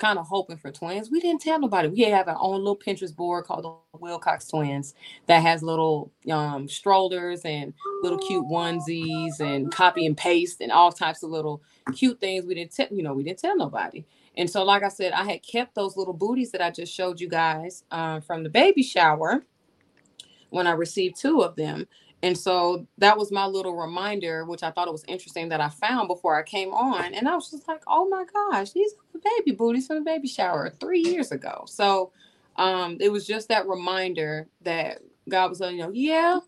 kind of hoping for twins. We didn't tell nobody. We have our own little Pinterest board called the Wilcox Twins that has little um, strollers and little cute onesies and copy and paste and all types of little cute things. We didn't tell, you know, we didn't tell nobody. And so, like I said, I had kept those little booties that I just showed you guys uh, from the baby shower when I received two of them. And so that was my little reminder, which I thought it was interesting that I found before I came on. And I was just like, oh my gosh, these are the baby booties from the baby shower three years ago. So um, it was just that reminder that God was letting you know, yeah,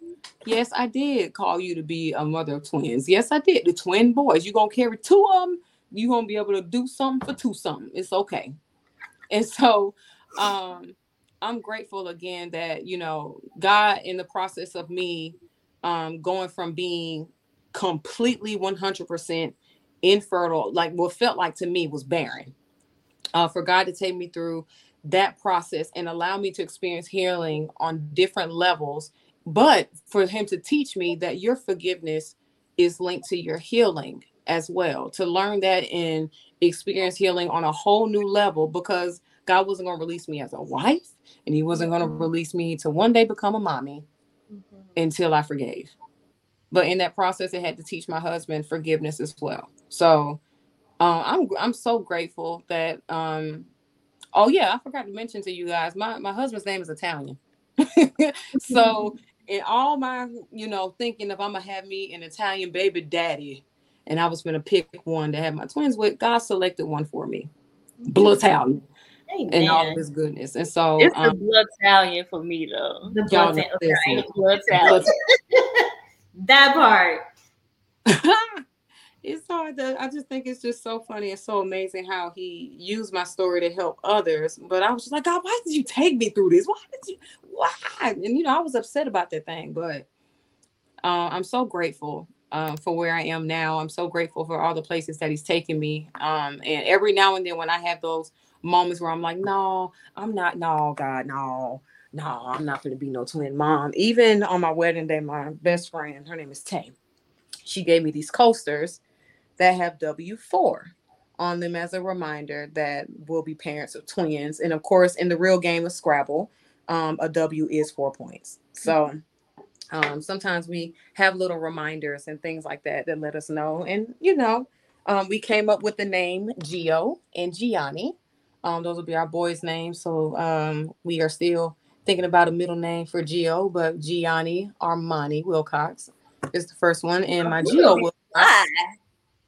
yes, I did call you to be a mother of twins. Yes, I did. The twin boys. You're gonna carry two of them, you're gonna be able to do something for two something. It's okay. And so um I'm grateful again that you know God in the process of me um, going from being completely 100% infertile, like what felt like to me was barren, uh, for God to take me through that process and allow me to experience healing on different levels, but for Him to teach me that your forgiveness is linked to your healing as well, to learn that and experience healing on a whole new level because God wasn't going to release me as a wife and He wasn't going to release me to one day become a mommy until I forgave. But in that process, I had to teach my husband forgiveness as well. So uh, I'm I'm so grateful that um oh yeah, I forgot to mention to you guys, my, my husband's name is Italian. so in all my, you know, thinking of I'm gonna have me an Italian baby daddy, and I was gonna pick one to have my twins with, God selected one for me. Blue Italian. And all of his goodness. And so it's um, the blood Italian for me though. The blood, okay. blood Italian. that part. it's hard to I just think it's just so funny and so amazing how he used my story to help others. But I was just like, God, why did you take me through this? Why did you why? And you know, I was upset about that thing, but uh, I'm so grateful um, for where I am now. I'm so grateful for all the places that he's taken me. Um, and every now and then when I have those moments where I'm like, no, I'm not, no, God, no, no, I'm not going to be no twin mom. Even on my wedding day, my best friend, her name is Tay, she gave me these coasters that have W4 on them as a reminder that we'll be parents of twins. And of course, in the real game of Scrabble, um, a W is four points. So um, sometimes we have little reminders and things like that that let us know. And, you know, um, we came up with the name Geo and Gianni um, those will be our boys' names. So um, we are still thinking about a middle name for Geo, but Gianni Armani Wilcox is the first one, and my Geo will fly.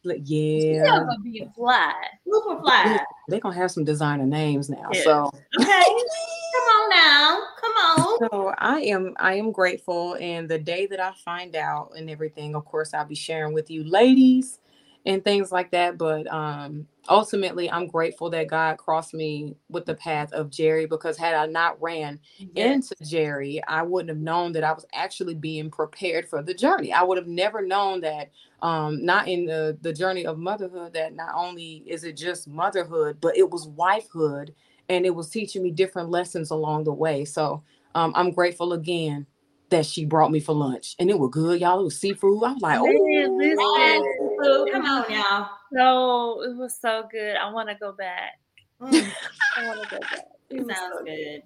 Yeah, gonna be fly, super fly. They're gonna have some designer names now. Yeah. So okay, come on now, on. So I am, I am grateful, and the day that I find out and everything, of course, I'll be sharing with you, ladies and things like that. But um, ultimately, I'm grateful that God crossed me with the path of Jerry because had I not ran yes. into Jerry, I wouldn't have known that I was actually being prepared for the journey. I would have never known that, um, not in the, the journey of motherhood, that not only is it just motherhood, but it was wifehood and it was teaching me different lessons along the way. So um, I'm grateful again that she brought me for lunch, and it was good, y'all. It was seafood. I was like, oh, come on, y'all. No, it was so good. I want to go back. Mm. I want to go back. It sounds so good.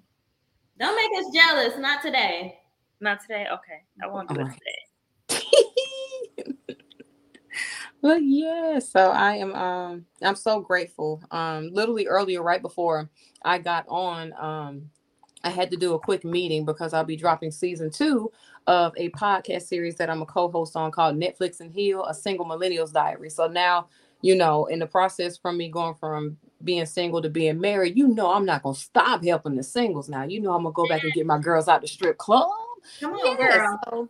Don't make us jealous. Not today. Not today. Okay, I won't do it today. but yeah, so I am. Um, I'm so grateful. Um, literally earlier, right before I got on, um, I had to do a quick meeting because I'll be dropping season two of a podcast series that I'm a co-host on called Netflix and Heal, a single millennials diary. So now, you know, in the process from me going from being single to being married, you know, I'm not gonna stop helping the singles now. You know, I'm gonna go back and get my girls out the strip club. Come on, yes. girl. So,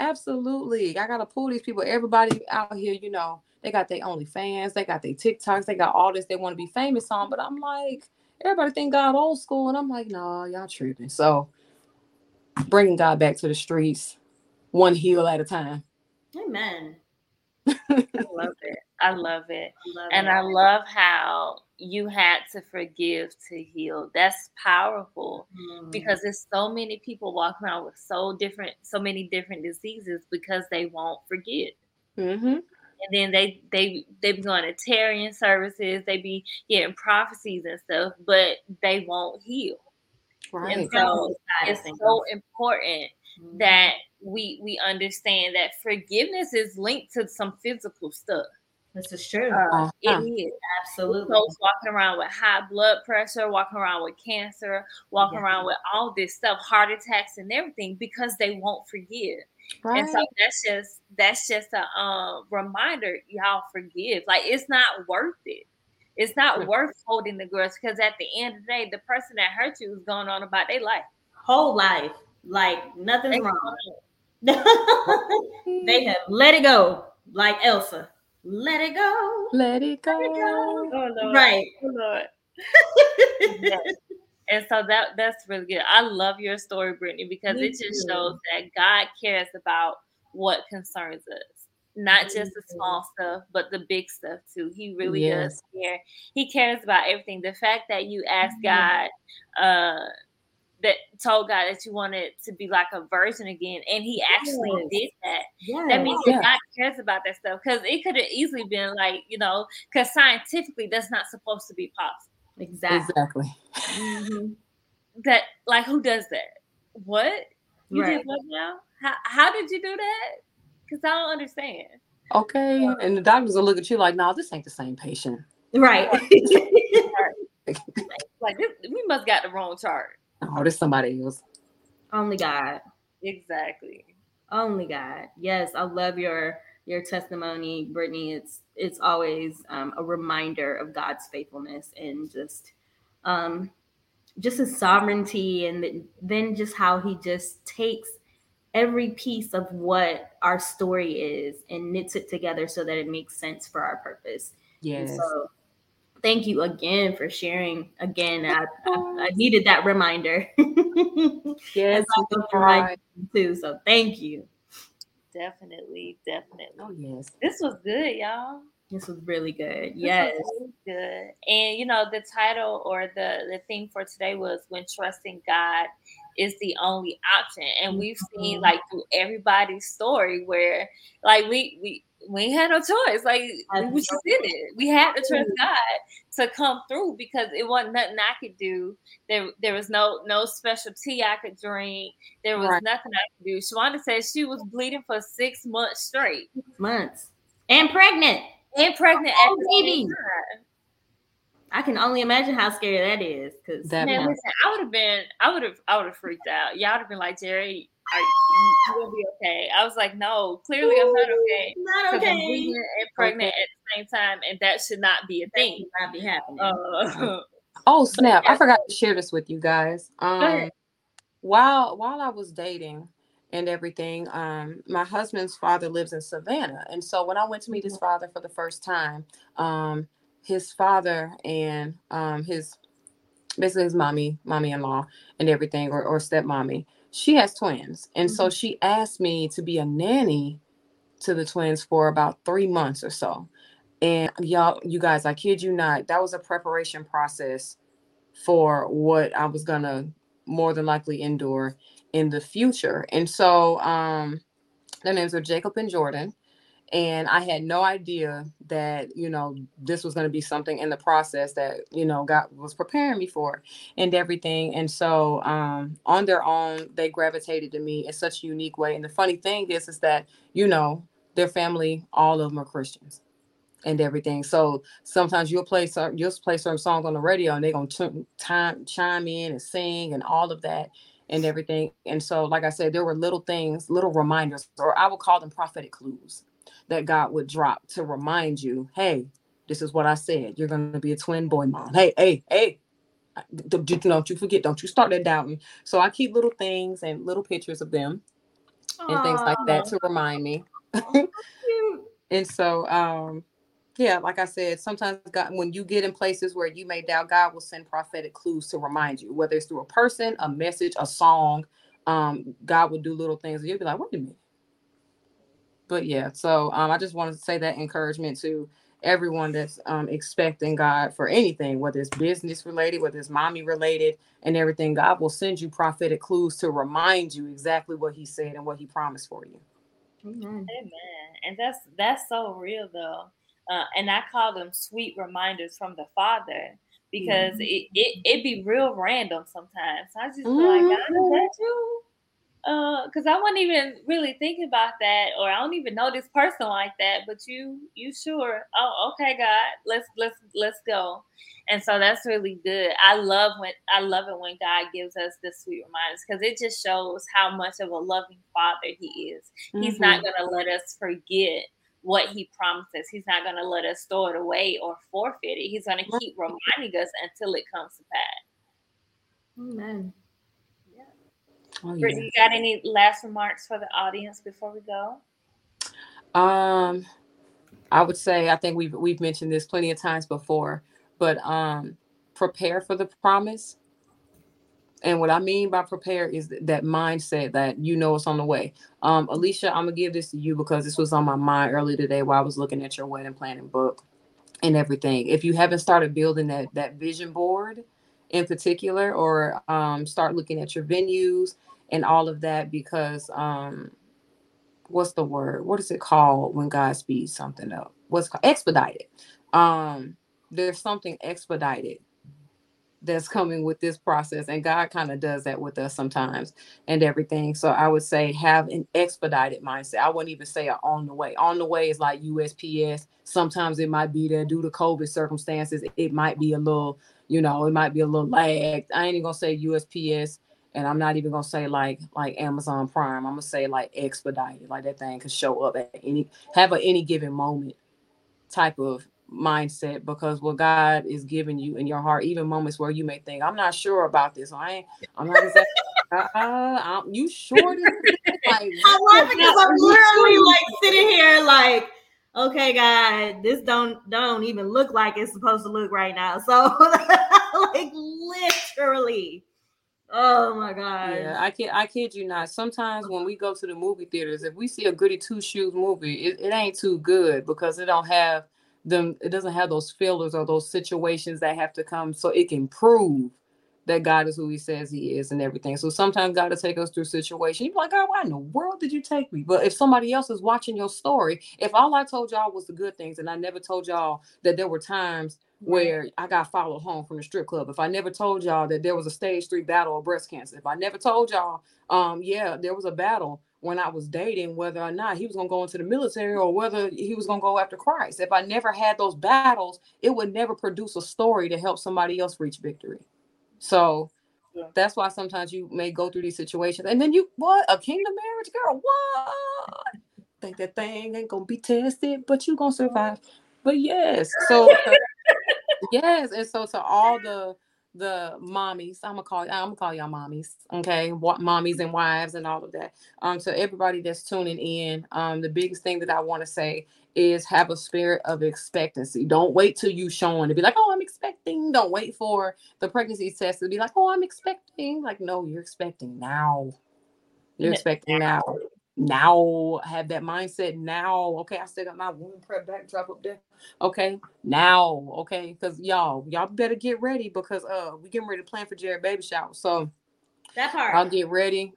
absolutely. I gotta pull these people, everybody out here, you know, they got their OnlyFans, they got their TikToks, they got all this they want to be famous on. But I'm like, everybody think God old school, and I'm like, no, nah, y'all tripping. So bringing God back to the streets, one heel at a time. Amen. I love it. I love it. Love and it. I love how you had to forgive to heal. That's powerful mm. because there's so many people walking around with so different, so many different diseases because they won't forget. Mm-hmm. and then they they they be going to Tarian services, they be getting prophecies and stuff, but they won't heal. Right. And so it's so important Mhm. that we we understand that forgiveness is linked to some physical stuff. This is true. Uh, it Uh-huh. is. Absolutely. Folks walking around with high blood pressure, walking around with cancer, walking Yeah. around with all this stuff, heart attacks and everything because they won't forgive. Right. And so that's just that's just a um, reminder, y'all forgive. Like it's not worth it. It's not Sure. worth holding the grudge because at the end of the day, the person that hurt you is going on about their life. Whole life, like nothing's They- wrong. they have let it go, like Elsa. Let it go. Let it go. Oh, Lord. Right. Oh, Lord. Yes. And so that that's really good. I love your story, Brittany, because Me it just too. shows that God cares about what concerns us. Not Me just the too. small stuff, but the big stuff too. He really Yes. does care. He cares about everything. The fact that you asked Mhm. God, uh, that told God that you wanted to be like a virgin again, and He actually Yes. did that. Yeah. That means Yeah. that God cares about that stuff because it could have easily been like, you know, because scientifically that's not supposed to be possible. exactly. Exactly. Mhm. That like who does that? What you Right. did what now? How how did you do that? Because I don't understand. Okay. And the doctors will look at you like, no, this ain't the same patient. Right. Like this, we must got the wrong chart. Oh, this somebody else. Only God. Exactly. Only God. Yes, I love your your testimony, Brittany. It's it's always um, a reminder of God's faithfulness and just um, just his sovereignty, and then just how he just takes every piece of what our story is and knits it together so that it makes sense for our purpose. And Yes. So thank you again for sharing. Again, I, I, I needed that reminder. Yes. As I go through my too. So thank you. Definitely, definitely. Oh yes. This was good, y'all. This was really good. This Yes. was really good. And you know, the title or the the theme for today was when trusting God is the only option. And we've seen Mhm. like through everybody's story where like we we we had no choice. Like we just in it. We had to trust God to come through because it wasn't nothing I could do. There there was no no special tea I could drink. There was Right. nothing I could do. Shawnda said she was bleeding for six months straight Months. And pregnant. and pregnant at Oh, the baby. same time. I can only imagine how scary that is. Cause That Man, listen, I would have been, I would have, I would have freaked out. Y'all would have been like, Jerry, are you, you gonna be okay? I was like, no, clearly I'm not okay. not 'cause I'm okay. bleeding and pregnant at the same time, and that should not be a That thing. should not be happening. Uh, Oh snap! I forgot to share this with you guys. Um, while while I was dating and everything, um, my husband's father lives in Savannah, and so when I went to meet his father for the first time, um, his father and um, his basically his mommy, mommy-in-law, and everything, or or stepmommy, she has twins, and so she asked me to be a nanny to the twins for about three months or so. And y'all, you guys, I kid you not, that was a preparation process for what I was gonna more than likely endure in the future. And so um their names are Jacob and Jordan. And I had no idea that, you know, this was going to be something in the process that, you know, God was preparing me for and everything. And so um, on their own, they gravitated to me in such a unique way. And the funny thing is, is that, you know, their family, all of them are Christians and everything. So sometimes you'll play some, you'll play certain songs on the radio and they're going to time, chime in and sing and all of that and everything. And so, like I said, there were little things, little reminders, or I would call them prophetic clues that God would drop to remind you, hey, this is what I said. You're going to be a twin boy mom. Hey, hey, hey. Don't you- forget, don't you start that doubting. So I keep little things and little pictures of them and things like that to remind me. And so, um, yeah, like I said, sometimes God, when you get in places where you may doubt, God will send prophetic clues to remind you, whether it's through a person, a message, a song. Um, God will do little things, and you'll be like, "Wait a minute." But yeah, so um, I just wanted to say that encouragement to everyone that's um, expecting God for anything, whether it's business related, whether it's mommy related, and everything. God will send you prophetic clues to remind you exactly what He said and what He promised for you. Amen. Amen. And that's that's so real though. Uh, and I call them sweet reminders from the Father because Mm-hmm. it, it it be real random sometimes. I just be Mm-hmm. like, God, is that you? Uh, because I wasn't even really thinking about that, or I don't even know this person like that. But you, you sure? Oh, okay, God, let's let's let's go. And so that's really good. I love when I love it when God gives us the sweet reminders because it just shows how much of a loving Father He is. He's not mm-hmm. going to let us forget what He promised us. He's not going to let us throw it away or forfeit it. He's going to keep reminding us until it comes to pass. Amen. Oh, yeah. Brittany, you got any last remarks for the audience before we go? Um, I would say I think we've we've mentioned this plenty of times before, but um, prepare for the promise. And what I mean by prepare is that mindset that you know it's on the way. Um, Alicia, I'm gonna give this to you because this was on my mind earlier today while I was looking at your wedding planning book and everything. If you haven't started building that that vision board in particular, or um, start looking at your venues and all of that, because um, what's the word? What is it called when God speeds something up? What's called? expedited? Um, there's something expedited that's coming with this process, and God kind of does that with us sometimes and everything. So I would say have an expedited mindset. I wouldn't even say on the way. On the way is like USPS. Sometimes it might be there due to COVID circumstances. It might be a little, you know, it might be a little lagged. I ain't even gonna say USPS and I'm not even gonna say like like Amazon Prime. I'm gonna say like expedited, like that thing could show up at any have a any given moment type of mindset because what God is giving you in your heart, even moments where you may think, I'm not sure about this. I ain't, I'm not exactly, uh, I'm, you sure? This like, I'm laughing because I'm literally like sitting here like, okay, God, this don't don't even look like it's supposed to look right now. So like literally. Oh my god. Yeah, I kid, I kid you not. Sometimes when we go to the movie theaters, if we see a goody two shoes movie, it, it ain't too good because it don't have them. It doesn't have those fillers or those situations that have to come so it can prove that God is who He says He is and everything. So sometimes God will take us through situations. You're like, God, why in the world did you take me? But if somebody else is watching your story, if all I told y'all was the good things, and I never told y'all that there were times where I got followed home from the strip club. If I never told y'all that there was a stage three battle of breast cancer, if I never told y'all, um, yeah, there was a battle when I was dating, whether or not he was gonna go into the military or whether he was gonna go after Christ. If I never had those battles, it would never produce a story to help somebody else reach victory. So Yeah. that's why sometimes you may go through these situations and then you what a kingdom marriage girl, what? Think that thing ain't gonna be tested, but you gonna survive. But yes, so uh, yes, and so to all the the mommies, I'm gonna call I'm gonna call y'all mommies, okay, what mommies and wives and all of that. Um, so everybody that's tuning in, um, the biggest thing that I want to say is have a spirit of expectancy. Don't wait till you showing to be like, oh, I'm expecting. Don't wait for the pregnancy test to be like, oh, I'm expecting. Like, no, you're expecting now. You're expecting now. Now have that mindset now. Okay, I still got my womb prep backdrop up there. Okay, now, okay, because y'all, y'all better get ready because uh we getting ready to plan for Jared baby shower. So That y'all part. get ready.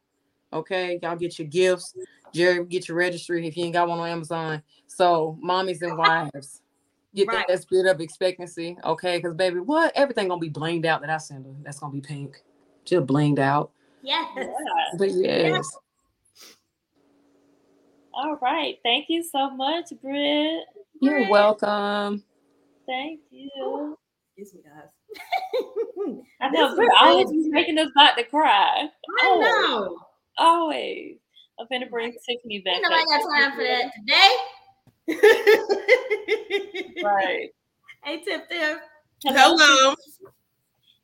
Okay, y'all get your gifts. Jared, get your registry if you ain't got one on Amazon. So mommies and wives, get Right. that spirit of expectancy. Okay, because baby, what everything gonna be blinged out that I send her. That's gonna be pink. Just blinged out. Yes. Yeah. But yes. All right. Thank you so much, Britt. You're Britt. welcome. Thank you. Excuse me, guys. I know This Britt always crazy. making us about to cry. I know. Always. I'm finna bring Tiffany back. Ain't nobody got time for that today. Right. Hey, Tip Tip. Hello. Hello.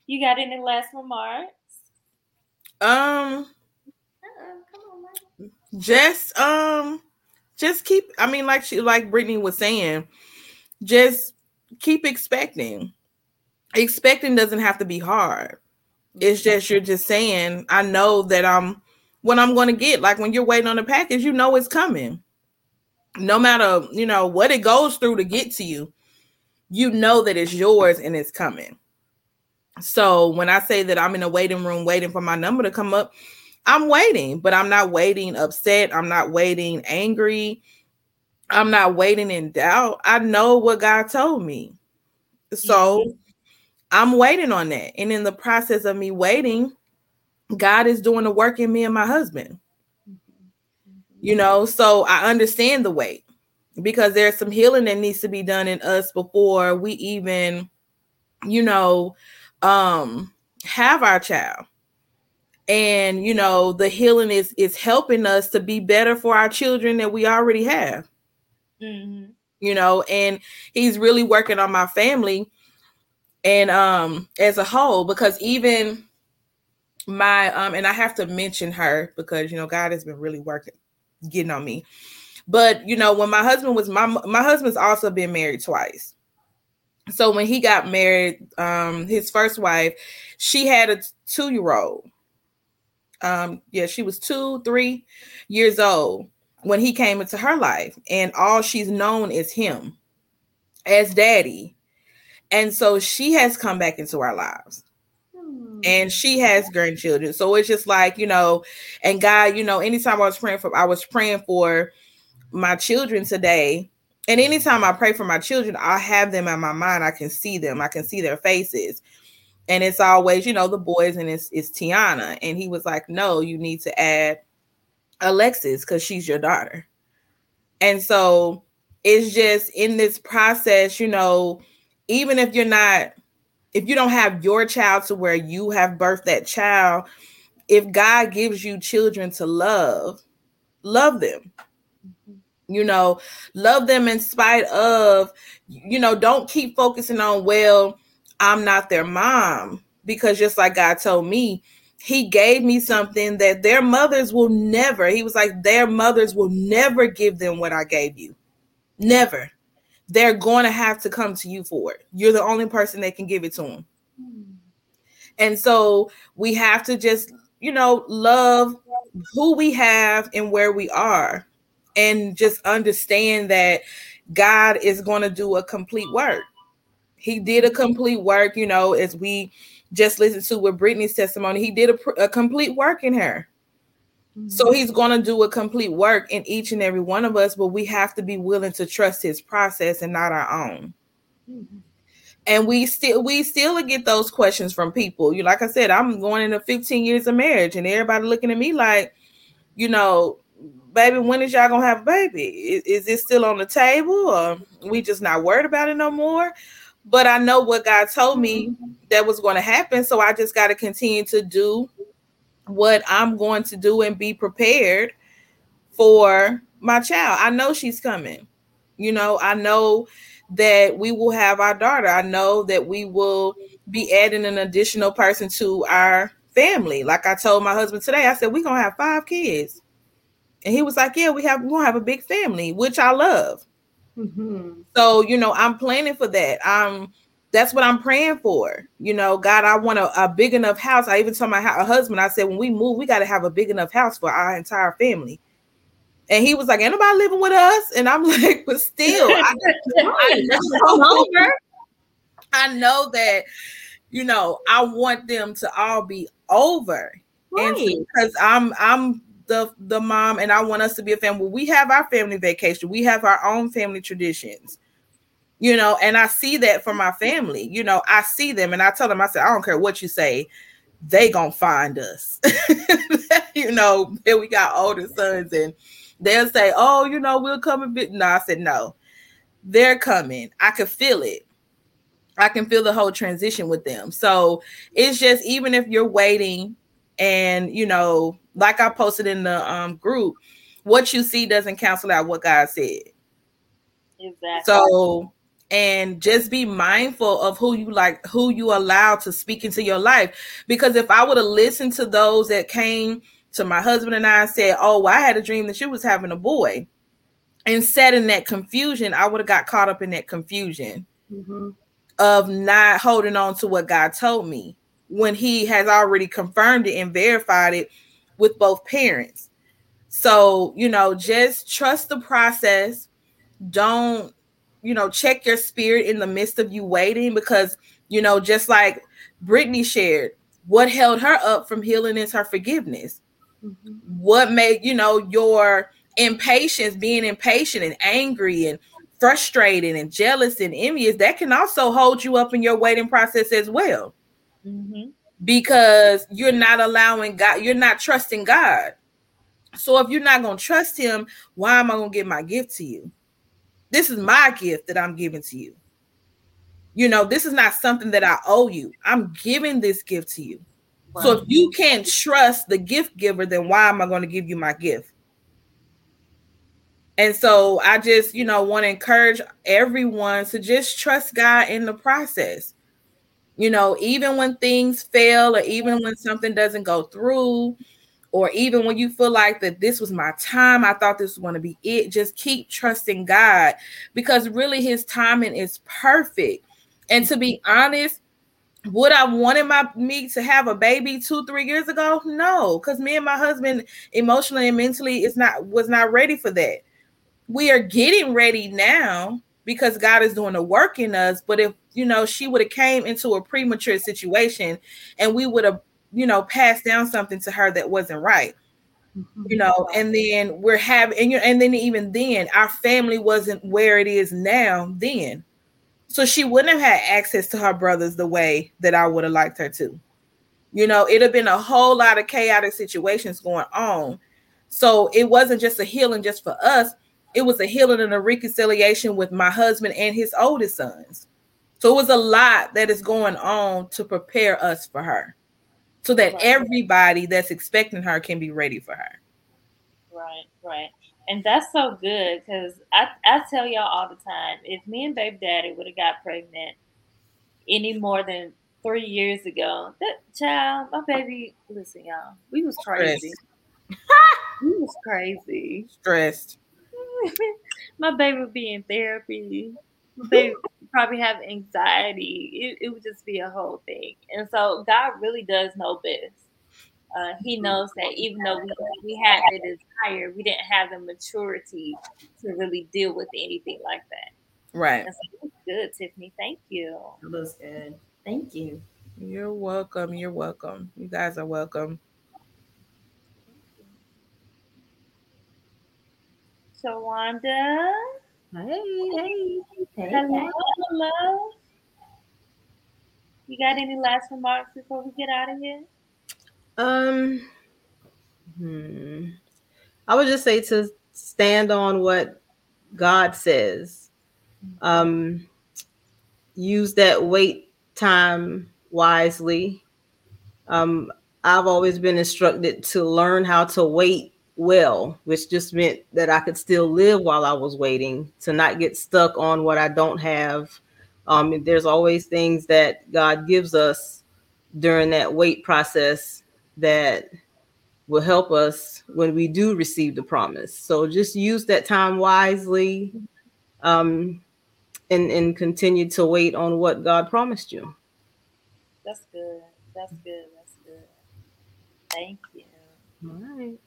You got any last remarks? Um, Uh-uh, come on, man. Just um, just keep. I mean, like she, like Brittany was saying, just keep expecting. Expecting doesn't have to be hard. It's just you're just saying, I know that I'm what I'm going to get. Like when you're waiting on a package, you know it's coming. No matter you know what it goes through to get to you, you know that it's yours and it's coming. So when I say that I'm in a waiting room waiting for my number to come up, I'm waiting, but I'm not waiting upset. I'm not waiting angry. I'm not waiting in doubt. I know what God told me. So mm-hmm. I'm waiting on that. And in the process of me waiting, God is doing the work in me and my husband. You know, so I understand the wait because there's some healing that needs to be done in us before we even, you know, um have our child and you know the healing is is helping us to be better for our children that we already have. Mm-hmm. you know and he's really working on my family and um as a whole because even my um and i have to mention her because you know god has been really working getting on me. But you know when my husband was my my husband's also been married twice. So when he got married um his first wife she had a two year old um yeah she was two three years old when he came into her life and all she's known is him as daddy. And so she has come back into our lives. Hmm. and she has grandchildren. So it's just like you know and god you know anytime i was praying for i was praying for my children today and anytime i pray for my children i have them in my mind. I can see them. I can see their faces and it's always you know the boys and it's, it's tiana. And he was like no you need to add alexis because she's your daughter. And so it's just in this process you know even if you're not if you don't have your child to where you have birthed that child if god gives you children to love love them. Mm-hmm. You know love them in spite of you know don't keep focusing on well I'm not their mom because just like God told me, he gave me something that their mothers will never. He was like, their mothers will never give them what I gave you. Never. They're going to have to come to you for it. You're the only person that can give it to them. And so we have to just, you know, love who we have and where we are and just understand that God is going to do a complete work. He did a complete work, you know, as we just listened to with Brittany's testimony. He did a, a complete work in her. Mm-hmm. So he's going to do a complete work in each and every one of us, but we have to be willing to trust his process and not our own. Mm-hmm. And we still we still get those questions from people. You like I said, I'm going into 15 years of marriage, and everybody looking at me like, you know, baby, when is y'all gonna have a baby? Is, is it still on the table, or we just not worried about it no more? But I know what God told me mm-hmm. that was going to happen. So I just got to continue to do what I'm going to do and be prepared for my child. I know she's coming. You know, I know that we will have our daughter. I know that we will be adding an additional person to our family. Like I told my husband today, I said, We're gonna have five kids. And he was like, Yeah, we have we're gonna have a big family, which I love. Mm-hmm. So, you know, I'm planning for that. I'm that's what I'm praying for. You know, God, I want a, a big enough house. I even told my husband, I said, when we move, we got to have a big enough house for our entire family. And he was like, Ain't nobody living with us? And I'm like, but still, I, I, know, I know that, you know, I want them to all be over. Right. And because I'm I'm the the mom and I want us to be a family. We have our family vacation. We have our own family traditions. You know, and I see that for my family. You know, I see them and I tell them, I said, I don't care what you say, they gonna find us. you know, and we got older sons and they'll say, Oh, you know, we'll come a bit. No, I said, No, they're coming. I can feel it. I can feel the whole transition with them. So it's just even if you're waiting and you know like I posted in the um, group, what you see doesn't cancel out what God said. Exactly. So and just be mindful of who you like who you allow to speak into your life because if i would have listened to those that came to my husband and i and said oh well, i had a dream that she was having a boy and said in that confusion i would have got caught up in that confusion mm-hmm. of not holding on to what god told me when he has already confirmed it and verified it with both parents. So, you know, just trust the process. Don't, you know, check your spirit in the midst of you waiting because, you know, just like Brittany shared, what held her up from healing is her forgiveness. What made you know your impatience, being impatient and angry and frustrated and jealous and envious, that can also hold you up in your waiting process as well. Mhm. Because you're not allowing God, you're not trusting God. So if you're not going to trust him, why am I going to give my gift to you? This is my gift that I'm giving to you. You know, this is not something that I owe you. I'm giving this gift to you. So if you can't trust the gift giver, then why am I going to give you my gift? And so I just, you know, want to encourage everyone to just trust God in the process. You know, even when things fail or even when something doesn't go through, or even when you feel like that this was my time, I thought this was going to be it, just keep trusting God because really his timing is perfect. And to be honest, would I wanted my me to have a baby two, three years ago? No, because me and my husband emotionally and mentally is not was not ready for that. We are getting ready now because God is doing the work in us. But if you know she would have came into a premature situation and we would have you know, passed down something to her that wasn't right. Mm-hmm. You know, and then we're having, and, and then even then, our family wasn't where it is now. Then, so she wouldn't have had access to her brothers the way that I would have liked her to. You know, it'd have been a whole lot of chaotic situations going on. So it wasn't just a healing just for us; it was a healing and a reconciliation with my husband and his oldest sons. So it was a lot that is going on to prepare us for her so that Right. everybody that's expecting her can be ready for her. Right, right. And that's so good because I, I tell y'all all the time if me and baby daddy would have got pregnant any more than three years ago, that child, my baby, listen, y'all, we was crazy. we was crazy. Stressed. my baby would be in therapy. They probably have anxiety. It, it would just be a whole thing. And so God really does know best. Uh, he knows that even though we, we had the desire, we didn't have the maturity to really deal with anything like that. Right. And so it's good, Tiffany. Thank you. That was good. Thank you. You're welcome. You're welcome. You guys are welcome. Shawanda. Hey, hey, hey. Hello, hello. You got any last remarks before we get out of here? Um, hmm. I would just say to stand on what God says. Um, use that wait time wisely. Um, I've always been instructed to learn how to wait well, which just meant that I could still live while I was waiting, to not get stuck on what I don't have. Um, there's always things that God gives us during that wait process that will help us when we do receive the promise. So just use that time wisely um, and, and continue to wait on what God promised you. That's good. That's good. That's good. Thank you. All right.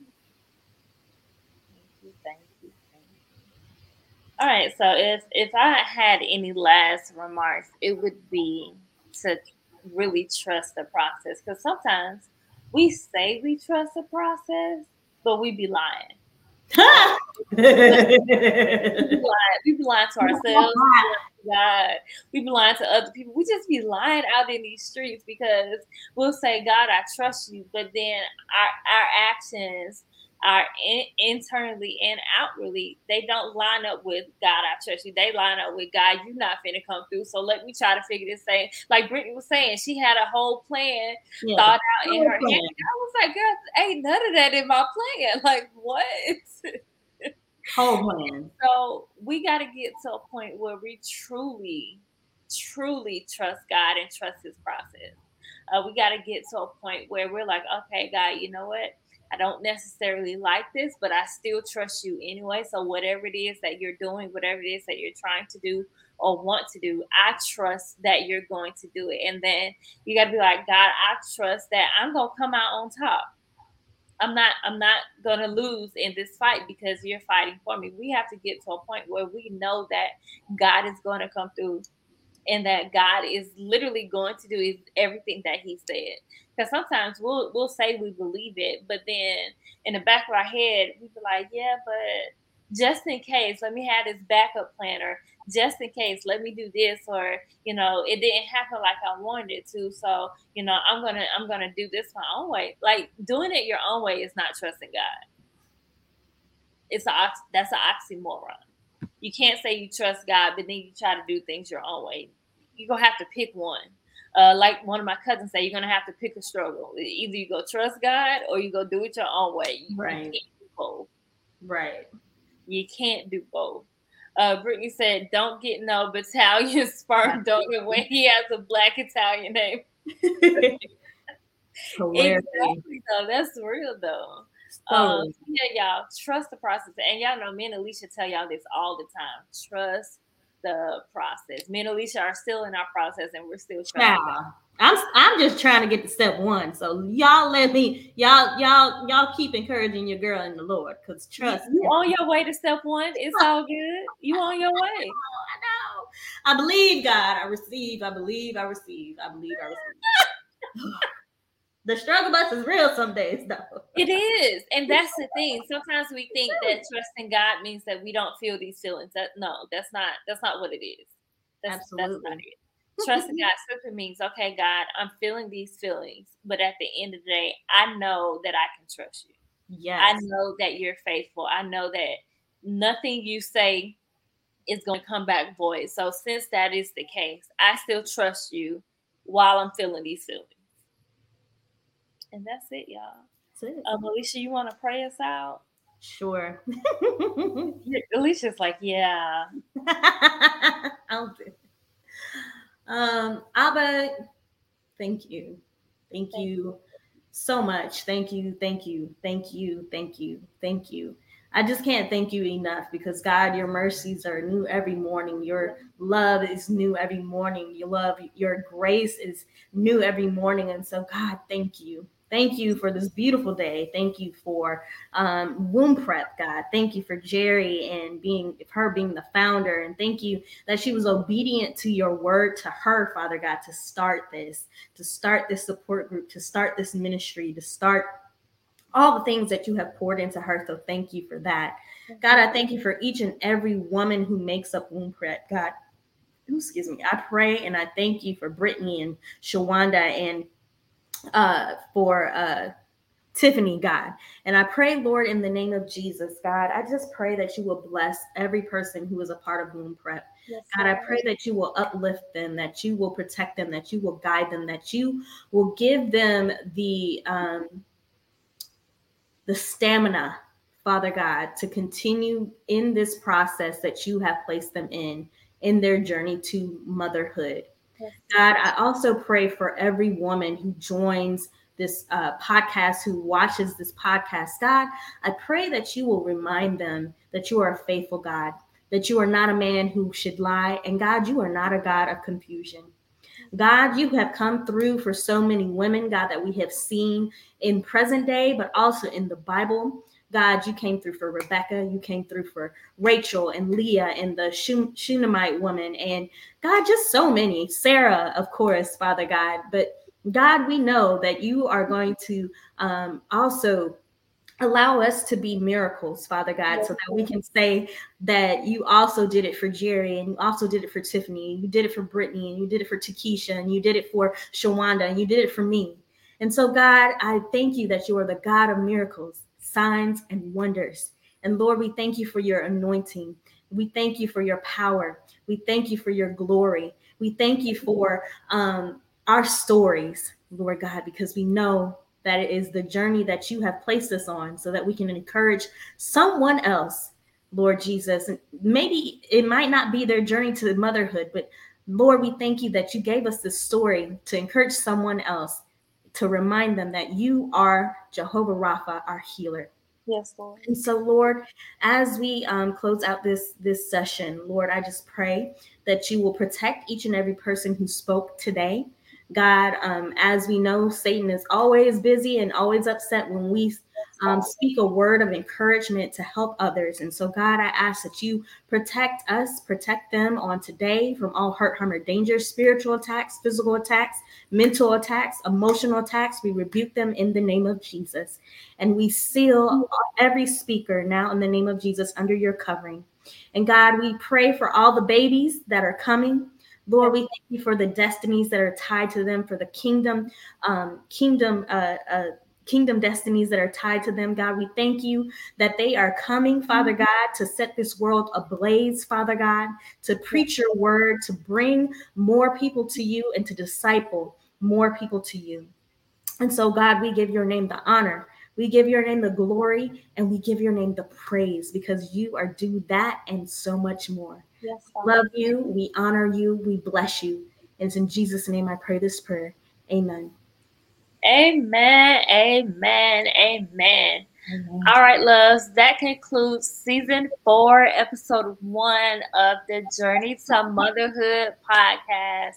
Thank you. Thank you. Thank you. All right. So if if I had any last remarks, it would be to really trust the process because sometimes we say we trust the process, but we be lying. We be lying, we be lying to ourselves. we be lying to God. We be lying to other people. We just be lying out in these streets because we'll say, God, I trust you, but then our our actions are in, internally and outwardly, they don't line up with God, I trust you. They line up with God, you're not finna come through. So let me try to figure this thing. Like Brittany was saying, she had a whole plan Yeah. thought out in her Whole head. I was like, girl, ain't none of that in my plan. Like, what? Whole plan. So we got to get to a point where we truly, truly trust God and trust His process. Uh, we got to get to a point where we're like, okay, God, you know what? I don't necessarily like this, but I still trust you anyway. So whatever it is that you're doing, whatever it is that you're trying to do or want to do, I trust that you're going to do it. And then you got to be like, God, I trust that I'm going to come out on top. I'm not I'm not gonna lose in this fight because you're fighting for me. We have to get to a point where we know that God is gonna come through and that God is literally going to do everything that He said. Because sometimes we'll we'll say we believe it, but then in the back of our head we be like, yeah, but just in case, let me have this backup plan, or just in case, let me do this, or you know, it didn't happen like I wanted it to, so you know, I'm gonna I'm gonna do this my own way. Like doing it your own way is not trusting God. It's a that's an oxymoron. You can't say you trust God, but then you try to do things your own way. You're gonna have to pick one. Uh, like one of my cousins say, you're gonna have to pick a struggle. Either you go trust God or you go do it your own way. You right. can't do both. Right. You can't do both. Uh, Brittany said, "Don't get no Italian sperm donor when he has a black Italian name." exactly, though. That's real, though. Um, yeah, y'all trust the process, and y'all know me and Alicia tell y'all this all the time. Trust the process. Me and Alicia are still in our process, and we're still trying. I'm I'm just trying to get to step one. So y'all let me y'all y'all y'all keep encouraging your girl in the Lord because trust you on your way to step one. It's all good. You on your way. I know. I believe God. I receive. I believe. I receive. I believe. I receive. the struggle bus is real some days though. It is. And that's the thing. Sometimes we think that trusting God means that we don't feel these feelings. That no, that's not that's not what it is. That's, Absolutely. That's not it. Trusting God simply means, okay, God, I'm feeling these feelings, but at the end of the day, I know that I can trust you. Yes. I know that you're faithful. I know that nothing you say is going to come back void. So since that is the case, I still trust you while I'm feeling these feelings. And that's it, y'all. That's it. Um, Alicia, you want to pray us out? Sure. Alicia's like, yeah. I'll do. Um, Abba, thank you. Thank, thank you so much. Thank you, thank you, thank you, thank you, thank you. I just can't thank you enough because God, your mercies are new every morning. Your love is new every morning. Your love, your grace is new every morning. And so, God, thank you. Thank you for this beautiful day. Thank you for um, womb prep, God. Thank you for Jerry and being her being the founder, and thank you that she was obedient to your word to her, Father God, to start this, to start this support group, to start this ministry, to start all the things that you have poured into her. So thank you for that, God. I thank you for each and every woman who makes up womb prep, God. excuse me. I pray and I thank you for Brittany and Shawanda and uh, for uh, Tiffany, God. And I pray, Lord, in the name of Jesus, God, I just pray that you will bless every person who is a part of Womb Prep. Yes, God, I pray that you will uplift them, that you will protect them, that you will guide them, that you will give them the um, the stamina, Father God, to continue in this process that you have placed them in in their journey to motherhood. God, I also pray for every woman who joins this uh, podcast, who watches this podcast. God, I pray that you will remind them that you are a faithful God, that you are not a man who should lie. And God, you are not a God of confusion. God, you have come through for so many women, God, that we have seen in present day, but also in the Bible. God, you came through for Rebecca, you came through for Rachel and Leah and the Shunammite woman, and God, just so many. Sarah, of course, Father God. But God, we know that you are going to um, also allow us to be miracles, Father God, so that we can say that you also did it for Jerry and you also did it for Tiffany, you did it for Brittany, and you did it for Takesha, and you did it for Shawanda, and you did it for me. And so, God, I thank you that you are the God of miracles signs, and wonders. And Lord, we thank you for your anointing. We thank you for your power. We thank you for your glory. We thank you for um, our stories, Lord God, because we know that it is the journey that you have placed us on so that we can encourage someone else, Lord Jesus. And maybe it might not be their journey to motherhood, but Lord, we thank you that you gave us this story to encourage someone else to remind them that you are Jehovah Rapha, our healer. Yes, Lord. And so, Lord, as we um, close out this this session, Lord, I just pray that you will protect each and every person who spoke today. God, um, as we know, Satan is always busy and always upset when we um, speak a word of encouragement to help others. And so, God, I ask that you protect us, protect them on today from all hurt, harm, or danger, spiritual attacks, physical attacks, mental attacks, emotional attacks. We rebuke them in the name of Jesus. And we seal every speaker now in the name of Jesus under your covering. And God, we pray for all the babies that are coming. Lord, we thank you for the destinies that are tied to them, for the kingdom, um, kingdom, uh, uh, kingdom destinies that are tied to them. God, we thank you that they are coming, Father mm-hmm. God, to set this world ablaze, Father God, to preach your word, to bring more people to you, and to disciple more people to you. And so, God, we give your name the honor. We give your name the glory and we give your name the praise because you are due that and so much more. Yes, Love you. We honor you. We bless you. And it's in Jesus' name I pray this prayer. Amen. Amen. Amen. Amen. Amen. All right, loves. That concludes season four, episode one of the Journey to Motherhood podcast.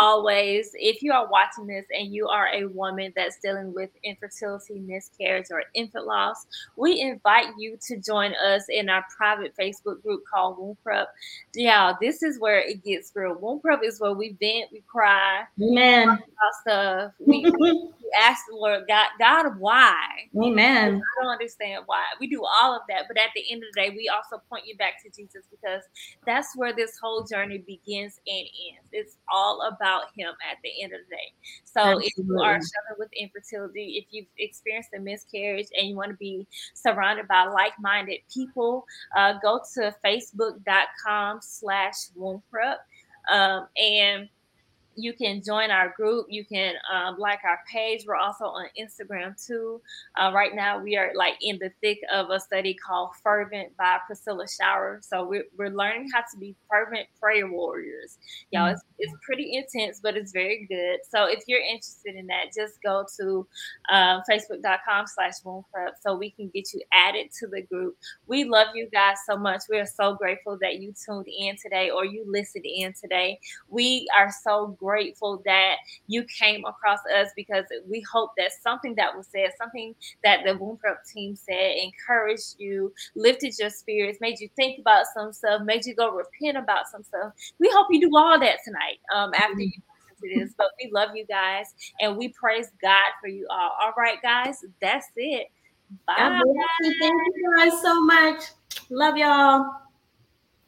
Always, if you are watching this and you are a woman that's dealing with infertility, miscarriage, or infant loss, we invite you to join us in our private Facebook group called Womb Prep. Y'all, this is where it gets real. Womb Prep is where we vent, we cry, Amen. about stuff. We, we ask the Lord, God, God, why? Amen. I don't understand why. We do all of that, but at the end of the day, we also point you back to Jesus because that's where this whole journey begins and ends. It's all about Him at the end of the day. So if you are Absolutely. struggling with infertility, if you've experienced a miscarriage and you want to be surrounded by like-minded people, uh, go to facebook.com slash womb prep um, and you can join our group. You can um, like our page. We're also on Instagram too. Uh, right now, we are like in the thick of a study called Fervent by Priscilla Shirer. So we're, we're learning how to be fervent prayer warriors. Y'all, it's, it's pretty intense, but it's very good. So if you're interested in that, just go to um, facebook.com slash prep so we can get you added to the group. We love you guys so much. We are so grateful that you tuned in today or you listened in today. We are so grateful that you came across us because we hope that something that was said, something that the Womb Prep team said, encouraged you, lifted your spirits, made you think about some stuff, made you go repent about some stuff. We hope you do all that tonight um, after you listen to this. But we love you guys and we praise God for you all. All right, guys, that's it. Bye. You. Thank you guys so much. Love y'all.